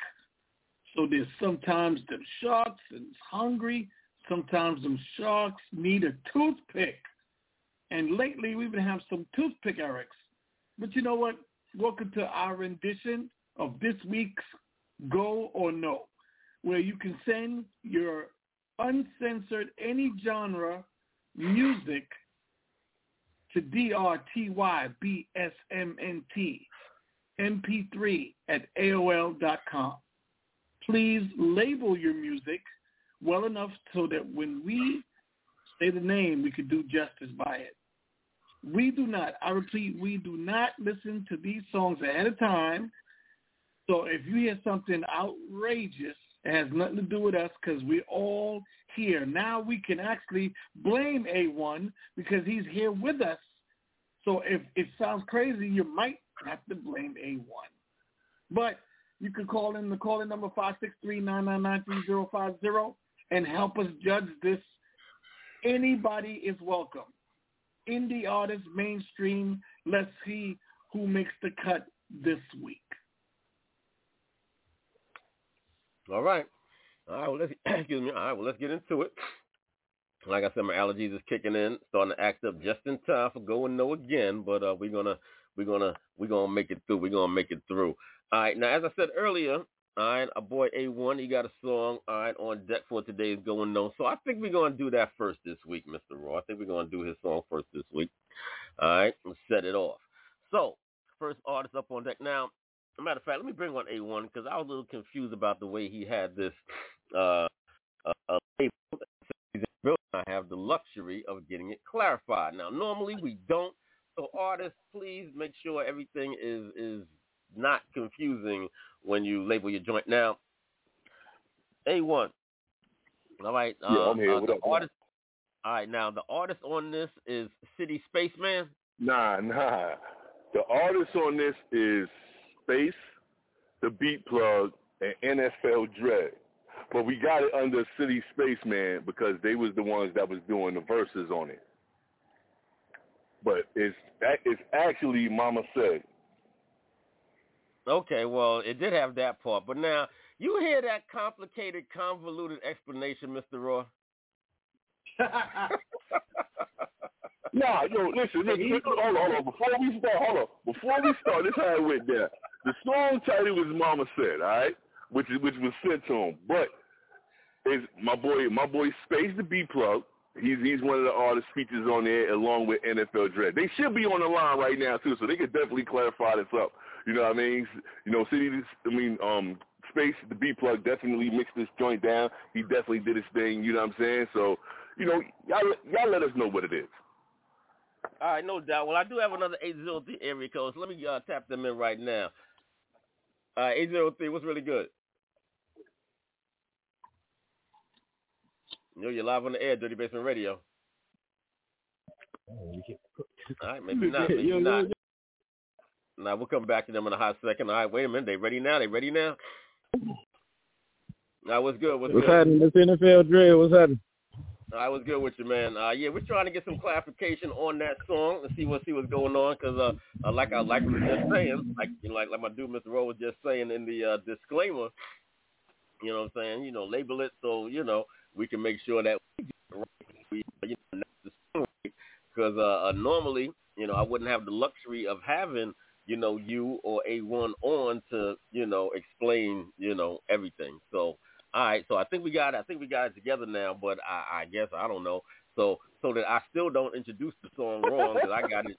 [SPEAKER 4] So there's sometimes them sharks is hungry. Sometimes them sharks need a toothpick. And lately we've been having some toothpick Erics. But you know what? Welcome to our rendition of this week's Go or No, where you can send your uncensored any genre music to D-R-T-Y-B-S-M-N-T MP3 at AOL.com. Please label your music well enough so that when we say the name, we can do justice by it. We do not, I repeat, we do not listen to these songs ahead of time. So if you hear something outrageous, it has nothing to do with us because we're all here. Now we can actually blame A1 because he's here with us. So if it sounds crazy, you might have to blame A1. But you can call in the calling number 563-999-3050 and help us judge this. Anybody is welcome. Indie artist, mainstream, let's see who makes the cut this week.
[SPEAKER 3] All right. All right, well, let's, excuse me. All right, well, let's get into it. Like I said, my allergies is kicking in, starting to act up just in time for going no again. But uh, we're gonna, we're gonna, we're gonna make it through. We're gonna make it through. All right. Now, as I said earlier, all right, our boy A1, he got a song, all right, on deck for today's going no. So I think we're gonna do that first this week, Mr. Raw. I think we're gonna do his song first this week. All right, let's set it off. So, first artist up on deck. Now, matter of fact, let me bring on A1 because I was a little confused about the way he had this uh, uh, uh, label. I have the luxury of getting it clarified. Now, normally we don't. So, artists, please make sure everything is is not confusing when you label your joint. Now, A1. All right.
[SPEAKER 15] Yeah, I'm here.
[SPEAKER 3] Uh,
[SPEAKER 15] what
[SPEAKER 3] the
[SPEAKER 15] up?
[SPEAKER 3] artist. All right. Now, the artist on this is City Spaceman.
[SPEAKER 15] Nah, nah. The artist on this is Space, the Beat Plug, and NFL Dread. But we got it under City Spaceman because they was the ones that was doing the verses on it. But it's it's actually Mama said.
[SPEAKER 3] Okay, well, it did have that part, but now you hear that complicated, convoluted explanation, Mr. Raw?
[SPEAKER 15] Nah, yo, listen, listen, listen, hold on, hold on. Before we start, hold on. Before we start, this how it went down. The song title was Mama Said, all right, which which was sent to him. But is my boy, my boy Space the Beat Plug. He's he's one of the artist features on there along with NFL Dread. They should be on the line right now too, so they could definitely clarify this up. You know what I mean? You know, City. I mean, um, Space the Beat Plug definitely mixed this joint down. He definitely did his thing. You know what I'm saying? So, you know, y'all y'all let us know what it is.
[SPEAKER 3] All right, no doubt. Well, I do have another 803 area code, so let me uh, tap them in right now. Uh, 803, what's really good? You know, you're live on the air, Dirty Basement Radio. All right, maybe not. Maybe not. Now we'll come back to them in a hot second. All right, wait a minute. They ready now? They ready now? Now what's good? What's,
[SPEAKER 30] What's
[SPEAKER 3] good?
[SPEAKER 30] happening? This NFL Dread. What's happening?
[SPEAKER 3] I was good with you, man. Uh, yeah, we're trying to get some clarification on that song and see what see what's going on because, uh, uh, like I like was just saying, like you know, like like my dude Mr. Raw was just saying in the uh, disclaimer, you know what I'm saying? You know, label it so you know we can make sure that we get it right. We, you know, the song because uh, uh, normally, you know, I wouldn't have the luxury of having you know you or A1 on to you know explain you know everything. So all right, so I think we got I think we got it together now, but I, I guess I don't know. So so that I still don't introduce the song wrong because I got it.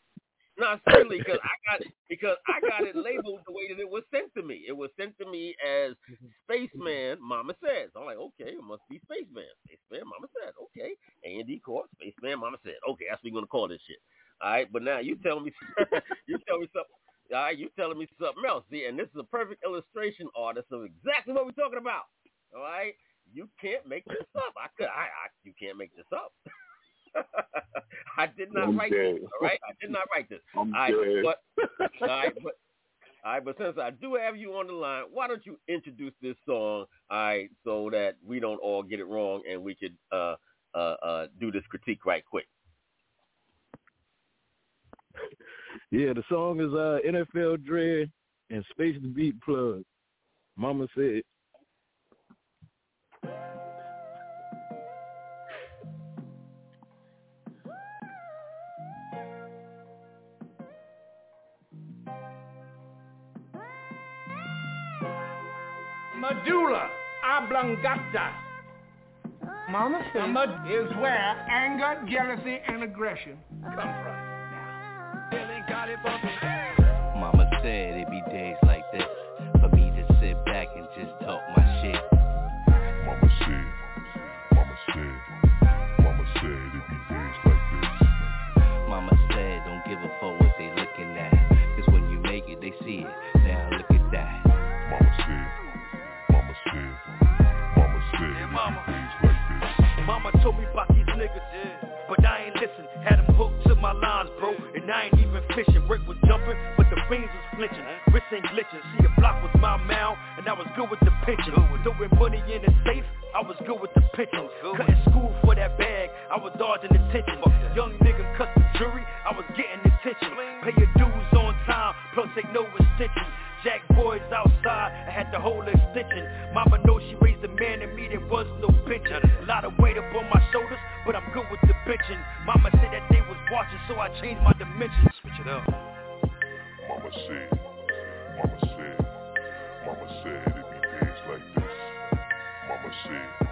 [SPEAKER 3] No, certainly because I got because I got it labeled the way that it was sent to me. It was sent to me as Spaceman Mama Says. I'm like, okay, it must be Spaceman. Spaceman Mama Said. Okay, A and D Court Spaceman Mama Said. Okay, that's what we're gonna call this shit. All right, but now you tell me you tell me something. All right, you telling me something else. See, and this is a perfect illustration, artist, of exactly what we're talking about. All right, you can't make this up. I could, I, I you can't make this up. I did not
[SPEAKER 15] I'm
[SPEAKER 3] write
[SPEAKER 15] dead.
[SPEAKER 3] this. All right, I did not write this.
[SPEAKER 15] I'm
[SPEAKER 3] all right,
[SPEAKER 15] dead.
[SPEAKER 3] but all right, but all right, but since I do have you on the line, why don't you introduce this song, all right, so that we don't all get it wrong and we could uh uh uh do this critique right quick.
[SPEAKER 30] Yeah, the song is uh, NFL Dread and Space the Beat Plug. Mama said.
[SPEAKER 31] Medulla oblongata.
[SPEAKER 32] Mama said.
[SPEAKER 31] Mama is where anger, jealousy, and aggression come from.
[SPEAKER 9] Mama
[SPEAKER 24] told me about these niggas, but I ain't listen. Had them hooked to my lines, bro, and I ain't even fishing. Rick was jumping, but the beans was flinching. Wrist ain't glitching. See, the block was my mouth, and I was good with the pitching. Throwing money in the safe, I was good with the pitching. Cutting school for that bag, I was dodging attention. Young nigga cut the jury, I was getting attention. Pay your dues on time, plus take no extension. Jack boys outside, I had to hold extension. So I changed my dimensions. Switch it up.
[SPEAKER 33] Mama said, Mama said, Mama said it be days like this. Mama said.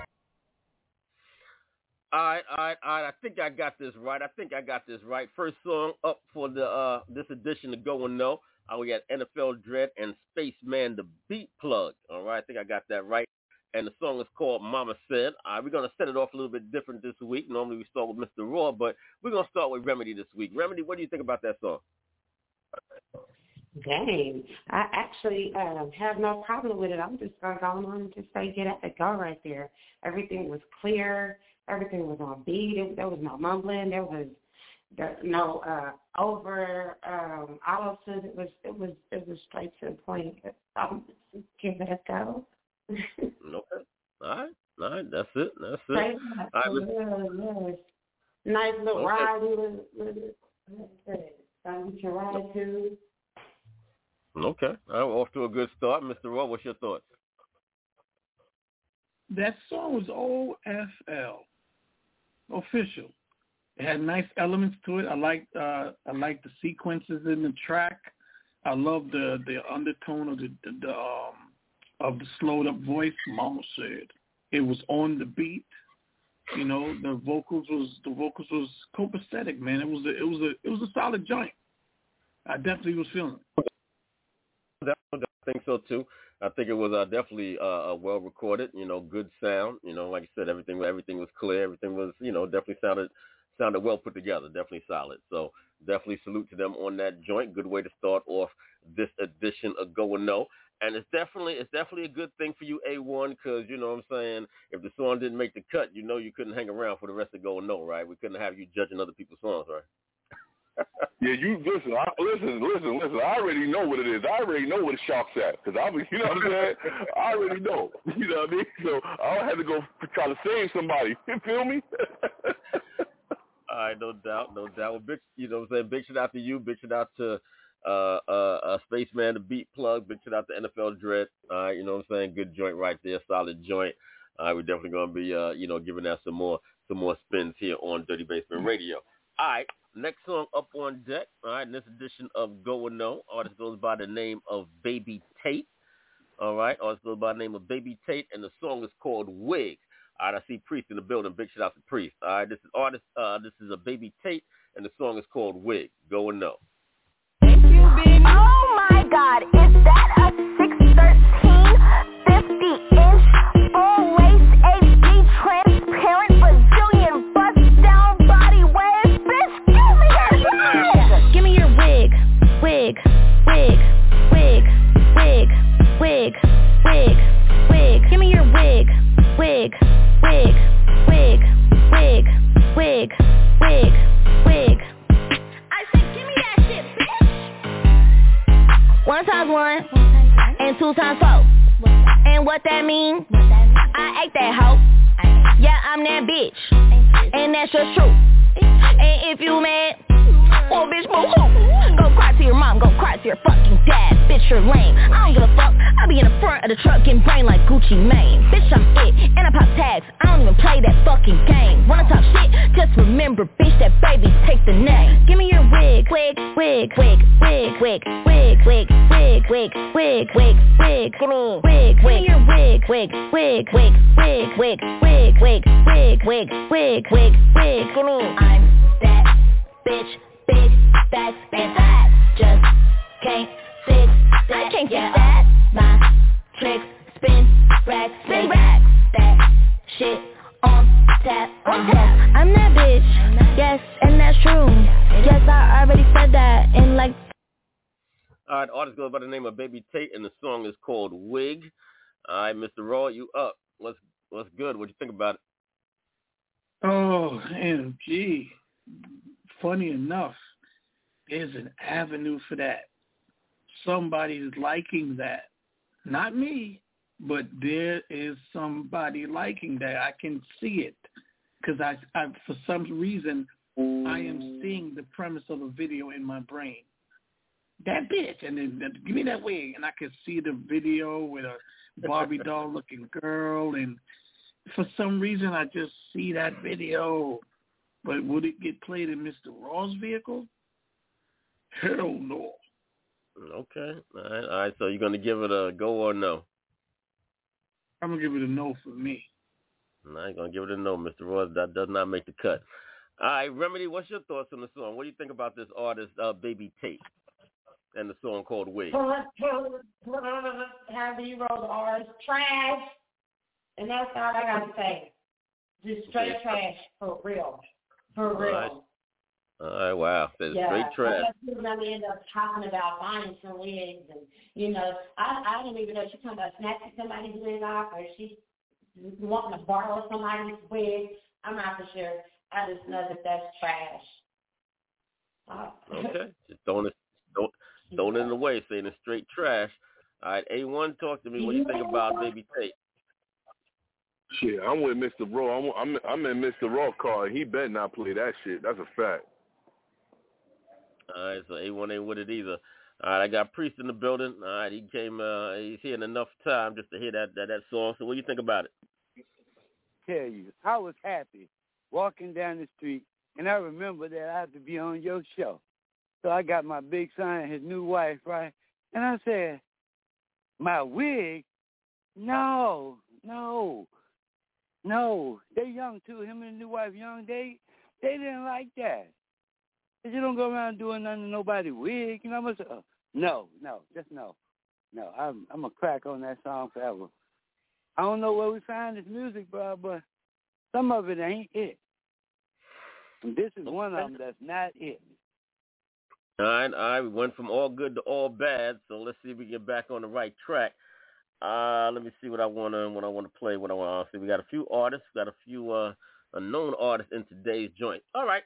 [SPEAKER 3] All right, all right, all right. I think I got this right. I think I got this right. First song up for the uh this edition of Go and Know. Uh, we got NFL Dread and Spaceman the Beat Plug. All right, I think I got that right. And the song is called Mama Said. Right, we're gonna set it off a little bit different this week. Normally we start with Mr. Raw, but we're gonna start with Remedy this week. Remedy, what do you think about that song?
[SPEAKER 5] Dang, I actually um, have no problem with it. I'm just gonna go on and just say get at the go right there. Everything was clear. Everything was on beat. It, there was no mumbling. There was there, no uh, over um, auto. It was it was it was straight to the point. Um, give it a go.
[SPEAKER 3] Okay. All right. All right. That's it. That's it.
[SPEAKER 5] Straight
[SPEAKER 3] All
[SPEAKER 5] up. Yeah. Nice little
[SPEAKER 3] Okay.
[SPEAKER 5] ride. We was, we was, um, we can ride to.
[SPEAKER 3] Okay. All right. We're off to a good start. Mr. Raw, what's your thoughts?
[SPEAKER 4] That song was OFL, official. It had nice elements to it. I like uh, I like the sequences in the track. I love the the undertone of the, the, the um, of the slowed up voice. Mama said it was on the beat. You know, the vocals was the vocals was copacetic, man. It was a, it was a it was a solid joint. I definitely was feeling it.
[SPEAKER 3] I think so too. I think it was uh, definitely uh, well recorded. You know, good sound. You know, like I said, everything everything was clear. Everything was you know definitely sounded sounded well put together. Definitely solid. So definitely salute to them on that joint. Good way to start off this edition of Go and No. And it's definitely it's definitely a good thing for you, A1, because you know what I'm saying. If the song didn't make the cut, you know you couldn't hang around for the rest of Go No, right? We couldn't have you judging other people's songs, right?
[SPEAKER 15] yeah, you listen, I, listen, listen, listen. I already know what it is. I already know what the shark's at because I, you know what I'm saying. I already know. You know what I mean? So I don't have to go try to save somebody. You feel me?
[SPEAKER 3] All right, no doubt, no doubt. Well, big, you know what I'm saying? Big shout out to you. Big shout out to uh, uh, Spaceman, the beat plug. Big shout out to NFL Dread. All right, you know what I'm saying? Good joint right there, solid joint. All right, we're definitely gonna be, uh, you know, giving that some more, some more spins here on Dirty Basement Radio. All right, next song up on deck. All right, in this edition of Go and No, artist goes by the name of Baby Tate. All right, artist goes by the name of Baby Tate, and the song is called Wig. All right, I see Priest in the building. Big shout out to Priest. All right, this is artist. Uh, this is a Baby Tate, and the song is called Wig. Go and
[SPEAKER 34] Oh my God, is that a 613, 50 inch, full
[SPEAKER 35] times one, and two times four. And what that mean? I ate that hoe. Yeah, I'm that bitch. And that's just true. And if you mad, well, bitch, boo hoo. Go cry to your mom, go cry to your fucking dad. Bitch, you're lame. I don't give a fuck. I be in the front of the truck getting brain like Gucci Mane. Bitch, I'm it, and I pop tags. I don't even play that fucking game. Wanna talk shit? Just remember, bitch, that Baby Tate the name. Give me your wig, wig, wig, wig, wig, wig, wig, wig, wig, wig, wig, wig, wig. Give me wig, wig, your wig, wig, wig, wig, wig, wig, wig, wig, wig, wig, wig, wig, wig. Give me. I'm that bitch, big facts and I just can't sit that. I can't get that. My tricks spin racks, spin racks. That shit on tap, on uh-huh. tap. I'm that bitch, yes, and that's true. Yes, I already said that in like.
[SPEAKER 3] All right, artist goes by the name of Baby Tate, and the song is called Wig. All right, Mr. Raw, you up? What's what's good? What you think about it?
[SPEAKER 4] Oh, MG. Funny enough, there's an avenue for that. Somebody's liking that. Not me, but there is somebody liking that. I can see it because I, I, for some reason, I am seeing the premise of a video in my brain. That bitch, and then give me that wig, and I can see the video with a Barbie doll looking girl, and for some reason I just see that video. But would it get played in Mr. Raw's vehicle? Hell no.
[SPEAKER 3] Okay. All right. All right. So you're gonna give it a go or no?
[SPEAKER 4] I'm gonna give it a no for me.
[SPEAKER 3] I'm gonna give it a no, Mr. Ross. That does not make the cut. All right, Remedy, what's your thoughts on the song? What do you think about this artist, uh, Baby Tate, and the song called Wig?
[SPEAKER 5] How do you roll the R's? Trash. And that's all I got to say. Just straight trash, for real. For real.
[SPEAKER 3] All right. All right, wow. That's
[SPEAKER 5] yeah,
[SPEAKER 3] trash.
[SPEAKER 5] We're going to end up talking about buying some wigs. And, you know, I, I don't even know if she's talking about snatching somebody's wig off or she's wanting to borrow somebody's wig. I'm not for sure. I just know that that's trash. Uh,
[SPEAKER 3] Okay. Just throwing it, don't, it in the way, saying it's straight trash. All right, A1, talk to me. What do you think about Baby Tate?
[SPEAKER 15] Shit, I'm with Mr. Raw. I'm, I'm I'm in Mr. Raw car. He better not play that shit. That's a fact.
[SPEAKER 3] All right, so A1 ain't with it either. All right, I got Priest in the building. All right, he came. Uh, he's here in enough time just to hear that that, that song. So, what do you think about it?
[SPEAKER 36] tell you, I was happy walking down the street and I remember that I have to be on your show. So I got my big son, and his new wife, right? And I said, my wig? No, no, no. They young too. Him and his new wife young. They they didn't like that. Cause you don't go around doing nothing to nobody wig. You know what I'm saying? Uh, no, no, just no, no. I'm I'm a crack on that song forever. I don't know where we find this music, bro, but some of it ain't it. And this is one of them that's not it.
[SPEAKER 3] All right, all right. We went from all good to all bad, so let's see if we get back on the right track. Uh, let me see what I want to what I want to play. What I want to see. We got a few artists, We got a few uh unknown artists in today's joint. All right,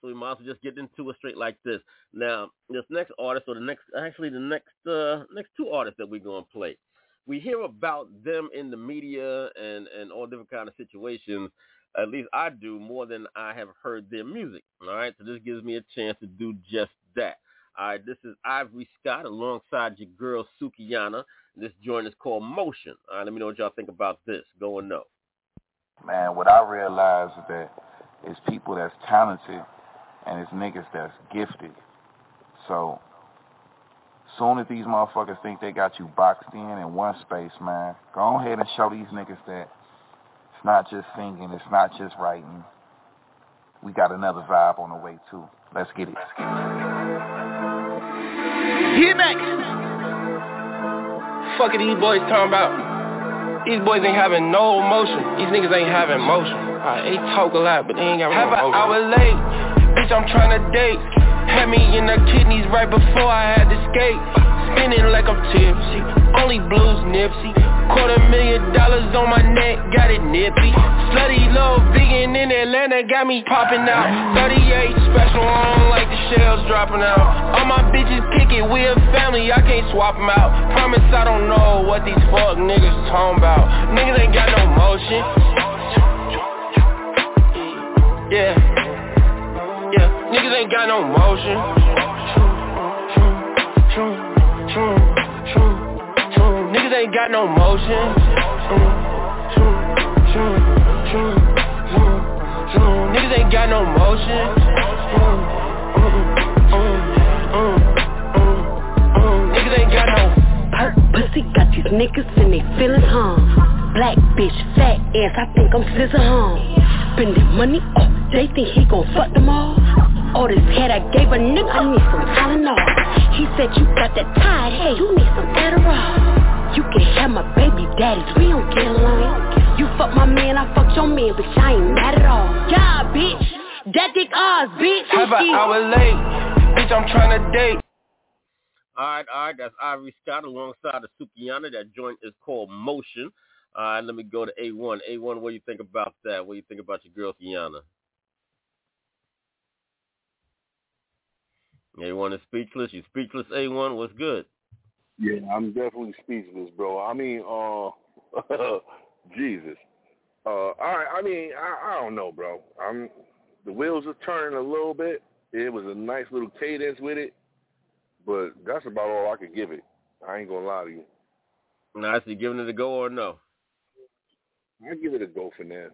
[SPEAKER 3] so we might as well just get into it straight like this. Now, this next artist, or the next, actually the next uh next two artists that we're gonna play, we hear about them in the media and and all different kind of situations. At least I do more than I have heard their music. All right, so this gives me a chance to do just that. All right, this is Ivory Scott alongside your girl Sukihana. This joint is called Motion. All right, let me know what y'all think about this. Go and know.
[SPEAKER 7] Man, what I realize is that it's people that's talented and it's niggas that's gifted. So soon as these motherfuckers think they got you boxed in in one space, man, go ahead and show these niggas that it's not just singing, it's not just writing. We got another vibe on the way too. Let's get it.
[SPEAKER 35] Get back. Fuck it, these boys talking about. These boys ain't having no emotion. These niggas ain't having motion. Right, they talk a lot, but they ain't got no emotion. Have an hour late, bitch, I'm trying to date. Had me in the kidneys right before I had to skate. Spinning like I'm tipsy, only blues Nipsey. Quarter million dollars on my neck, got it nippy. Slutty little vegan in Atlanta got me popping out. 38 special, I don't like the shells dropping out. All my bitches kick it, we a family, I can't swap them out. Promise I don't know what these fuck niggas talking about. Niggas ain't got no motion. Yeah. Yeah, niggas ain't got no motion. Niggas ain't got no motion. Niggas ain't got no motion. Niggas ain't got no
[SPEAKER 34] Perk pussy got these niggas and they feelin' hum. Black bitch, fat ass, I think I'm scissor hum. Spending money, oh, they think he gon' fuck them all. All this head I gave a nigga, I need some Tylenol. He said you got that tired, hey, you need some Adderall. You can have my baby daddies, we don't get along. You fuck my man, I fuck your man, bitch, I ain't mad at all. Yeah, bitch, that dick ours, bitch.
[SPEAKER 35] Have an hour late, bitch, I'm trying to date.
[SPEAKER 3] All right, all right, that's Ivory Scott alongside of Sukihana. That joint is called Motion. All right, let me go to A1. A1, what do you think about that? What do you think about your girl, Kiana? A1 is speechless. You speechless, A1? What's good?
[SPEAKER 15] Yeah, I'm definitely speechless, bro. I mean, uh, Jesus. Uh, all right. I mean, I, I don't know, bro. I'm the wheels are turning a little bit. It was a nice little cadence with it, but that's about all I could give it. I ain't gonna lie to you.
[SPEAKER 3] Nice. You giving it a go or no?
[SPEAKER 15] I give it a go for now.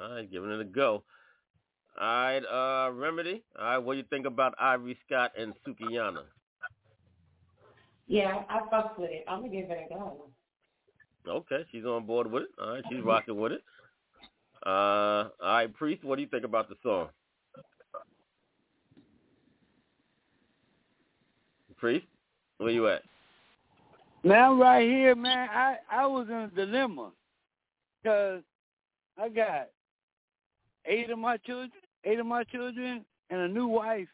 [SPEAKER 3] All right, giving it a go. All right, uh, Remedy. All right, what do you think about Ivory Scott and Sukihana?
[SPEAKER 5] Yeah, I fucked with it. I'm gonna give it a go.
[SPEAKER 3] Okay, she's on board with it. All right, she's rocking with it. Uh, all right, Priest, what do you think about the song? Priest, where you at?
[SPEAKER 36] Now right here, man. I I was in a dilemma because I got eight of my children, eight of my children, and a new wife.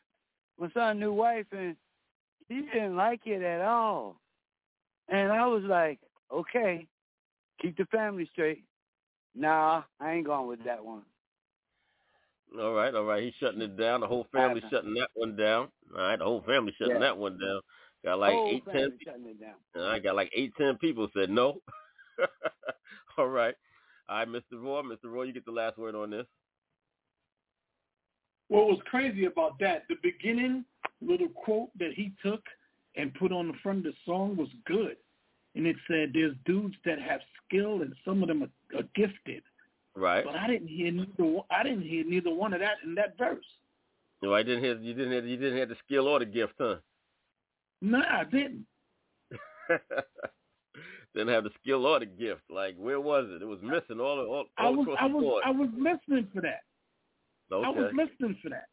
[SPEAKER 36] My son, new wife, and she didn't like it at all. And I was like, okay, keep the family straight. Nah, I ain't going with that one.
[SPEAKER 3] All right, all right. He's shutting it down. The whole family shutting that one down. All right, the whole family shutting
[SPEAKER 36] Yeah.
[SPEAKER 3] that one down. Got like
[SPEAKER 36] Whole
[SPEAKER 3] eight, ten.
[SPEAKER 36] family shutting it down.
[SPEAKER 3] I got like eight, ten people said no. all right, all right, Mr. Raw. Mr. Raw, you get the last word on this.
[SPEAKER 4] What was crazy about that, the beginning little quote that he took and put on the front of the song was good. And it said there's dudes that have skill and some of them are, are gifted.
[SPEAKER 3] Right.
[SPEAKER 4] But I didn't hear neither. I didn't hear neither one of that in that verse.
[SPEAKER 3] No, I didn't hear. You didn't hear. You didn't hear the skill or the gift, huh?
[SPEAKER 4] No, I didn't.
[SPEAKER 3] didn't have the skill or the gift. Like where was it? It was missing all all, all
[SPEAKER 4] I was
[SPEAKER 3] across
[SPEAKER 4] I
[SPEAKER 3] the
[SPEAKER 4] was
[SPEAKER 3] board.
[SPEAKER 4] I was listening for that.
[SPEAKER 3] okay.
[SPEAKER 4] I was listening for that.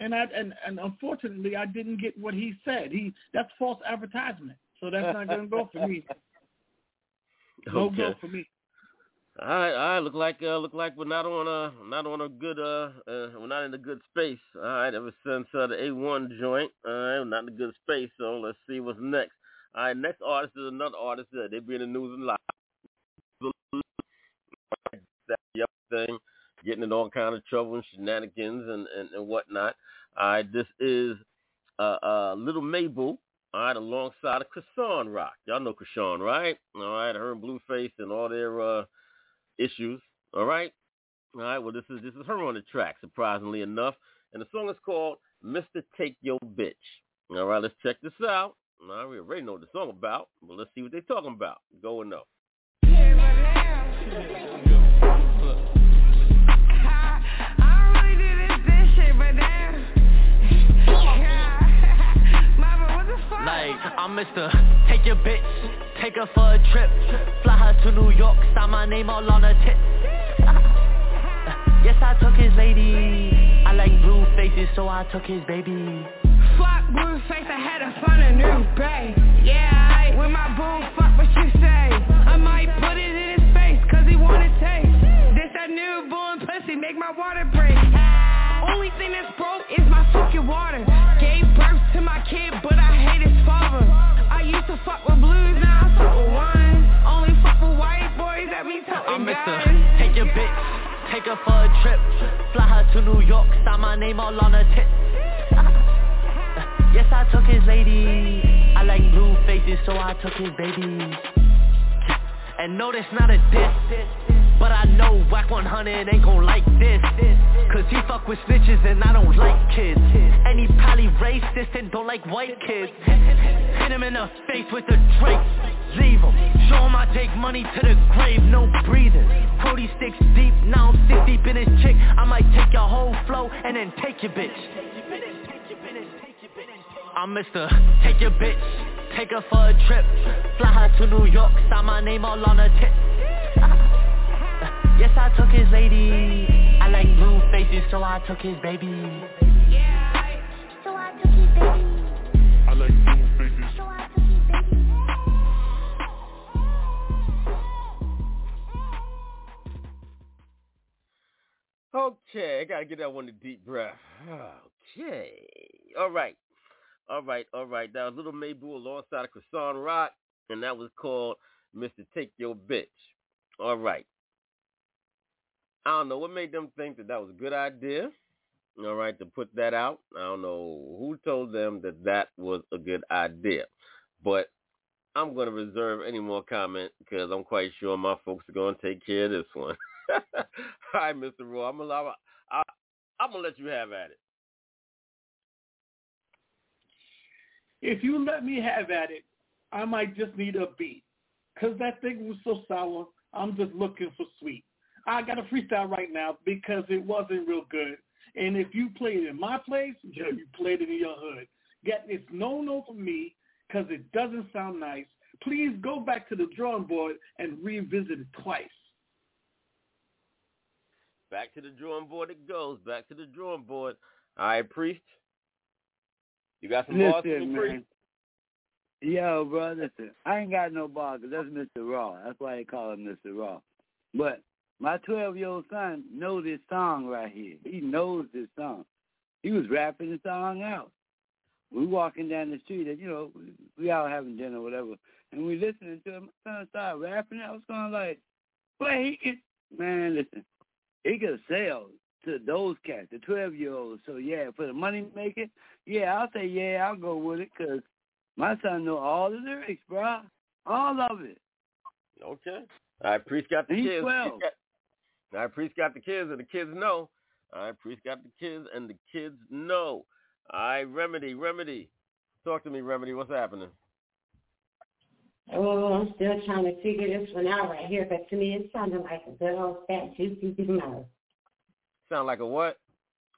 [SPEAKER 4] And I and, and unfortunately I didn't get what he said. He that's false advertisement. So that's not gonna go for me. No
[SPEAKER 3] okay.
[SPEAKER 4] go for me.
[SPEAKER 3] All right, all right. Look like uh, look like we're not on a not on a good uh, uh we're not in a good space. All right, ever since uh, the A one joint, all right, we're not in a good space. So let's see what's next. All right, next artist is another artist that they be in the news a lot. That yep thing, getting in all kind of trouble and shenanigans and and, and whatnot. All right, this is uh uh Little Mabu. All right, alongside of Chrisean Rock. Y'all know Krishan, right? All right, her and Blueface and all their uh issues. All right. All right. Well, this is this is her on the track, surprisingly enough, and the song is called "Mr. Take Your Bitch." All right. Let's check this out. All right, we already know what the song about, but let's see what they're talking about. Go and know.
[SPEAKER 2] Like, I'm Mr. Take your bitch, take her for a trip. Fly her to New York, sign my name all on her tip Yes, I took his lady. I like blue faces, so I took his baby.
[SPEAKER 37] Fuck blue face, I had to find a new bae Yeah, I, with my boo, fuck what you say. I might put it in his face, cause he wanna taste. This that newborn pussy, make my water break Only thing that's broke is my fucking water. Gave birth to my kid, but I hate his father. I used to fuck with blues, now I fuck with ones. Only fuck with white boys that be
[SPEAKER 2] I'm
[SPEAKER 37] toting
[SPEAKER 2] Mr. Take your bitch, take her for a trip. Fly her to New York, sign my name all on her tip Yes, I took his lady. I like blue faces, so I took his baby. And no, that's not a diss But I know Wack 100 ain't gon' like this. Cause he fuck with snitches and I don't like kids. And he probably racist and don't like white kids. Hit him in the face with a Drake Leave him. Show him I take money to the grave, no breathing. Cody sticks deep, now I'm six deep in his chick. I might take your whole flow and then take your bitch. I'm Mr. Take your bitch, take her for a trip. Fly her to New York, sign my name all on her tip Yes, I took his lady I like blue faces, so I took his baby Yeah,
[SPEAKER 34] So I took his baby.
[SPEAKER 38] I like blue faces.
[SPEAKER 34] So I took his baby.
[SPEAKER 3] Okay, I gotta get that one a deep breath. Okay, all right, all right, all right. That was Little Mabu alongside of Croissant Rock, and that was called "Mr. Take Your Bitch." All right. I don't know what made them think that that was a good idea. All right, to put that out. I don't know who told them that that was a good idea, but I'm going to reserve any more comment because I'm quite sure my folks are going to take care of this one. All right, Mr. Raw, I'm gonna, I, I'm gonna let you have at it.
[SPEAKER 4] If you let me have at it, I might just need a beat. Cause that thing was so sour, I'm just looking for sweet. I got a freestyle right now because it wasn't real good. And if you played it in my place, yeah, you played it in your hood. Get it's no no for me because it doesn't sound nice. Please go back to the drawing board and revisit it twice.
[SPEAKER 3] Back to the drawing board it goes. Back to the drawing board. All right, Priest. You got some bars for
[SPEAKER 36] man.
[SPEAKER 3] Priest?
[SPEAKER 36] Yo, bro, listen. I ain't got no ball 'cause that's Mr. Raw. That's why they call him Mr. Raw. But my 12-year-old son knows this song right here. He knows this song. He was rapping the song out. We walking down the street, and you know, we, all having dinner or whatever, and we listening to him. My son started rapping. I was going like, "Boy, he can, man, listen, he could sell to those cats, the 12-year-olds. So yeah, for the money making, yeah, I'll say yeah, I'll go with it, cause my son know all the lyrics, bro, all of it.
[SPEAKER 3] Okay. All right, Priest got the
[SPEAKER 36] He's
[SPEAKER 3] kids.
[SPEAKER 36] 12.
[SPEAKER 3] Priest got, all right, Priest got the kids, and the kids know. All right, Priest got the kids, and the kids know. All right, Remedy, Remedy. Talk to me, Remedy. What's happening?
[SPEAKER 5] Oh, I'm still trying to figure this one out right here, but to me it sounded like a good old fat juicy banana.
[SPEAKER 3] Sound like a what?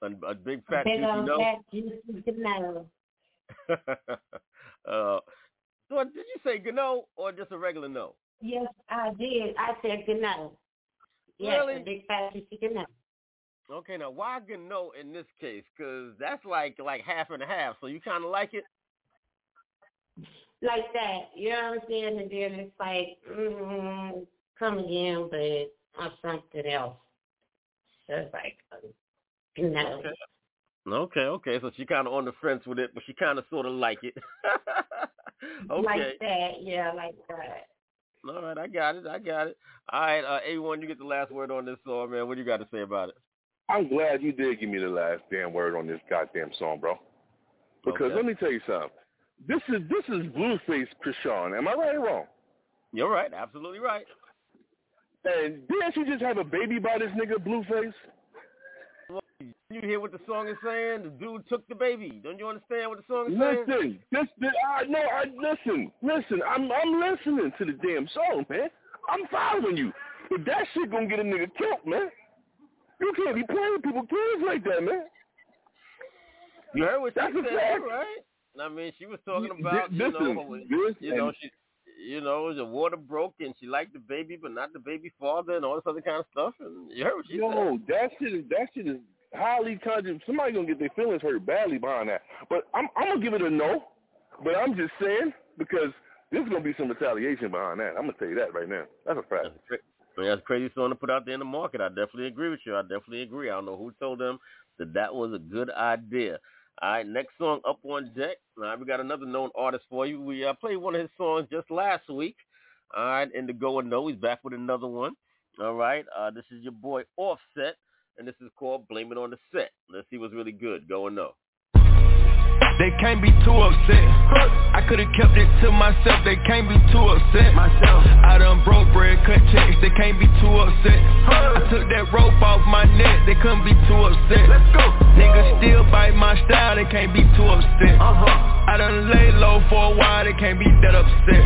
[SPEAKER 3] A, a big fat
[SPEAKER 5] a big
[SPEAKER 3] juicy
[SPEAKER 5] old
[SPEAKER 3] nose?
[SPEAKER 5] fat juicy banana.
[SPEAKER 3] uh, so did you say Gano or just a regular no?
[SPEAKER 5] Yes, I did. I said banana. Yes,
[SPEAKER 3] Really?
[SPEAKER 5] a big fat banana.
[SPEAKER 3] Okay, now why Gano in this case? Because that's like like half and a half. So you kind of like it?
[SPEAKER 5] Like that, you know what I'm saying? And then it's like, mm, come again, but on something else. So it's like, uh, banana.
[SPEAKER 3] Okay. Okay, okay. So she kind of on the fence with it, but she kind of sort of like it. okay.
[SPEAKER 5] Like that, yeah, like that.
[SPEAKER 3] All right, I got it. I got it. All right, uh, A1, you get the last word on this song, man. What do you got to say about it?
[SPEAKER 15] I'm glad you did give me the last damn word on this goddamn song, bro. Because
[SPEAKER 3] Okay.
[SPEAKER 15] let me tell you something. This is this is Blueface Chrisean. Am I right or wrong?
[SPEAKER 3] You're right. Absolutely right.
[SPEAKER 15] And didn't she just have a baby by this nigga Blueface?
[SPEAKER 3] You hear what the song is saying? The dude took the baby. Don't you understand what the song is saying?
[SPEAKER 15] Listen, this, this I no, I listen, listen. I'm I'm listening to the damn song, man. I'm following you. But that shit gonna get a nigga killed, man. You can't be playing with people kids like that, man.
[SPEAKER 3] You heard what she
[SPEAKER 15] That's a
[SPEAKER 3] said,
[SPEAKER 15] fact.
[SPEAKER 3] right? I mean, she was talking about, you
[SPEAKER 15] listen,
[SPEAKER 3] know,
[SPEAKER 15] this
[SPEAKER 3] you know, she, you know, the water broke and she liked the baby, but not the baby father and all this other kind of stuff. And you heard what she
[SPEAKER 15] Yo,
[SPEAKER 3] said.
[SPEAKER 15] that shit is that shit is highly conjured. Somebody gonna get their feelings hurt badly behind that. But I'm I'm gonna give it a no. But I'm just saying because there's gonna be some retaliation behind that. I'm gonna tell you that right now. That's a fact.
[SPEAKER 3] That's a crazy song to put out there in the market. I definitely agree with you. I definitely agree. I don't know who told them that that was a good idea. All right, next song up on deck. All right, we got another known artist for you. We uh, played one of his songs just last week. All right, in the Go and No, he's back with another one. All right, uh, this is your boy Offset, and this is called Blame It on the Set. Let's see what's really good. Go and No.
[SPEAKER 23] They can't be too upset. I could've kept it to myself. They can't be too upset. Myself. I done broke bread, cut checks. They can't be too upset. I took that rope off my neck. They couldn't be too upset. Let's go. Niggas still bite my style. They can't be too upset. Uh-huh. I done lay low for a while. They can't be that upset.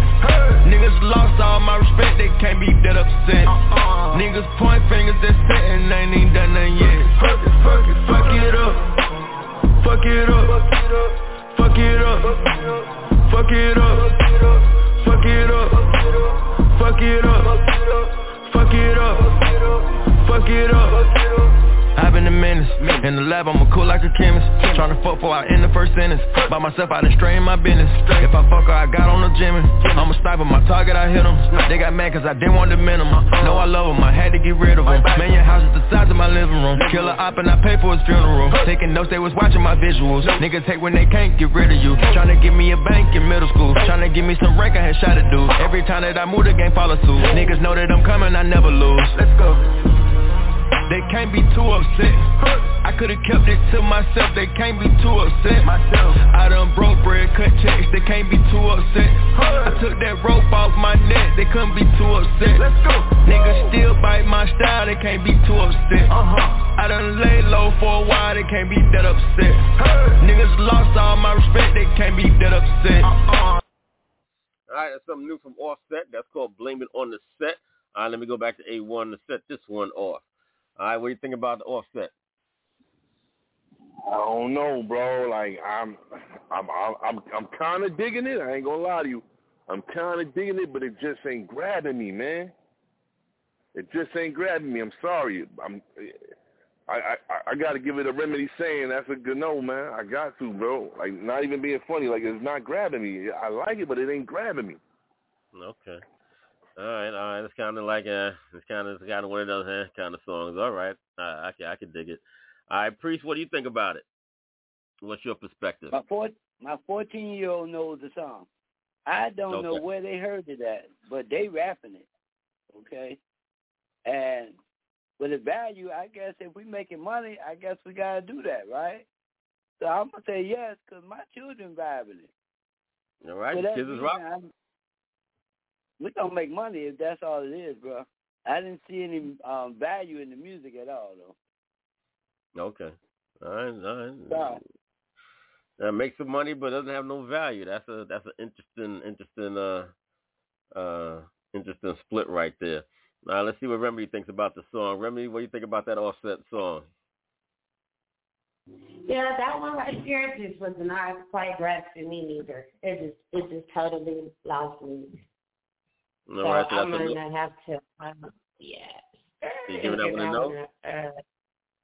[SPEAKER 23] Niggas lost all my respect. They can't be that upset. Uh-uh. Niggas point fingers. They're sitting. Ain't even done nothing yet. Fuck it, fuck it, fuck it up. Fuck it up. Fuck it up. Fuck it up. Fuck it up. Fuck it up. Fuck it up. Fuck it up. I've been a menace. In the lab I'ma cool like a chemist. Tryna fuck before I end the first sentence. By myself I done strained my business. If I fuck her I got on the gym I'm a sniper, my target I hit them They got mad cause I didn't want the minimum Know I love them, I had to get rid of them Man your house is the size of my living room. Killer op and I pay for his funeral. Taking notes they was watching my visuals. Niggas hate when they can't get rid of you. Tryna give me a bank in middle school. Tryna give me some rank I had shot a dude. Every time that I move the game follow suit. Niggas know that I'm coming I never lose. Let's go they can't be too upset. I could've kept it to myself. They can't be too upset. Myself. I done broke bread, cut checks. They can't be too upset. I took that rope off my neck. They couldn't be too upset. Let's go. Niggas still bite my style. They can't be too upset. Uh-huh. I done lay low for a while. They can't be that upset. Niggas lost all my respect. They can't be that upset. Uh-uh.
[SPEAKER 3] All right, that's something new from Offset. That's called Blame It on the Set. All right, let me go back to A1 to set this one off. All right, what do you think about the Offset?
[SPEAKER 15] I don't know, bro. Like I'm, I'm, I'm, I'm, I'm kind of digging it. I ain't gonna lie to you. I'm kind of digging it, but it just ain't grabbing me, man. It just ain't grabbing me. I'm sorry. I'm, I, I, I got to give it a remedy saying that's a good no, man. I got to, bro. Like not even being funny. Like it's not grabbing me. I like it, but it ain't grabbing me.
[SPEAKER 3] Okay. All right, all right. It's kind of like uh, it's kind of it's kind of one of those eh, kind of songs. All right, uh, I can I can dig it. All right, priest, what do you think about it? What's your perspective?
[SPEAKER 36] My four, my fourteen year old knows the song. I don't know where they heard it at, but they rapping it. Okay, and with the value, I guess if we making money, I guess we gotta do that, right? So I'm gonna say yes because my children vibing it.
[SPEAKER 3] All right,
[SPEAKER 36] For
[SPEAKER 3] kids is
[SPEAKER 36] reason,
[SPEAKER 3] rock.
[SPEAKER 36] I'm- we gonna make money if that's all it is, bro. I didn't see any um, value in the music at all, though.
[SPEAKER 3] Okay. All right, all right.
[SPEAKER 36] Sorry.
[SPEAKER 3] That makes some money, but doesn't have no value. That's a that's an interesting interesting uh
[SPEAKER 26] Uh, interesting split right there. Now let's see what Remedy thinks about the song. Remedy, what do you think about that Offset song?
[SPEAKER 5] Yeah, that one right there just was not quite grasping me neither. It just it just totally lost me.
[SPEAKER 26] All
[SPEAKER 5] so
[SPEAKER 26] right, so
[SPEAKER 5] I'm
[SPEAKER 26] that's
[SPEAKER 5] gonna have to um, yeah.
[SPEAKER 26] You giving that one a no?
[SPEAKER 5] Uh,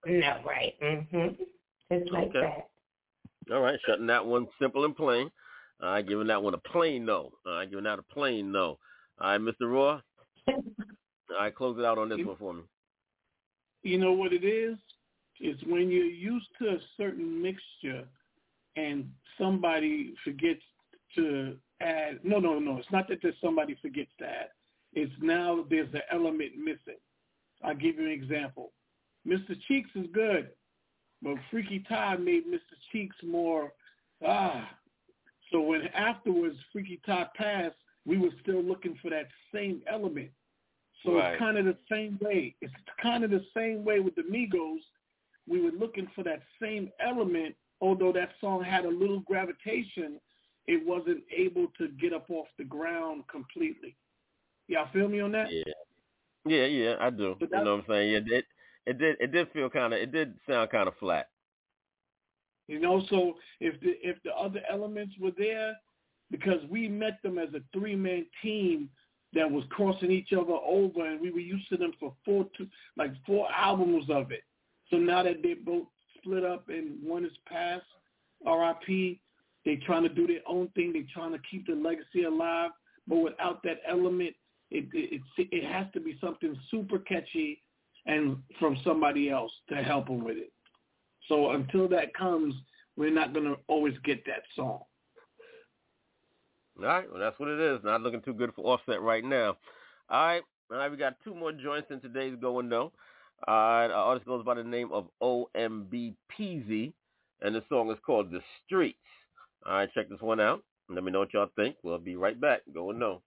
[SPEAKER 5] no, right. Mhm. Just like
[SPEAKER 26] Okay.
[SPEAKER 5] that.
[SPEAKER 26] All right, shutting that one simple and plain. I All right, giving that one a plain no. All right, giving that a plain no. All right, Mr. Raw. All right, close it out on this one for me.
[SPEAKER 4] You know what it is? It's when you're used to a certain mixture and somebody forgets to add. No, no, no. It's not that there's somebody forgets add. It's now there's an element missing. I'll give you an example. Mr. Cheeks is good, but Freaky Tah made Mr. Cheeks more ah. So when afterwards Freaky Tah passed, we were still looking for that same element. So
[SPEAKER 26] Right.
[SPEAKER 4] it's kind of the same way. It's kind of the same way with the Migos. We were looking for that same element, although that song had a little gravitation, it wasn't able to get up off the ground completely. Y'all feel me on that?
[SPEAKER 26] Yeah. Yeah, yeah, I do.
[SPEAKER 4] But
[SPEAKER 26] You know what I'm saying? Yeah, it it did it did feel kind of it did sound kind of flat.
[SPEAKER 4] You know, so if the if the other elements were there, because we met them as a three man team that was crossing each other over, and we were used to them for four two like four albums of it. So now that they both split up and one is past R.I.P., they trying to do their own thing. They're trying to keep the legacy alive, but without that element, it it it, it has to be something super catchy and from somebody else to help them with it. So until that comes, we're not going to always get that song.
[SPEAKER 26] All right, well that's what it is. Not looking too good for Offset right now. All right, all right, we got two more joints in today's going though. Right, our artist goes by the name of OMB Peezy, and the song is called The Streets. All right, check this one out. Let me know what y'all think. We'll be right back. Go and know.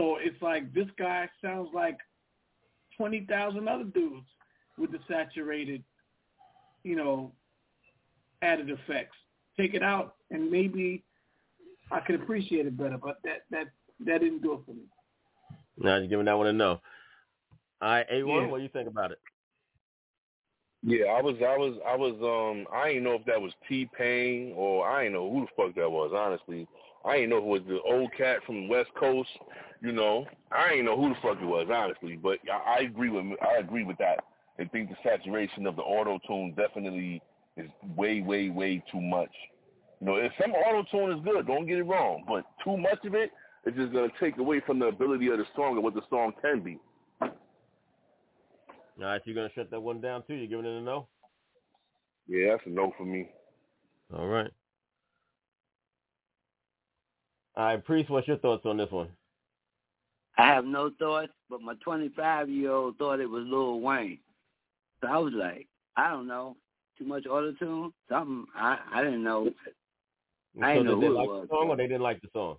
[SPEAKER 39] So
[SPEAKER 4] it's like this guy sounds like twenty thousand other dudes with the saturated, you know, added effects. Take it out, and maybe I could appreciate it better. But that that that didn't do it for me.
[SPEAKER 3] Now you're giving that one a no. All right, A1,
[SPEAKER 4] Yeah.
[SPEAKER 3] what do you think about it?
[SPEAKER 15] Yeah, I was, I was, I was, um, I didn't know if that was T Pain or I didn't know who the fuck that was. Honestly, I didn't know if it was the old cat from the West Coast. You know, I didn't know who the fuck it was, honestly. But I, I agree with, I agree with that. I think the saturation of the auto tune definitely is way, way, way too much. You know, if some auto tune is good, don't get it wrong, but too much of it is just gonna take away from the ability of the song and what the song can be.
[SPEAKER 3] All right, you're gonna shut that one down too. You giving it a no?
[SPEAKER 15] Yeah, that's a no for me.
[SPEAKER 3] All right. All right, Priest, what's your thoughts on this one?
[SPEAKER 36] I have no thoughts, but my 25 year old thought it was Lil Wayne. So I was like, I don't know, too much auto tune, something. I I didn't know. I
[SPEAKER 3] so
[SPEAKER 36] didn't know who it
[SPEAKER 3] like
[SPEAKER 36] was.
[SPEAKER 3] the song or they didn't like the song?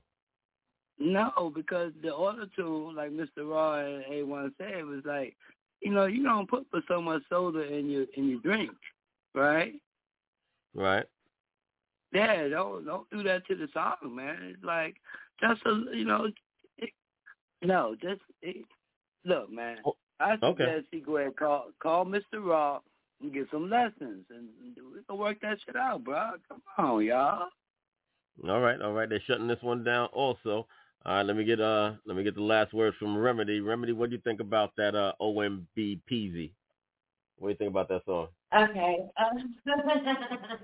[SPEAKER 36] No, because the auto tune, like Mr. Raw and A1 said, was like, you know, you don't put for so much soda in your in your drink, right?
[SPEAKER 3] Right.
[SPEAKER 36] Yeah, don't don't do that to the song, man. It's like just a you know, it, no, just it, look, man. I
[SPEAKER 3] okay.
[SPEAKER 36] suggest he go ahead and call call Mr. Raw and get some lessons, and we can work that shit out, bro. Come on, y'all.
[SPEAKER 3] All right, all right. They're shutting this one down also. All right, let me get uh let me get the last words from Remedy. Remedy, what do you think about that uh OMB Peezy? What do you think about that song?
[SPEAKER 5] Okay. Um,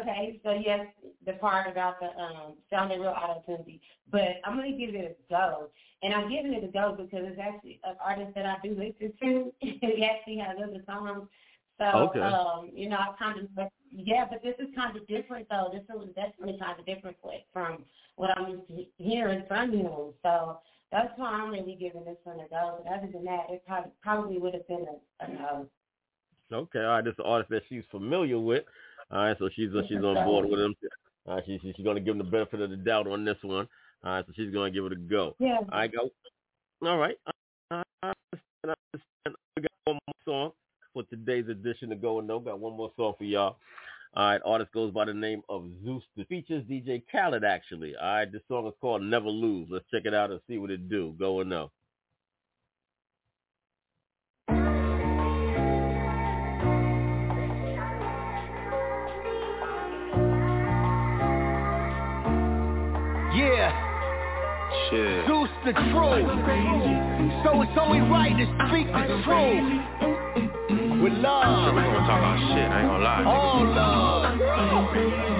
[SPEAKER 5] okay. So yes, the part about the um sounding real auto tunedy, but I'm gonna give it a go, and I'm giving it a go because it's actually an artist that I do listen to. he actually has other songs. So
[SPEAKER 3] Okay.
[SPEAKER 5] um, you know, I kind of yeah, but this is kind of different though. This is definitely kind of different from what I'm used to hearing from him. So that's why I'm really giving this one a go. But other than that, it probably probably would have been a, a no.
[SPEAKER 3] Okay, all right. This is an artist that she's familiar with. All right, so she's uh, she's on board with him. Right, she, she- she's going to give him the benefit of the doubt on this one. All right, so she's going to give it a go.
[SPEAKER 5] Yeah.
[SPEAKER 3] All right, go. All right. I I understand, I understand. We got one more song for today's edition of Go and No. Got one more song for y'all. All right, artist goes by the name of Zeus. It features DJ Khaled, actually. All right, this song is called Never Lose. Let's check it out and see what it do. Go and No.
[SPEAKER 40] The truth. So it's only right to speak the truth. With love.
[SPEAKER 41] We gonna talk our shit, I ain't gonna lie.
[SPEAKER 40] All love.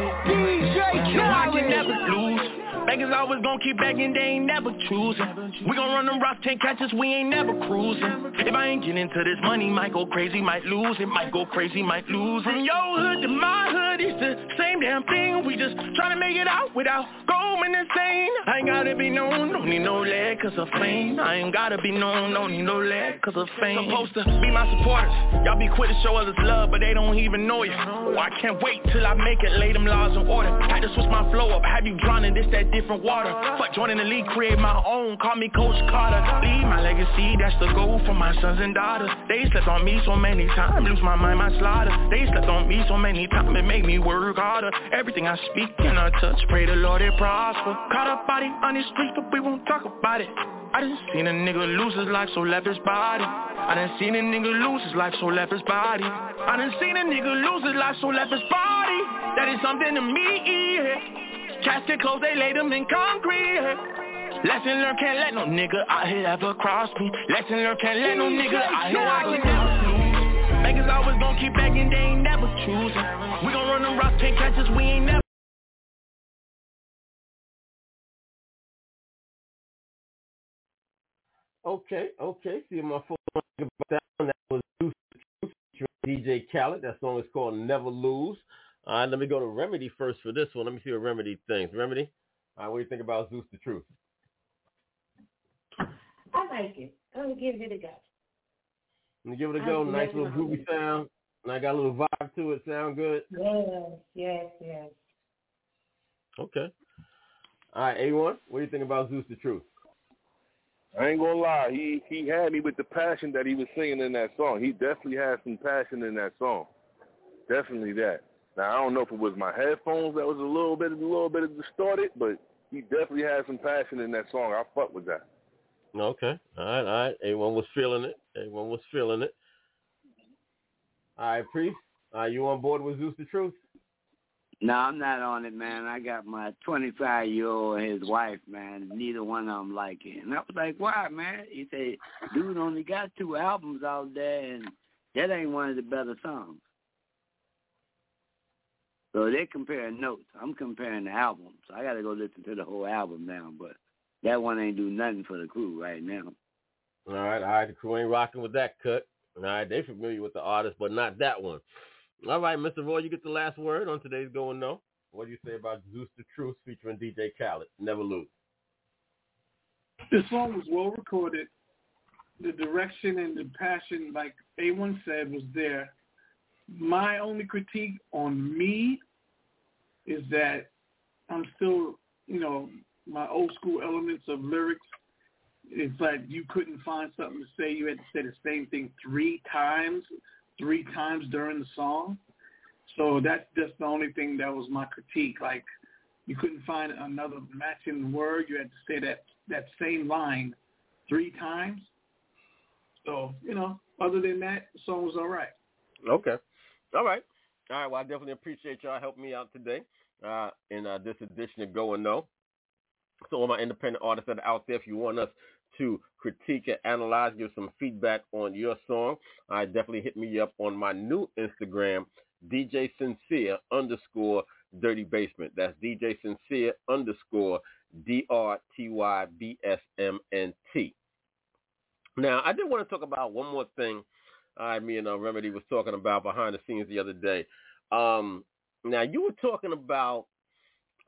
[SPEAKER 2] Beggars always gonna keep begging, they ain't never choosing. We gon' run them rocks, take catches, we ain't never cruising. If I ain't get into this money, might go crazy, might lose it, might go crazy, might lose. From your hood to my hood, it's the same damn thing. We just tryna make it out without going insane. I ain't gotta be known, don't need no leg cause of fame. I ain't gotta be known, don't need no leg cause of fame. Supposed to be my supporters. Y'all be quick to show others love, but they don't even know you. Oh, I can't wait till I make it, lay them laws in order. Had to switch my flow up, have you drowning this that different water. Fuck joining the league, create my own, call me Coach Carter. Leave my legacy, that's the goal for my sons and daughters. They slept on me so many times, lose my mind, my slaughter. They slept on me so many times, it make me work harder. Everything I speak and I touch, pray the Lord it prosper. Caught a body on these streets, but we won't talk about it. I done seen a nigga lose his life, so left his body. I done seen a nigga lose his life, so left his body. I done seen a nigga lose his life, so left his body. That is something to me. yeah. Casket clothes, they laid them in concrete. Lesson learned, can't let no nigga out here ever cross me. Lesson learned, can't let no nigga out here ever cross me. Beggars always gonna keep begging, they ain't never choosing. We gon' run them rocks, take catches, we ain't never.
[SPEAKER 3] Okay, okay. See my phone about that one. That was Zeus the Truth featuring DJ Khaled. That song is called Never Lose. All right, let me go to Remedy first for this one. Let me see what Remedy thinks. Remedy, all right, what do you think about Zeus the Truth?
[SPEAKER 5] I like it. I'm gonna give it a go.
[SPEAKER 3] Let me give it a go. Nice little
[SPEAKER 5] Absolutely.
[SPEAKER 3] groovy sound. And I got a little vibe to it. Sound good?
[SPEAKER 5] Yes, yes, yes.
[SPEAKER 3] Okay. All right, A1, what do you think about Zeus the Truth?
[SPEAKER 15] I ain't gonna lie, he he had me with the passion that he was singing in that song. He definitely had some passion in that song. Definitely that. Now I don't know if it was my headphones that was a little bit a little bit distorted, but he definitely had some passion in that song. I fuck with that.
[SPEAKER 3] Okay. All right, all right. Everyone was feeling it. Everyone was feeling it. All right, Priest. Are you on board with Zeus the Truth?
[SPEAKER 36] No, I'm not on it, man. I got my 25 year old and his wife, man. Neither one of them like it. And I was like, why, man? He said, dude only got two albums out there, and that ain't one of the better songs. So they're comparing notes. I'm comparing the albums. I got to go listen to the whole album now, but that one ain't do nothing for the crew right now.
[SPEAKER 3] All right, all right. The crew ain't rocking with that cut. All right, they familiar with the artist, but not that one. All right, Mr. Raw, you get the last word on today's Go and No. What do you say about Zeus the Truth featuring DJ Khaled? Never lose.
[SPEAKER 4] The song was well recorded. The direction and the passion, like A1 said, was there. My only critique on me is that I'm still, you know, my old school elements of lyrics. It's like you couldn't find something to say. You had to say the same thing three times, three times during the song. So that's just the only thing that was my critique. Like you couldn't find another matching word. You had to say that that same line three times. So you know, other than that, the song was all right.
[SPEAKER 3] Okay. All right. All right. Well, I definitely appreciate y'all helping me out today uh, in uh, this edition of Go and No. So all my independent artists that are out there, if you want us to critique and analyze, give some feedback on your song, I uh, definitely hit me up on my new Instagram, DJ Sincere underscore Dirty Basement. That's DJ Sincere underscore D R T Y B S M N T. Now, I did want to talk about one more thing. I me and uh, Remedy was talking about behind the scenes the other day. Um, now, you were talking about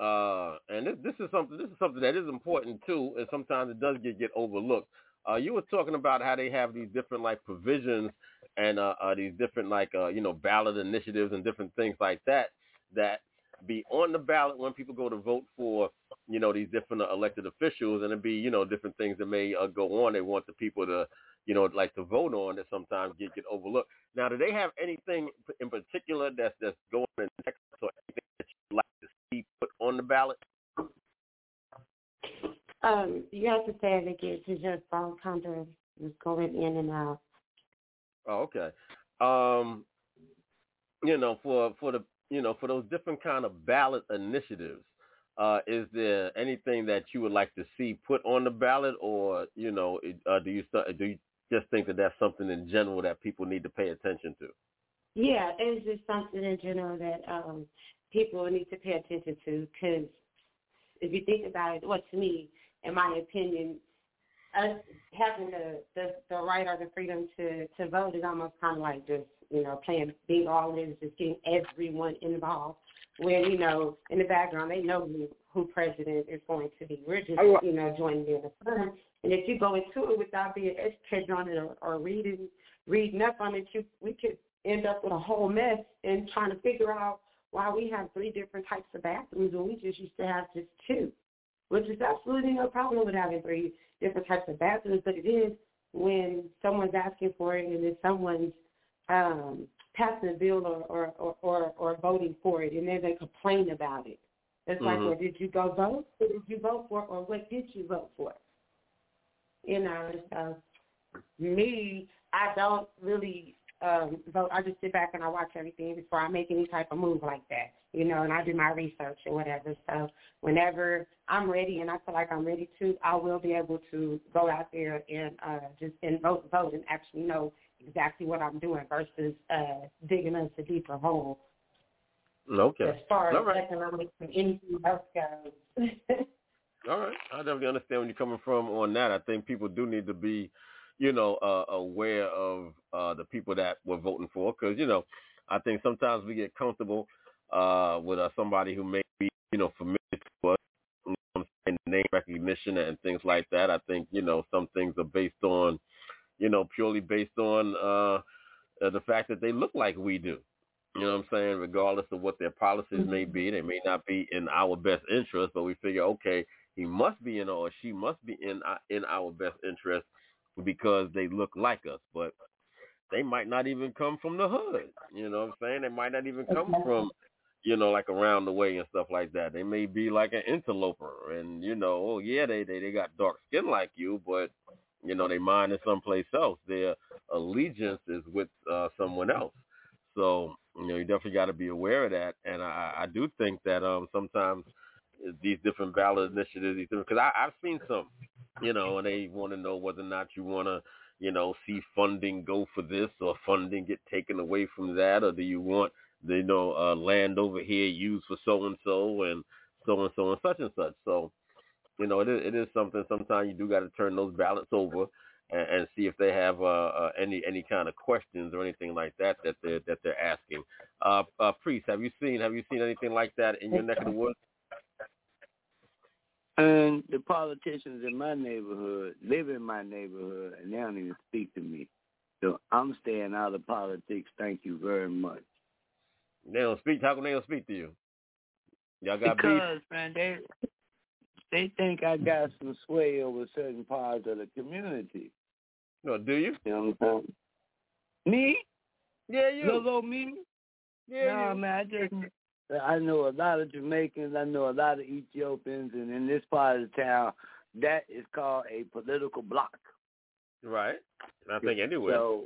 [SPEAKER 3] uh, and this, this is something this is something that is important too, and sometimes it does get get overlooked. Uh, you were talking about how they have these different like provisions and uh, uh, these different like uh, you know ballot initiatives and different things like that that be on the ballot when people go to vote for you know these different uh, elected officials, and it be you know different things that may uh, go on. They want the people to you know like to vote on that sometimes get get overlooked. Now, do they have anything in particular that's that's going in Texas or anything that you like to see put on the ballot?
[SPEAKER 5] Um, you have to say it again to just all kind of was going in and out.
[SPEAKER 3] Oh, okay. Um, you know, for for the you know for those different kind of ballot initiatives, uh, is there anything that you would like to see put on the ballot, or you know, uh, do you do you just think that that's something in general that people need to pay attention to?
[SPEAKER 5] Yeah, it's just something in general that um, people need to pay attention to because if you think about it, well, to me, in my opinion, us having the, the the right or the freedom to to vote is almost kind of like just you know playing big all in, just getting everyone involved. Where you know in the background they know who, who president is going to be. We're just you know joining in the fun. And if you go into it without being educated on it or, or reading reading up on it, you we could end up with a whole mess and trying to figure out why we have three different types of bathrooms when we just used to have just two, which is absolutely no problem with having three different types of bathrooms, but it is when someone's asking for it and then someone's um, passing a bill or, or, or, or, or voting for it and then they complain about it. It's like,
[SPEAKER 3] Mm-hmm.
[SPEAKER 5] well, did you go vote? What did you vote for or what did you vote for? You know, so me, I don't really um vote. I just sit back and I watch everything before I make any type of move like that. You know, and I do my research or whatever. So whenever I'm ready and I feel like I'm ready to, I will be able to go out there and uh just and vote vote and actually know exactly what I'm doing versus uh digging us a deeper hole
[SPEAKER 3] Okay.
[SPEAKER 5] as far as
[SPEAKER 3] right.
[SPEAKER 5] economics and anything else goes.
[SPEAKER 3] All right. I definitely understand where you're coming from on that. I think people do need to be, you know, uh, aware of uh, the people that we're voting for because, you know, I think sometimes we get comfortable uh, with uh, somebody who may be, you know, familiar to us, you know saying, name recognition and things like that. I think, you know, some things are based on, you know, purely based on uh, uh, the fact that they look like we do. You know what I'm saying? Regardless of what their policies may be, they may not be in our best interest, but we figure, okay, he must be in or she must be in our- in our best interest because they look like us. But they might not even come from the hood. You know what I'm saying? They might not even come from you know, like around the way and stuff like that. They may be like an interloper, and you know, oh yeah, they they they got dark skin like you, but you know, they mind is someplace else. Their allegiance is with uh, someone else. So you know, you definitely got to be aware of that. And I, I do think that um sometimes these different ballot initiatives, because I've seen some, you know, and they want to know whether or not you want to you know, see funding go for this or funding get taken away from that, or do you want the you know uh, land over here used for so and so and so and so and such and such? So, you know, it is, it is something. Sometimes you do got to turn those ballots over and, and see if they have uh, uh, any any kind of questions or anything like that that they're that they're asking. Uh, uh, priest, have you seen have you seen anything like that in your neck of the woods?
[SPEAKER 36] And the politicians in my neighborhood live in my neighborhood, and they don't even speak to me. So I'm staying out of politics. Thank you very much.
[SPEAKER 3] They don't speak. How come they don't speak to you? Y'all got
[SPEAKER 36] because,
[SPEAKER 3] beef?
[SPEAKER 36] man, they they think I got some sway over certain parts of the community.
[SPEAKER 3] No, do you?
[SPEAKER 36] You know what I'm saying? Me?
[SPEAKER 3] Yeah, you.
[SPEAKER 36] Little me?
[SPEAKER 3] Yeah,
[SPEAKER 36] nah,
[SPEAKER 3] you.
[SPEAKER 36] man, I just I know a lot of Jamaicans. I know a lot of Ethiopians, and in this part of the town, that is called a political block.
[SPEAKER 3] Right. I think anywhere.
[SPEAKER 36] So,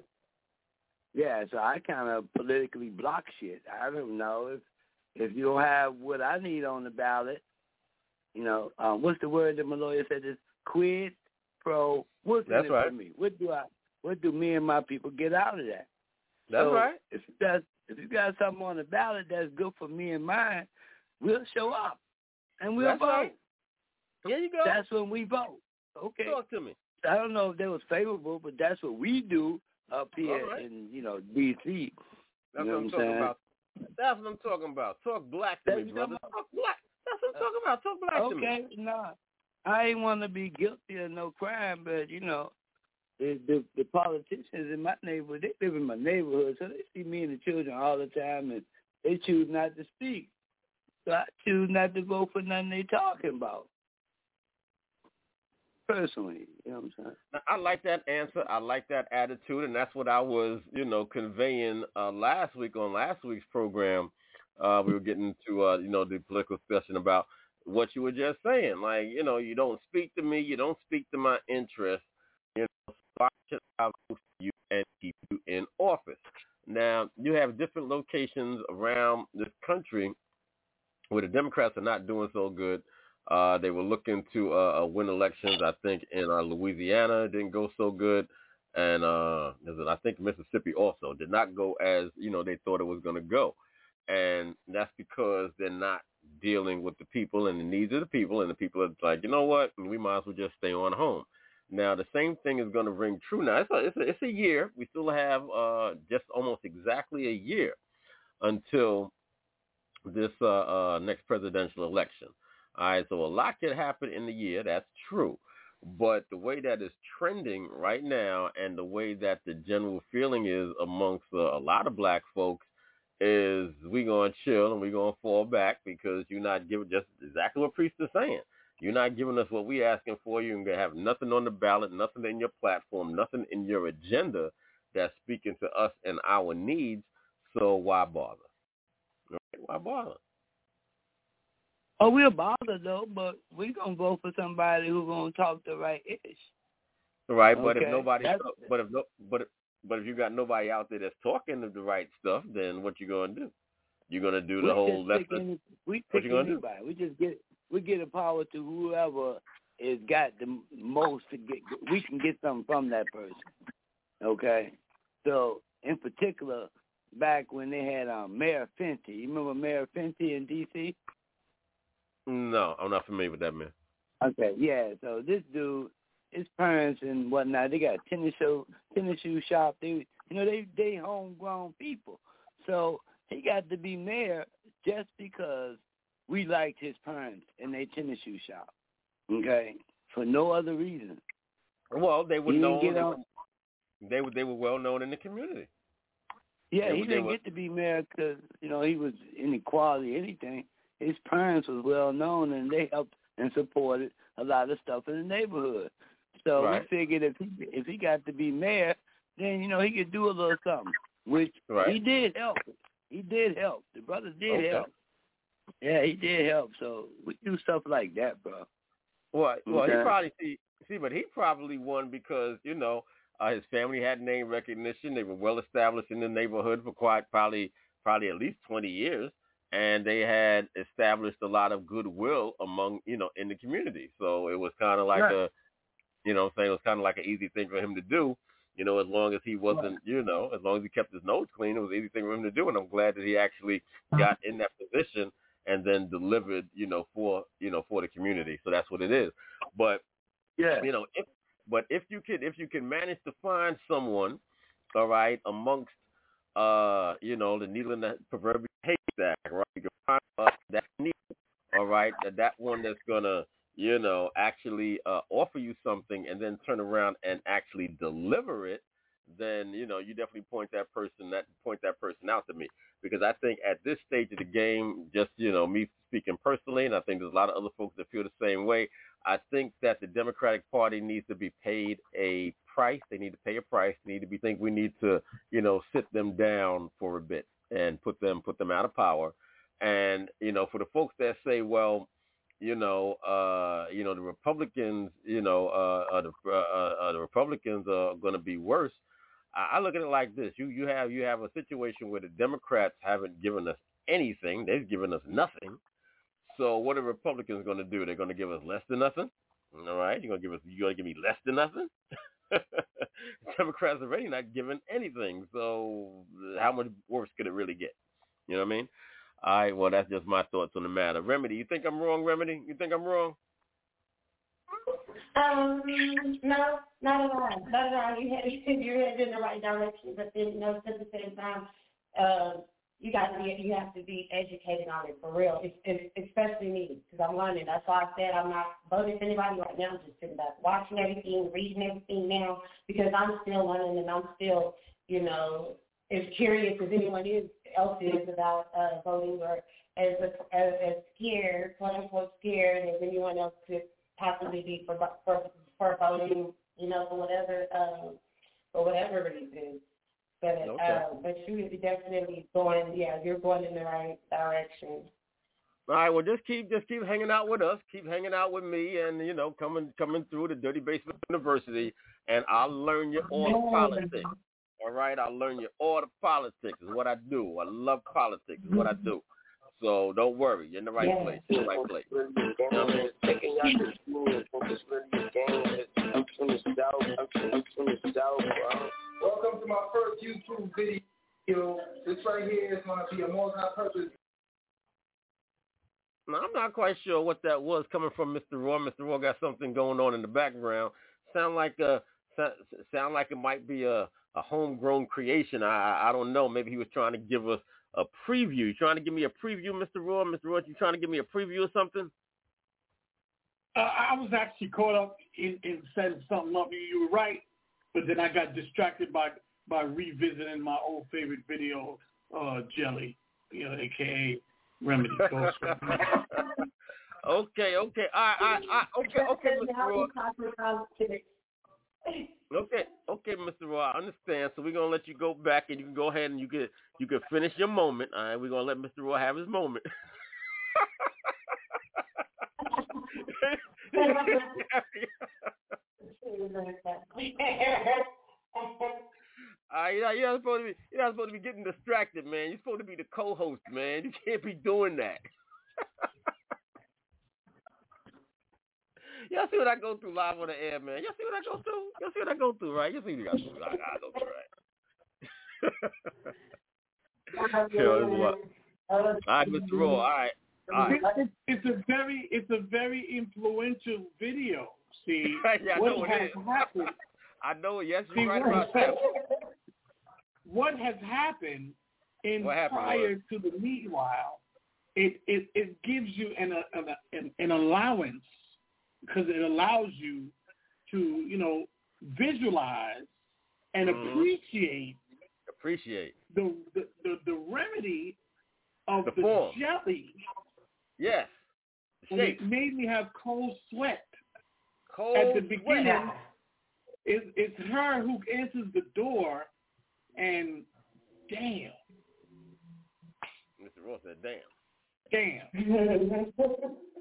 [SPEAKER 36] yeah, so I kind of politically block shit. I don't know if if you don't have what I need on the ballot, you know, um, what's the word that my lawyer said is quid pro. What's
[SPEAKER 3] That's right.
[SPEAKER 36] for me? What do I? What do me and my people get out of that?
[SPEAKER 3] That's
[SPEAKER 36] so
[SPEAKER 3] right.
[SPEAKER 36] If got if you got something on the ballot that's good for me and mine, we'll show up and we'll
[SPEAKER 3] That's
[SPEAKER 36] vote.
[SPEAKER 3] right. There you go.
[SPEAKER 36] That's when we vote. Okay.
[SPEAKER 3] Talk to me.
[SPEAKER 36] I don't know if that was favorable, but that's what we do up here
[SPEAKER 3] right.
[SPEAKER 36] in you know D.C.
[SPEAKER 3] That's
[SPEAKER 36] you know
[SPEAKER 3] what I'm talking
[SPEAKER 36] saying?
[SPEAKER 3] about. That's what I'm talking about. Talk black to
[SPEAKER 36] That's
[SPEAKER 3] me, brother. Talk black. That's what I'm talking about. Talk black to me.
[SPEAKER 36] Okay, nah. I ain't want to be guilty of no crime, but you know, the, the the politicians in my neighborhood, they live in my neighborhood, so they see me and the children all the time, and they choose not to speak. So I choose not to vote for nothing they talking about. Personally, you know what I'm saying?
[SPEAKER 3] Now, I like that answer. I like that attitude, and that's what I was, you know, conveying uh, last week on last week's program. Uh, we were getting to, uh, you know, the political discussion about what you were just saying. Like, you know, you don't speak to me, you don't speak to my interests. Why should I vote for you and keep you in office? Now, you have different locations around this country where the Democrats are not doing so good. Uh, they were looking to uh, uh, win elections. I think in uh, Louisiana it didn't go so good, and uh, I think Mississippi also did not go as you know they thought it was going to go, and that's because they're not dealing with the people and the needs of the people, and the people are like, you know what, we might as well just stay on home. Now the same thing is going to ring true. Now it's a, it's a, it's a year. We still have uh, just almost exactly a year until this uh, uh, next presidential election. All right, so a lot could happen in the year. That's true. But the way that is trending right now and the way that the general feeling is amongst uh, a lot of black folks is we going to chill and we going to fall back because you're not giving just exactly what Priest is saying. You're not giving us what we're asking for. You're going to have nothing on the ballot, nothing in your platform, nothing in your agenda that's speaking to us and our needs. So why bother? Right, Why bother?
[SPEAKER 36] Oh, we'll bother though, but we're gonna vote for somebody who's gonna talk the right ish.
[SPEAKER 3] Right, but if nobody,
[SPEAKER 36] that's-
[SPEAKER 3] but if no, but if, but if you got nobody out there that's talking the right stuff, then what you gonna do? You're gonna do the
[SPEAKER 36] we
[SPEAKER 3] whole left.
[SPEAKER 36] any, we
[SPEAKER 3] what you gonna do?
[SPEAKER 36] anybody. We just get we get a power to whoever has got the most to get. We can get something from that person. Okay, so in particular, back when they had um, Mayor Fenty, you remember Mayor Fenty in D.C.
[SPEAKER 3] No, I'm not familiar with that man.
[SPEAKER 36] Okay, yeah. So this dude, his parents and whatnot, they got a tennis show, tennis shoe shop. They, you know, they they homegrown people. So he got to be mayor just because we liked his parents and their tennis shoe shop. Okay, for no other reason.
[SPEAKER 3] Well, they were known.
[SPEAKER 36] get on-
[SPEAKER 3] They were they were well known in the community.
[SPEAKER 36] Yeah,
[SPEAKER 3] They
[SPEAKER 36] he didn't
[SPEAKER 3] were-
[SPEAKER 36] get to be mayor because you know he was inequality, anything. His parents was well known, and they helped and supported a lot of stuff in the neighborhood. So
[SPEAKER 3] Right.
[SPEAKER 36] we figured if he if he got to be mayor, then you know he could do a little something, which
[SPEAKER 3] Right.
[SPEAKER 36] he did help. He did help. The brother did
[SPEAKER 3] Okay.
[SPEAKER 36] help. Yeah, he did help. So we do stuff like that, bro.
[SPEAKER 3] Well, well, he probably see see, but he probably won because you know uh, his family had name recognition. They were well established in the neighborhood for quite probably probably at least twenty years, and they had established a lot of goodwill among you know in the community. So it was kind of like
[SPEAKER 36] Right.
[SPEAKER 3] a you know I'm saying it was kind of like an easy thing for him to do. You know, as long as he wasn't, you know, as long as he kept his nose clean, it was an easy thing for him to do. And I'm glad that he actually got in that position and then delivered, you know, for you know for the community. So that's what it is. But
[SPEAKER 36] yeah,
[SPEAKER 3] you know, if but if you can if you can manage to find someone, all right, amongst uh, you know, the needle in the proverbial haystack, right? You can find uh, that needle, all right, that that one that's gonna, you know, actually uh, offer you something and then turn around and actually deliver it, then you know you definitely point that person that point that person out to me because I think at this stage of the game, just you know me speaking personally, and I think there's a lot of other folks that feel the same way. I think that the Democratic Party needs to be paid a price. They need to pay a price. They need to be think we need to you know sit them down for a bit and put them put them out of power. And you know for the folks that say, well, you know, uh, you know, the Republicans, you know, uh, uh, the, uh, uh, the Republicans are going to be worse. I, look at it like this: you you have you have a situation where the Democrats haven't given us anything; they've given us nothing. So what are Republicans going to do? They're going to give us less than nothing. All right, you're going to give us you're going to give me less than nothing. Democrats already not giving anything, so uh, how much worse could it really get? You know what I mean? All right, well, that's just my thoughts on the matter. Remedy, you think I'm wrong, Remedy? You think I'm wrong?
[SPEAKER 5] Um, no, not at all. Not at all. You had you headed in the right direction, but then you know, at the same time, uh, you got to be you have to be educated on it for real. It's, it's, especially me because I'm learning. That's why I said I'm not voting for anybody right now. I'm just sitting back, watching everything, reading everything now because I'm still learning and I'm still, you know, as curious as anyone is else is about uh, voting or as, as as scared, quote unquote scared, as anyone else could possibly be for for for voting, you know, for whatever um for whatever reason. But
[SPEAKER 3] Okay.
[SPEAKER 5] uh, but you definitely going yeah, you're going in the right direction.
[SPEAKER 3] All right, well, just keep just keep hanging out with us. Keep hanging out with me, and you know, coming coming through the Dirty Basement University, and I'll learn you all the politics. All right, I'll learn you all the politics. Is what I do. I love politics. Is what I do. So don't worry, you're in the right
[SPEAKER 42] Yeah.
[SPEAKER 3] place. You're in the right place. You know what I mean?
[SPEAKER 42] Thinking y'all can fool me, really game. I'm from the south, I'm from, the south, bro.
[SPEAKER 43] Welcome to my first YouTube video. This right here is going to be a multi-purpose
[SPEAKER 3] Now, I'm not quite sure what that was coming from Mr. Raw. Mr. Raw got something going on in the background. Sound like a sound, sound like it might be a a homegrown creation. I I I don't know. Maybe he was trying to give us a preview. You trying to give me a preview, Mr. Raw? Mr. Raw, you trying to give me a preview or something?
[SPEAKER 4] Uh, I was actually caught up in, in setting something up. You were right, but then I got distracted by by revisiting my old favorite video, uh, Jelly, you know, aka Remedy. Ghost
[SPEAKER 3] Okay, okay, I, I, I, okay, okay, Mr. Raw. Okay, okay, Mr. Raw, I understand. So we're gonna let you go back, and you can go ahead and you can you can finish your moment. All right, we're gonna let Mr. Raw have his moment. Uh, you're, not, you're not supposed to be. You're not supposed to be getting distracted, man. You're supposed to be the co-host, man. You can't be doing that. Y'all see what I go through live on the air, man. Y'all see what I go through. Y'all see what I go through, right? Y'all see what I go through. I, I go through, right? Yo, it's what- All right, Mr. Raw. All right. All right.
[SPEAKER 4] It's, a very it's a very influential video. See
[SPEAKER 3] Yeah, I
[SPEAKER 4] what
[SPEAKER 3] know
[SPEAKER 4] has
[SPEAKER 3] is.
[SPEAKER 4] happened.
[SPEAKER 3] I know. Yes,
[SPEAKER 4] See,
[SPEAKER 3] you're right
[SPEAKER 4] what,
[SPEAKER 3] about that.
[SPEAKER 4] what has happened in
[SPEAKER 3] What happened
[SPEAKER 4] prior to the meanwhile, it, it, it gives you an, an, an, an allowance because it allows you to, you know, visualize and
[SPEAKER 3] Mhm.
[SPEAKER 4] appreciate
[SPEAKER 3] Appreciate.
[SPEAKER 4] the, the, the, the remedy of
[SPEAKER 3] The
[SPEAKER 4] the, jelly.
[SPEAKER 3] Yes.
[SPEAKER 4] And
[SPEAKER 3] Shape.
[SPEAKER 4] it made me have cold sweat.
[SPEAKER 3] Cold
[SPEAKER 4] At the beginning, it, it's her who answers the door, and damn,
[SPEAKER 3] Mr. Ross said, "Damn."
[SPEAKER 4] Damn.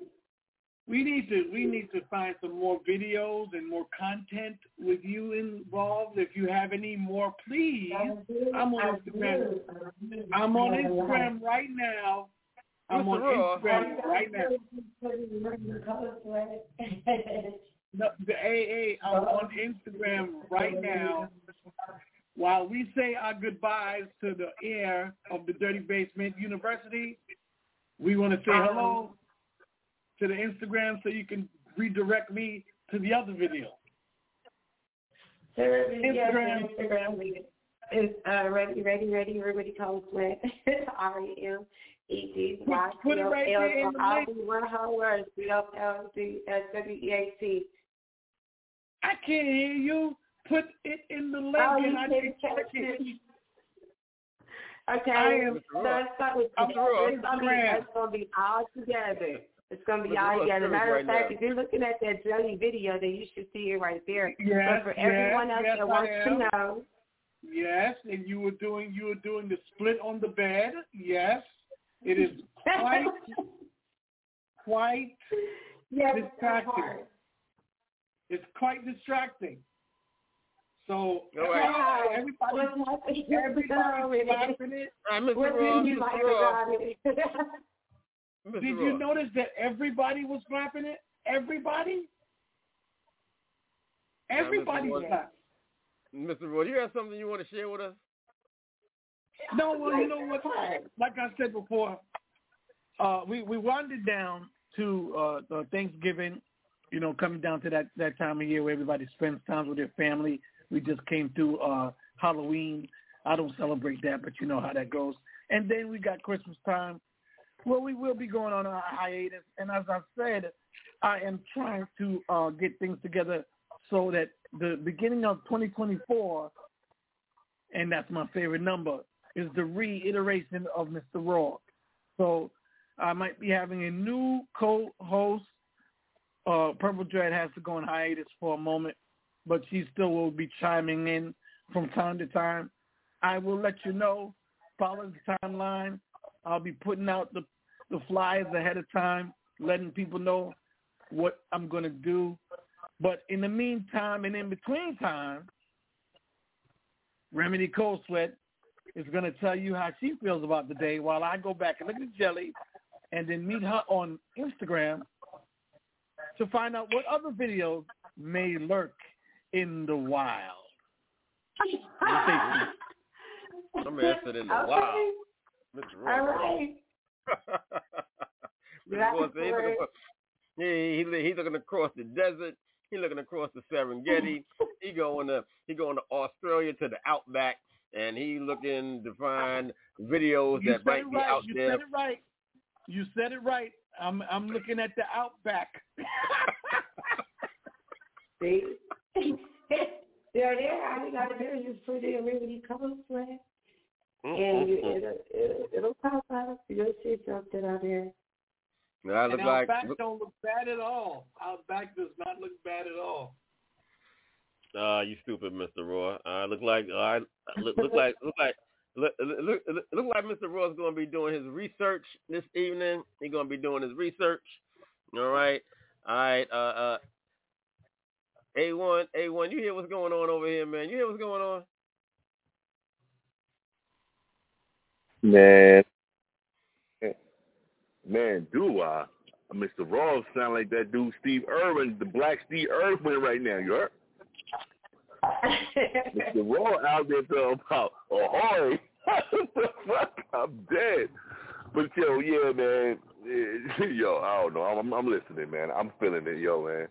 [SPEAKER 4] we need to we need to find some more videos and more content with you involved. If you have any more, please. I'm on Instagram. I'm on Instagram right now. I'm on Instagram right now. No, the AA, I'm on Instagram right now. While we say our goodbyes to the air of the Dirty Basement University, we want to say hello to the Instagram so you can redirect me to the other video.
[SPEAKER 5] Instagram. Instagram. It's uh, ready, ready, ready. Everybody calls Sweat. R E M E D Y
[SPEAKER 4] Put it right there in
[SPEAKER 5] L
[SPEAKER 4] the
[SPEAKER 5] L
[SPEAKER 4] link.
[SPEAKER 5] one whole word. C O L D S W E A T.
[SPEAKER 4] I can't hear you. Put it in the link
[SPEAKER 5] Oh,
[SPEAKER 4] and I
[SPEAKER 5] can catch
[SPEAKER 4] it.
[SPEAKER 5] Okay.
[SPEAKER 4] I am-
[SPEAKER 5] so let's start with
[SPEAKER 4] I'm wrong.
[SPEAKER 5] it's gonna be
[SPEAKER 4] Instagram.
[SPEAKER 5] it's gonna be all together. It's gonna be
[SPEAKER 3] Look,
[SPEAKER 5] all
[SPEAKER 3] look,
[SPEAKER 5] together.
[SPEAKER 3] look
[SPEAKER 5] Matter of fact,
[SPEAKER 3] now.
[SPEAKER 5] if you're looking at that jelly video, then you should see it right there.
[SPEAKER 4] Yes,
[SPEAKER 5] but for
[SPEAKER 4] yes,
[SPEAKER 5] everyone else
[SPEAKER 4] yes,
[SPEAKER 5] that
[SPEAKER 4] I
[SPEAKER 5] wants
[SPEAKER 4] am.
[SPEAKER 5] to know,
[SPEAKER 4] Yes, and you were doing you were doing the split on the bed. Yes, it is quite quite
[SPEAKER 5] yes,
[SPEAKER 4] distracting. It's quite distracting. So
[SPEAKER 3] All right.
[SPEAKER 4] everybody,
[SPEAKER 5] What's happening?
[SPEAKER 4] everybody's slapping it.
[SPEAKER 3] All right, Mr.
[SPEAKER 5] what
[SPEAKER 3] Ross,
[SPEAKER 5] do you
[SPEAKER 3] Mr.
[SPEAKER 5] like
[SPEAKER 3] Ross,
[SPEAKER 5] about it?
[SPEAKER 3] Mr.
[SPEAKER 4] Did you notice that everybody was clapping it? Everybody?
[SPEAKER 3] Mr.
[SPEAKER 4] Everybody
[SPEAKER 3] Ross.
[SPEAKER 4] slapped.
[SPEAKER 3] Mr. Raw, do you have something you want to share with us?
[SPEAKER 4] No, well, you know what? Like I said before, uh, we we wandered down to uh, the Thanksgiving. You know, coming down to that that time of year where everybody spends time with their family. We just came through uh, Halloween. I don't celebrate that, but you know how that goes. And then we got Christmas time. Well, we will be going on a hiatus, and as I said, I am trying to uh, get things together so that the beginning of 2024, and that's my favorite number, is the reiteration of Mr. Raw. So I might be having a new co-host. Uh, Purple Dread has to go on hiatus for a moment, but she still will be chiming in from time to time. I will let you know. Follow the timeline. I'll be putting out the the flyers ahead of time, letting people know what I'm going to do. But in the meantime and in between time, Remedy Cold Sweat is going to tell you how she feels about the day while I go back and look at Jelly and then meet her on Instagram to find out what other videos may lurk in the wild.
[SPEAKER 3] I'm interested in the
[SPEAKER 5] Okay.
[SPEAKER 3] wild. Mr. Raw.
[SPEAKER 5] All right.
[SPEAKER 3] Mr.
[SPEAKER 5] That's
[SPEAKER 3] Roy he's looking, for, yeah, he, he, he's looking across the desert. He looking across the Serengeti. he going to he going to Australia to the outback, and he looking to find videos
[SPEAKER 4] You
[SPEAKER 3] that
[SPEAKER 4] said
[SPEAKER 3] might
[SPEAKER 4] it
[SPEAKER 3] be
[SPEAKER 4] right.
[SPEAKER 3] out
[SPEAKER 4] You
[SPEAKER 3] there.
[SPEAKER 4] said it right. You said it right. I'm I'm looking at the outback.
[SPEAKER 5] See? They're there. All you got to do is just put in Remedy Cold Sweat. And you, it'll, it'll, it'll pop out. You'll see something out here. there.
[SPEAKER 3] I look
[SPEAKER 4] and
[SPEAKER 3] like
[SPEAKER 4] Outback don't look bad at all. Outback does not look bad at all.
[SPEAKER 3] Uh, you stupid, Mr. Raw. I look like I look, look like look like look, look, look, look like Mr. Raw's going to be doing his research this evening. He's going to be doing his research. All right, all right. Uh, uh, A one, A one. You hear what's going on over here, man? You hear what's going on?
[SPEAKER 15] Man, man, do I? Mr. Ross sound like that dude Steve Irwin, the black Steve Irwin right now. You heard? Mr. Ross out there talking about oh, ahoy. fuck? I'm dead. But yo, yeah, man. Yo, I don't know. I'm, I'm listening, man. I'm feeling it, yo, man.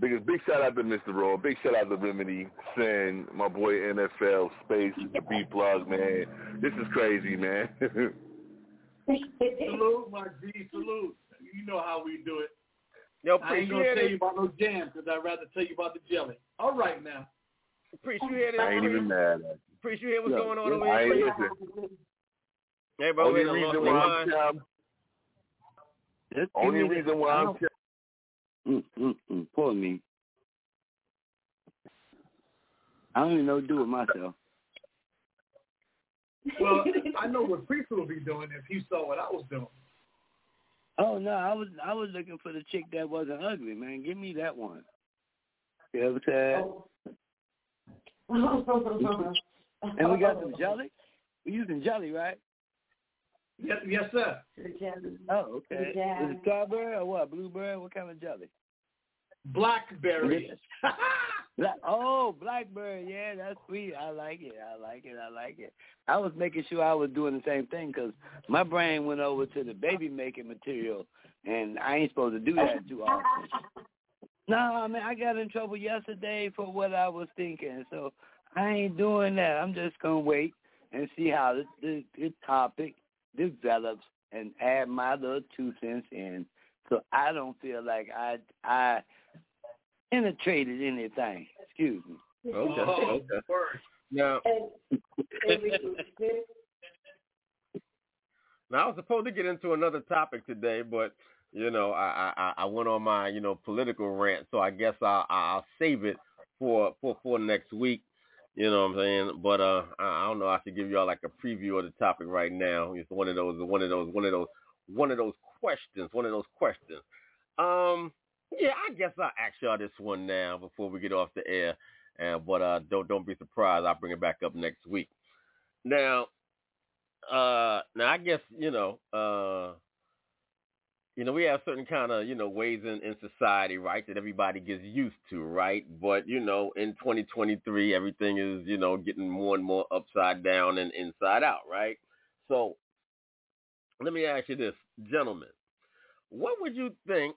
[SPEAKER 15] Big, big shout out to Mr. Raw. Big shout out to Remedy, Sin, my boy NFL, Space, the Beat Plug, man. This is crazy, man.
[SPEAKER 4] salute, my G, salute. You know how we do it.
[SPEAKER 3] Yo,
[SPEAKER 4] I ain't gonna tell you about no jam because I'd rather tell you about the jelly. All right now.
[SPEAKER 3] Priest, you hear this?
[SPEAKER 15] I ain't even mad at
[SPEAKER 3] Priest, you hear what's
[SPEAKER 15] Yo,
[SPEAKER 3] going on
[SPEAKER 15] yo,
[SPEAKER 3] over
[SPEAKER 15] I
[SPEAKER 3] here?
[SPEAKER 15] ain't
[SPEAKER 3] Priest?
[SPEAKER 15] listen.
[SPEAKER 3] Everybody
[SPEAKER 15] Only reason why I'm
[SPEAKER 3] their mind.
[SPEAKER 15] telling, only reason why I'm telling
[SPEAKER 36] Mm, mm, mm, poor me. I don't even know what to do with myself.
[SPEAKER 4] Well, I know what Priest will be doing if he saw what I was doing.
[SPEAKER 36] Oh no, I was I was looking for the chick that wasn't ugly, man. Give me that one. You know what I'm saying? and we got some jelly. We using jelly, right?
[SPEAKER 43] Yes, yes, sir.
[SPEAKER 36] Oh, okay. Is it strawberry or what? Blueberry? What kind of jelly?
[SPEAKER 43] Blackberry.
[SPEAKER 36] Black, oh, blackberry. Yeah, that's sweet. I like it. I like it. I like it. I was making sure I was doing the same thing because my brain went over to the baby making material, and I ain't supposed to do that too often. No, I mean I got in trouble yesterday for what I was thinking, so I ain't doing that. I'm just gonna wait and see how the, the, the topic develops and add my little two cents in, so I don't feel like I I penetrated anything. Excuse me.
[SPEAKER 3] Okay. okay. Now, now I was supposed to get into another topic today, but you know I I, I went on my you know political rant, so I guess I'll I'll save it for for for next week. You know what I'm saying? But uh, I don't know. I should give y'all like a preview of the topic right now. It's one of those, one of those, one of those, one of those questions. One of those questions. Um, yeah, I guess I'll ask y'all this one now before we get off the air. And but uh, don't don't be surprised. I'll bring it back up next week. Now, uh, now I guess you know, uh, you know, we have certain kind of you know ways in in society, right, that everybody gets used to, right? But you know, in 2023, everything is you know getting more and more upside down and inside out, right? So, let me ask you this, gentlemen, what would you think?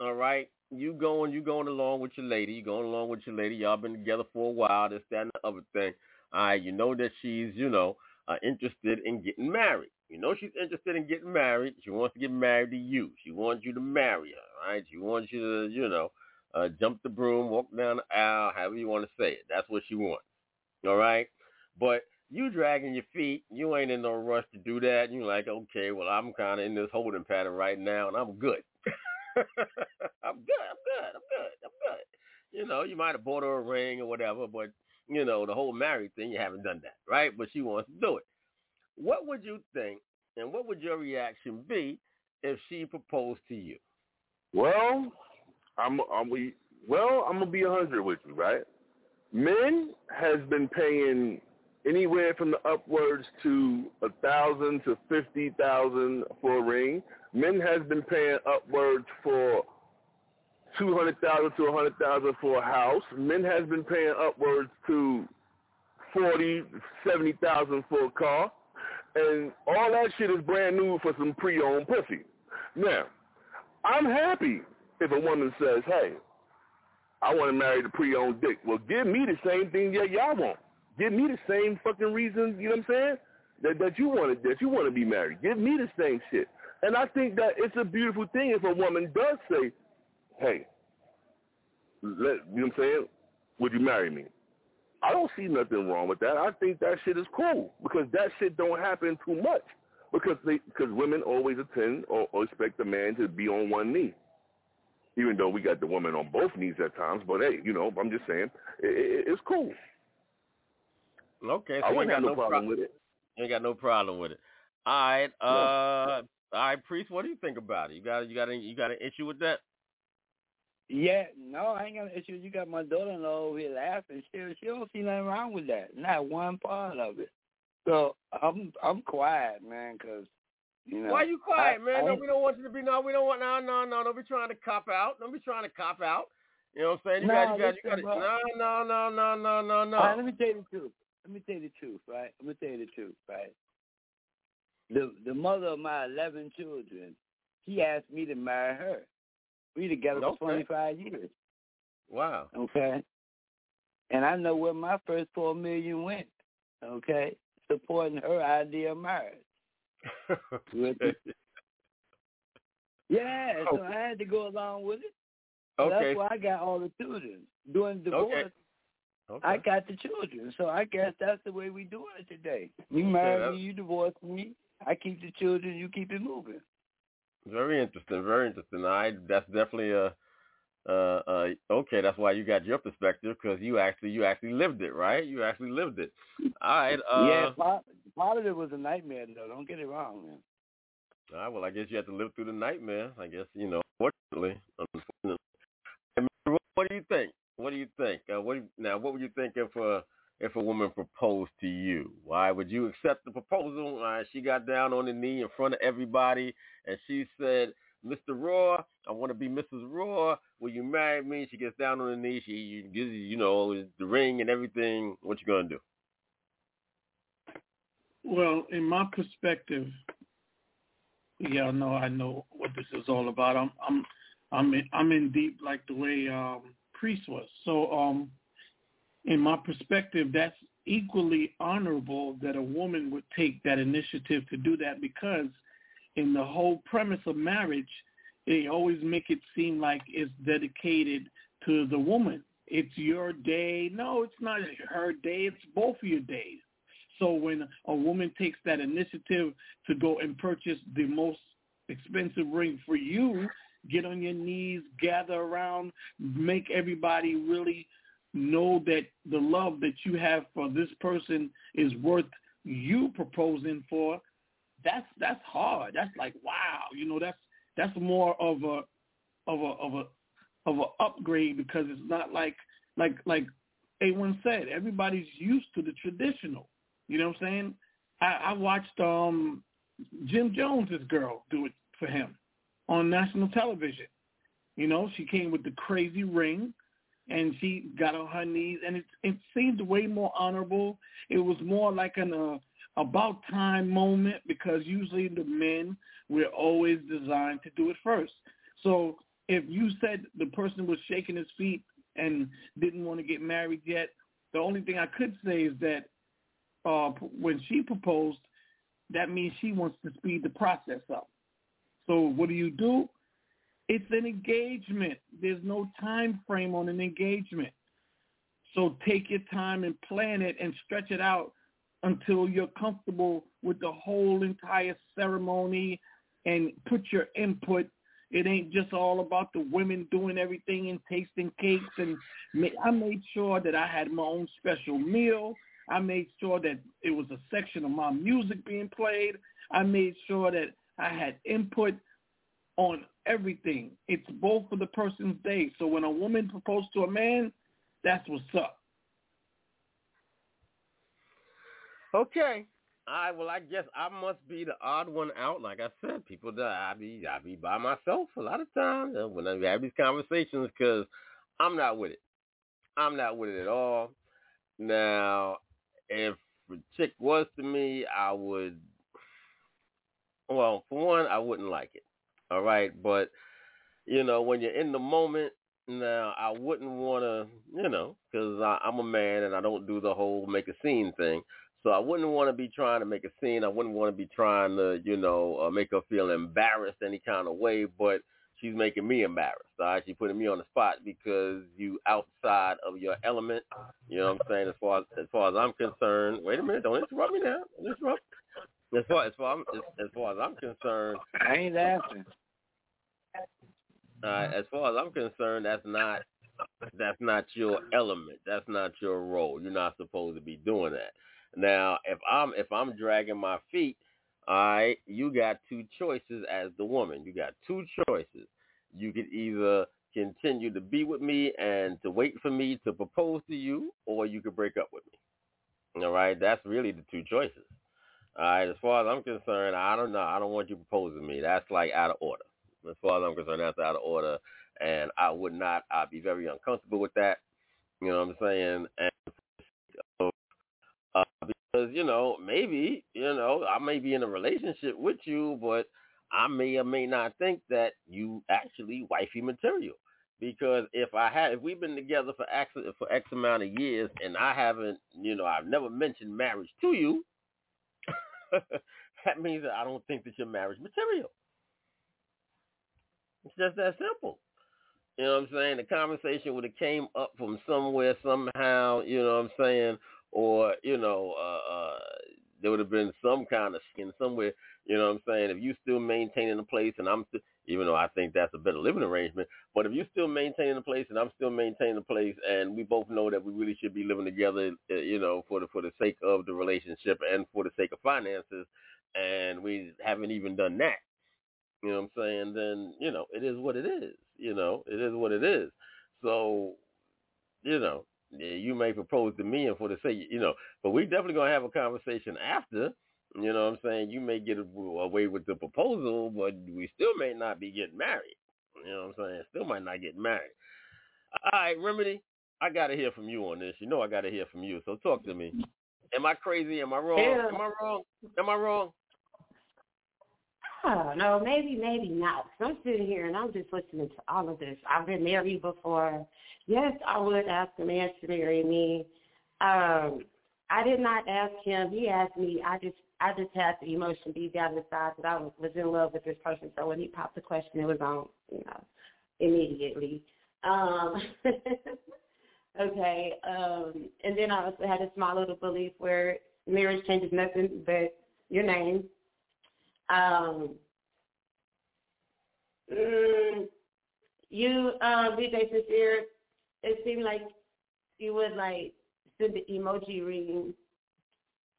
[SPEAKER 3] All right, you going, you going along with your lady, you going along with your lady. Y'all been together for a while, this, that, and the other thing. All right, you know that she's, you know, uh, interested in getting married. You know she's interested in getting married. She wants to get married to you. She wants you to marry her, right? She wants you to, you know, uh, jump the broom, walk down the aisle, however you want to say it. That's what she wants. All right? But you dragging your feet, you ain't in no rush to do that. you're like, okay, well, I'm kind of in this holding pattern right now, and I'm good. I'm good. I'm good. I'm good. I'm good. You know, you might have bought her a ring or whatever, but you know, the whole married thing, you haven't done that, right? But she wants to do it. What would you think, and what would your reaction be if she proposed to you?
[SPEAKER 15] Well, I'm, I'm we well, I'm gonna be a hundred with you, right? Men has been paying anywhere from the upwards to a thousand to fifty thousand for a ring. Men has been paying upwards for two hundred thousand to a hundred thousand for a house. Men has been paying upwards to forty, seventy thousand for a car, and all that shit is brand new for some pre-owned pussy. Now, I'm happy if a woman says, "Hey, I want to marry the pre-owned dick." Well, give me the same thing that y'all want. Give me the same fucking reason. You know what I'm saying? That that you want to that you want to be married. Give me the same shit. And I think that it's a beautiful thing if a woman does say, hey, let, you know what I'm saying? Would you marry me? I don't see nothing wrong with that. I think that shit is cool because that shit don't happen too much because they because women always attend or, or expect a man to be on one knee. Even though we got the woman on both knees at times, but hey, you know, I'm just saying it, it, it's cool.
[SPEAKER 3] Okay, so
[SPEAKER 15] I wouldn't
[SPEAKER 3] ain't
[SPEAKER 15] have
[SPEAKER 3] got
[SPEAKER 15] no problem with it.
[SPEAKER 3] You ain't got no problem with it. All right, uh, all right, priest, what do you think about it? You got you got any, you got an issue with that?
[SPEAKER 36] Yeah, no, I ain't got an issue. You got my daughter-in-law over here laughing. She she don't see nothing wrong with that. Not one part of it. So I'm I'm quiet, man, 'cause you know.
[SPEAKER 3] Why you quiet,
[SPEAKER 36] I-
[SPEAKER 3] man?
[SPEAKER 36] I
[SPEAKER 3] no, we don't want you to be. No, we don't want. No, no, no. Don't be trying to cop out. Don't be trying to cop out. You know what I'm saying? You
[SPEAKER 36] No,
[SPEAKER 3] got, you got, you got.
[SPEAKER 36] bro.
[SPEAKER 3] No, no, no, no, no, no, no.
[SPEAKER 36] All right, let me tell you the truth. Let me tell you the truth, right? Let me tell you the truth, right? The the mother of my eleven children, he asked me to marry her. We together
[SPEAKER 3] Okay.
[SPEAKER 36] for twenty five years.
[SPEAKER 3] Wow.
[SPEAKER 36] Okay. And I know where my first four million went. Okay. Supporting her idea of marriage. With Yeah, so oh. I had to go along with it.
[SPEAKER 3] Okay.
[SPEAKER 36] That's why I got all the children. During divorce,
[SPEAKER 3] Okay. Okay.
[SPEAKER 36] I got the children. So I guess that's the way we doing it today. You
[SPEAKER 3] Okay,
[SPEAKER 36] marry
[SPEAKER 3] that-
[SPEAKER 36] me, you divorce me. I keep the children, you keep it moving.
[SPEAKER 3] Very interesting. Very interesting. I that's definitely a. Uh, uh, okay, that's why you got your perspective because you actually you actually lived it, right? You actually lived it. All right. Uh,
[SPEAKER 36] yeah, part, part of it was a nightmare though. Don't get it wrong, man.
[SPEAKER 3] All right, well, I guess you have to live through the nightmare. I guess you know. Unfortunately, unfortunately. What do you think? What do you think? Uh, what do you, now? What would you think if a if a woman proposed to you? Why would you accept the proposal? Uh, she got down on the knee in front of everybody, and she said, "Mr. Raw, I want to be Mrs. Raw. Will you marry me?" She gets down on her knee. She gives you, you know, the ring and everything. What you gonna do?
[SPEAKER 4] Well, in my perspective, yeah, no, I know what this is all about. I'm, I'm, I'm, in, I'm in deep like the way um, Priest was. So, um, in my perspective, that's equally honorable that a woman would take that initiative to do that because in the whole premise of marriage, they always make it seem like it's dedicated to the woman. It's your day. No, it's not her day. It's both of your days. So when a woman takes that initiative to go and purchase the most expensive ring for you, get on your knees, gather around, make everybody really know that the love that you have for this person is worth you proposing for, that's that's hard. That's like wow, you know, that's that's more of a of a of a of a upgrade because it's not like like like A1 said, everybody's used to the traditional. You know what I'm saying? I, I watched um Jim Jones's girl do it for him on national television. You know, she came with the crazy ring and she got on her knees and it it seemed way more honorable. It was more like an uh, about time moment because usually the men we're always designed to do it first. So if you said the person was shaking his feet and didn't want to get married yet, the only thing I could say is that uh, when she proposed, that means she wants to speed the process up. So what do you do? It's an engagement. There's no time frame on an engagement. So take your time and plan it and stretch it out until you're comfortable with the whole entire ceremony and put your input. It ain't just all about the women doing everything and tasting cakes. And I made sure that I had my own special meal. I made sure that it was a section of my music being played. I made sure that I had input on everything. It's both for the person's day. So when a woman proposes to a man, that's what's up.
[SPEAKER 3] Okay. Right. Well, I guess I must be the odd one out. Like I said, people that I be I be by myself a lot of times uh, when I have these conversations because I'm not with it. I'm not with it at all. Now, if a chick was to me, I would. Well, for one, I wouldn't like it. All right, but you know, when you're in the moment, now I wouldn't want to, you know, because I'm a man and I don't do the whole make a scene thing. So I wouldn't want to be trying to make a scene. I wouldn't want to be trying to, you know, uh, make her feel embarrassed any kind of way. But she's making me embarrassed. All right, she's putting me on the spot because you outside of your element. You know what I'm saying? As far as as far as I'm concerned. Wait a minute, don't interrupt me now. Don't interrupt. As far as far as, as far as I'm concerned,
[SPEAKER 36] I ain't asking.
[SPEAKER 3] Uh, as far as I'm concerned, that's not that's not your element. That's not your role. You're not supposed to be doing that. Now, if I'm if I'm dragging my feet, all right, you got two choices as the woman. You got two choices. You could either continue to be with me and to wait for me to propose to you, or you could break up with me. All right, that's really the two choices. All right, as far as I'm concerned, I don't know. I don't want you proposing me. That's like out of order. As far as I'm concerned, that's out of order, and I would not. I'd be very uncomfortable with that. You know what I'm saying? And uh, because you know, maybe you know, I may be in a relationship with you, but I may or may not think that you actually wifey material. Because if I had, if we've been together for X for X amount of years, and I haven't, you know, I've never mentioned marriage to you, that means that I don't think that you're marriage material. It's just that simple. You know what I'm saying? The conversation would have came up from somewhere somehow, you know what I'm saying? Or, you know, uh, uh there would have been some kind of skin somewhere, you know what I'm saying? If you still maintaining the place and I'm still even though I think that's a better living arrangement, but if you're still maintaining the place and I'm still maintaining the place and we both know that we really should be living together, uh, you know, for the for the sake of the relationship and for the sake of finances and we haven't even done that you know what I'm saying, then, you know, it is what it is. You know, it is what it is. So, you know, you may propose to me and for the sake, you know, but we definitely gonna have a conversation after. You know what I'm saying? You may get away with the proposal, but we still may not be getting married. You know what I'm saying? Still might not get married. All right, Remedy, I gotta hear from you on this. You know I gotta hear from you. So talk to me. Am I crazy? Am I wrong?
[SPEAKER 5] Yeah.
[SPEAKER 3] Am I wrong? Am I wrong?
[SPEAKER 5] I don't know, maybe, maybe not. I'm sitting here and I'm just listening to all of this. I've been married before. Yes, I would ask a man to marry me. Um, I did not ask him. He asked me. I just, I just had the emotion deep down inside that I was, in love with this person. So when he popped the question, it was on, you know, immediately. Um, okay. Um, and then I also had a small little belief where marriage changes nothing but your name. Um, mm, you, um, DJ Sincere, it seemed like you would like send the emoji ring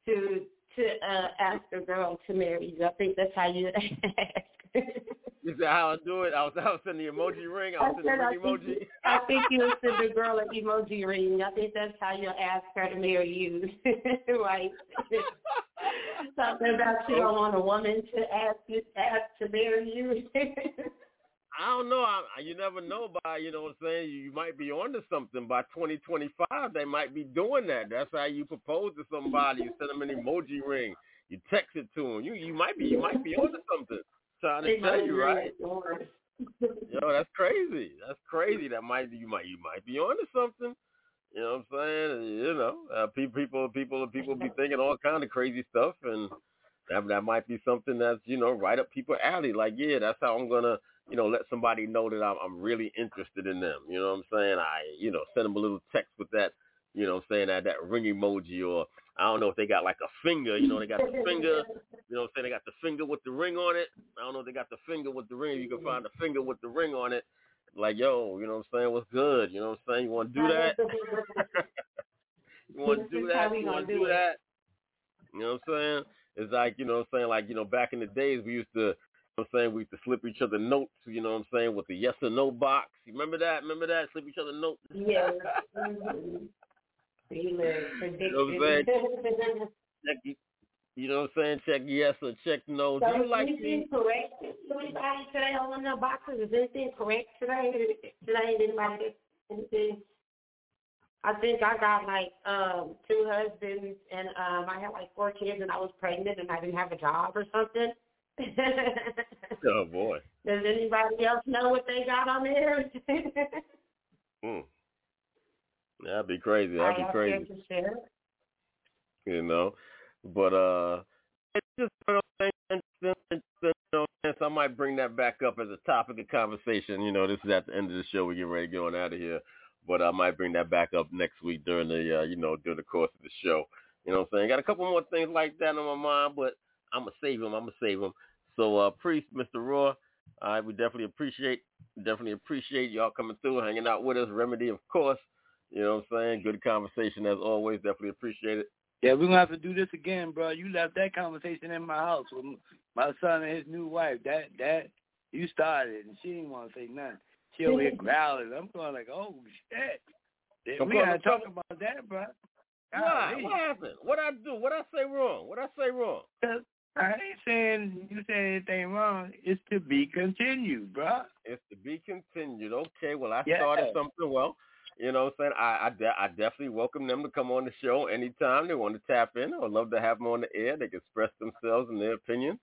[SPEAKER 5] to to uh, ask a girl to marry you. I think that's how you ask.
[SPEAKER 3] You said how I do it? I was, I was sending the emoji ring. I was sending
[SPEAKER 5] I
[SPEAKER 3] the emoji.
[SPEAKER 5] I think you send the girl an emoji ring. I think that's how you'll ask her to marry you. right. Something about you don't want a woman to ask you ask to marry you.
[SPEAKER 3] I don't know. I, you never know by, you know what I'm saying? You, might be onto something. By 2025, they might be doing that. That's how you propose to somebody. You send them an emoji ring. You text it to them. You you might be you might be onto something. Trying to tell you, right? Yo, that's crazy. That's crazy. That might you might you might be onto something. You know what I'm saying? You know, uh, people people people people be thinking all kind of crazy stuff, and that that might be something that's you know right up people alley. Like, yeah, that's how I'm gonna you know let somebody know that I'm I'm really interested in them. You know what I'm saying? I you know send them a little text with that. You know, saying that that ring emoji, or I don't know if they got like a finger. You know, they got the finger. You know, what I'm saying they got the finger with the ring on it. I don't know if they got the finger with the ring. You can find the finger with the ring on it. Like, yo, you know what I'm saying? What's good? You know what I'm saying? You want to do that? you want to do
[SPEAKER 5] This is how
[SPEAKER 3] that? You want to
[SPEAKER 5] do
[SPEAKER 3] that? You know what I'm saying? It's like, you know what I'm saying? Like, you know, back in the days, we used to, know what I'm saying? We used to slip each other notes, you know what I'm saying, with the yes or no box. You remember that? Remember that? Slip each other notes?
[SPEAKER 5] yes. Mhm.
[SPEAKER 3] You know what I'm
[SPEAKER 5] predicted.
[SPEAKER 3] Check, you know what I'm saying? Check yes or check no.
[SPEAKER 5] So
[SPEAKER 3] Do you
[SPEAKER 5] is
[SPEAKER 3] like
[SPEAKER 5] anything correct? Anybody today on their boxes? Is anything correct today? Today, anybody anything? I think I got like um two husbands and um I had like four kids and I was pregnant and I didn't have a job or something.
[SPEAKER 3] Oh, boy.
[SPEAKER 5] Does anybody else know what they got on there?
[SPEAKER 3] Hmm. That'd be crazy. That'd be crazy.
[SPEAKER 5] to share?
[SPEAKER 3] you know. But uh it's just one of those things interesting, interesting, you know, and so I might bring that back up as a topic of conversation. You know, this is at the end of the show. We get ready to get on out of here. But I might bring that back up next week during the uh, you know, during the course of the show. You know what I'm saying? Got a couple more things like that on my mind, but I'm gonna save them. I'm gonna save them. So, uh, Priest, Mr. Raw, I we definitely appreciate, definitely appreciate y'all coming through, hanging out with us. Remedy, of course. You know what I'm saying? Good conversation as always. Definitely appreciate it.
[SPEAKER 36] Yeah, we're gonna have to do this again, bro. You left that conversation in my house with my son and his new wife. That that you started, and she didn't want to say nothing. She over here growling. I'm going like, oh shit.
[SPEAKER 3] Of
[SPEAKER 36] we gotta talk
[SPEAKER 3] course.
[SPEAKER 36] about that, bro.
[SPEAKER 3] Why?
[SPEAKER 36] Golly.
[SPEAKER 3] What happened? What I do? What I say wrong? What I say wrong?
[SPEAKER 36] I ain't saying you said anything wrong. It's to be continued, bro.
[SPEAKER 3] It's to be continued. Okay, well I
[SPEAKER 36] Yeah.
[SPEAKER 3] started something well. You know what I'm saying? I I, de- I definitely welcome them to come on the show anytime they want to tap in. I'd love to have them on the air. They can express themselves and their opinions.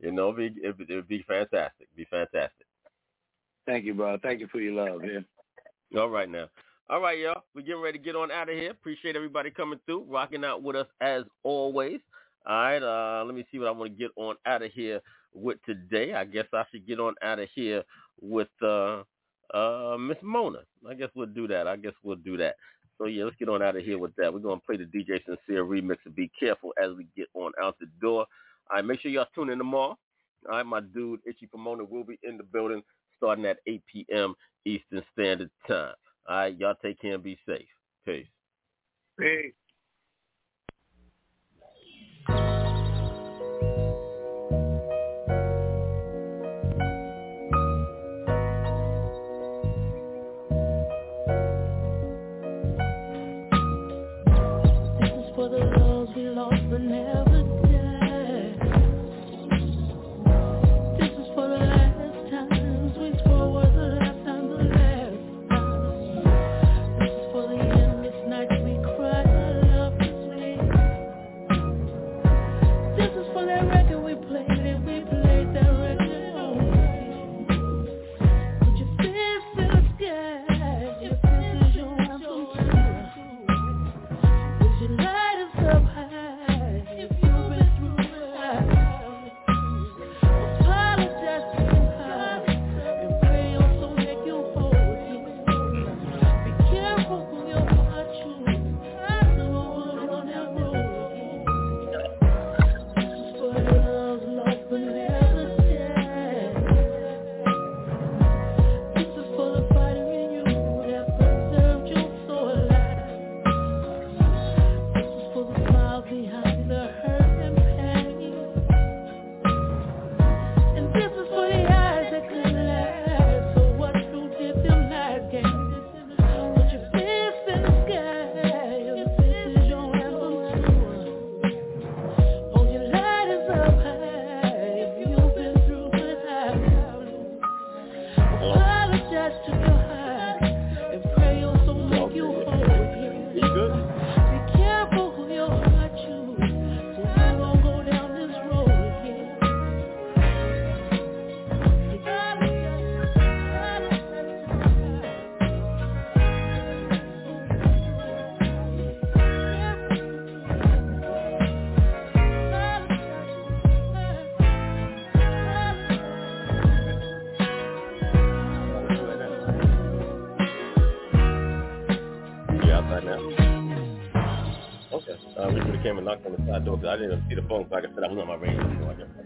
[SPEAKER 3] You know, it'd be, it'd, it'd be fantastic. Be fantastic.
[SPEAKER 36] Thank you, bro. Thank you for your love, yeah.
[SPEAKER 3] All right now. All right, y'all. We're getting ready to get on out of here. Appreciate everybody coming through, rocking out with us as always. All right, uh, let me see what I want to get on out of here with today. I guess I should get on out of here with uh uh Miss Mona. I guess we'll do that. I guess we'll do that. So yeah, let's get on out of here with that. We're gonna play the DJ Sincere remix and be careful as we get on out the door. All right, make sure y'all tune in tomorrow. All right, my dude Itchy Pomona will be in the building starting at 8 p.m. Eastern Standard Time. All right, y'all take care and be safe. Peace.
[SPEAKER 36] Hey.
[SPEAKER 19] I I didn't even see the phone. So like I said, I was on my radio. So I guess.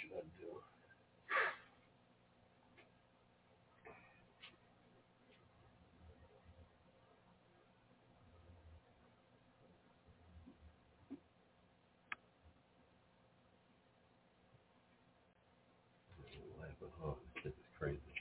[SPEAKER 3] should I do? Oh, this is crazy.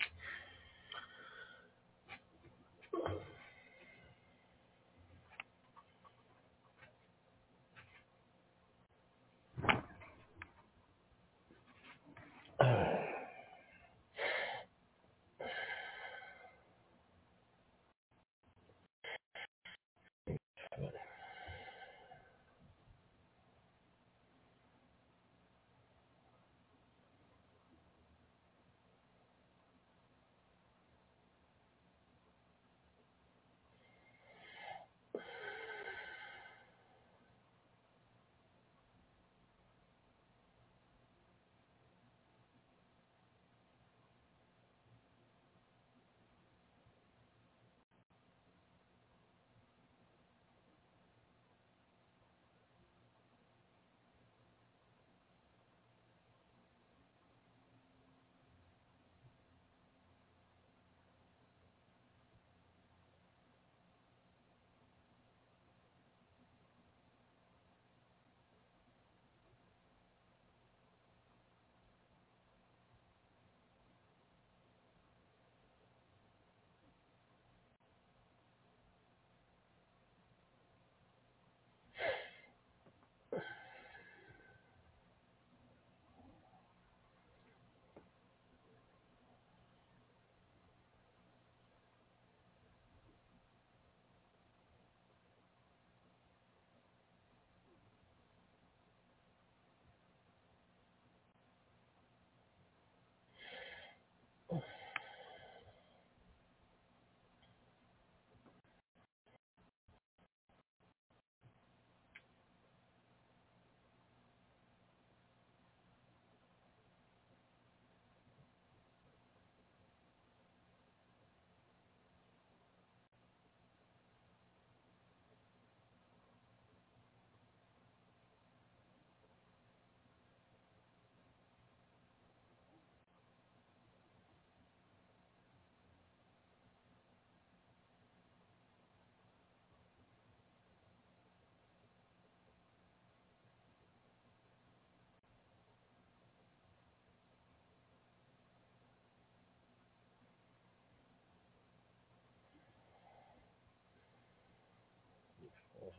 [SPEAKER 3] Eight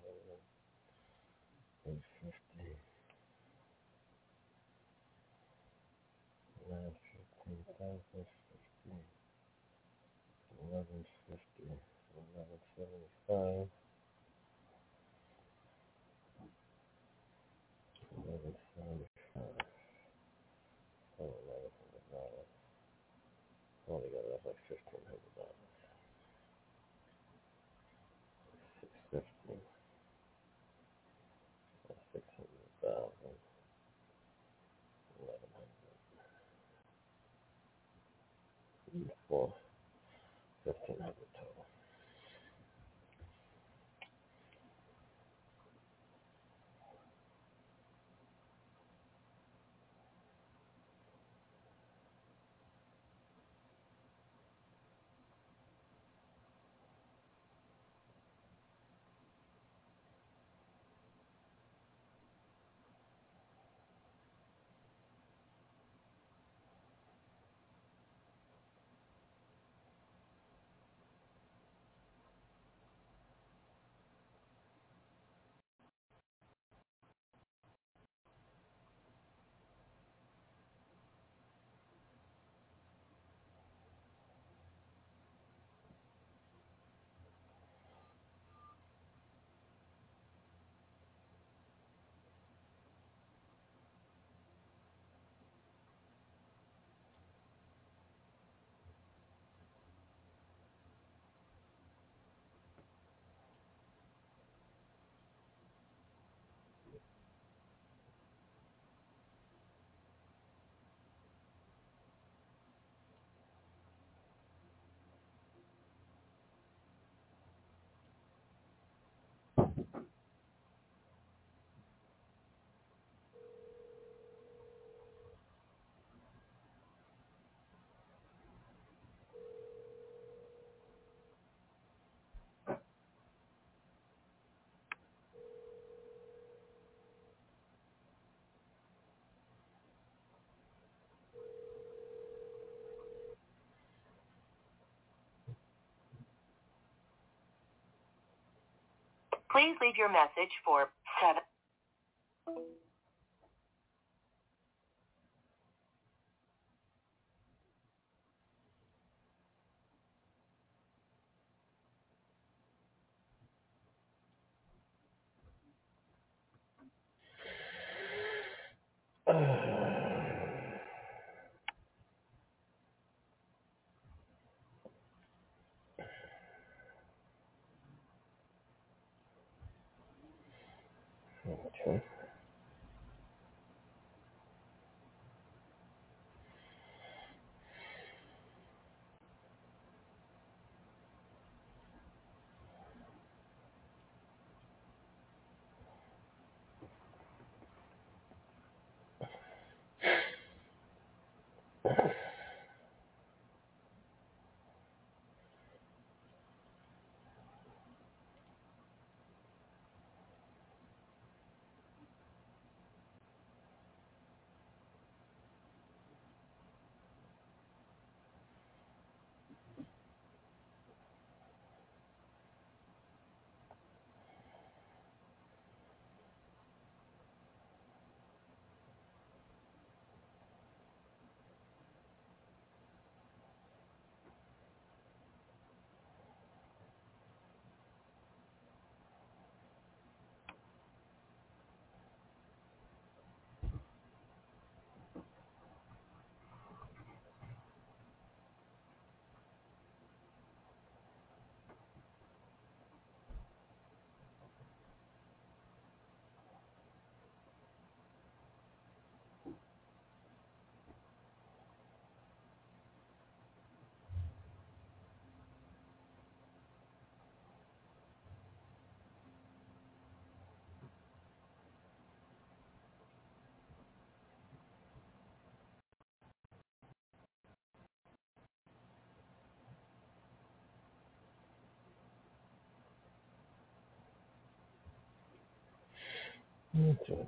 [SPEAKER 3] fifty. Nine fifteen thousand fifty. Eleven fifty. Eleven seventy five. Eleven seventy five. Oh, eleven hundred dollars. Only got enough like fifteen hundred dollars.
[SPEAKER 44] Please leave your message for 7.
[SPEAKER 3] Okay.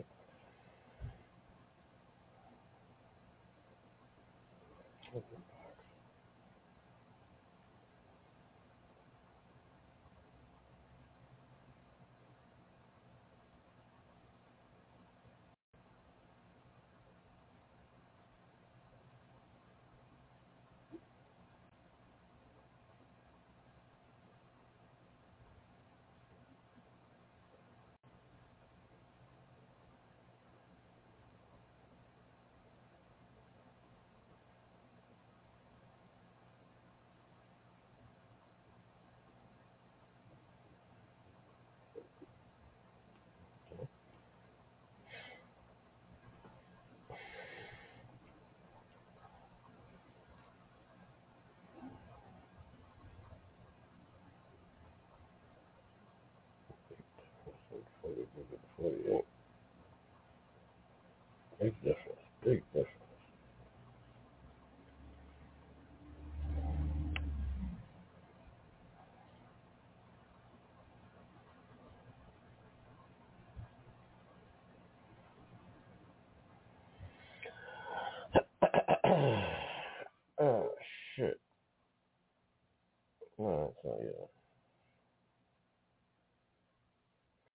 [SPEAKER 3] Forty-eight. Big difference. Big difference.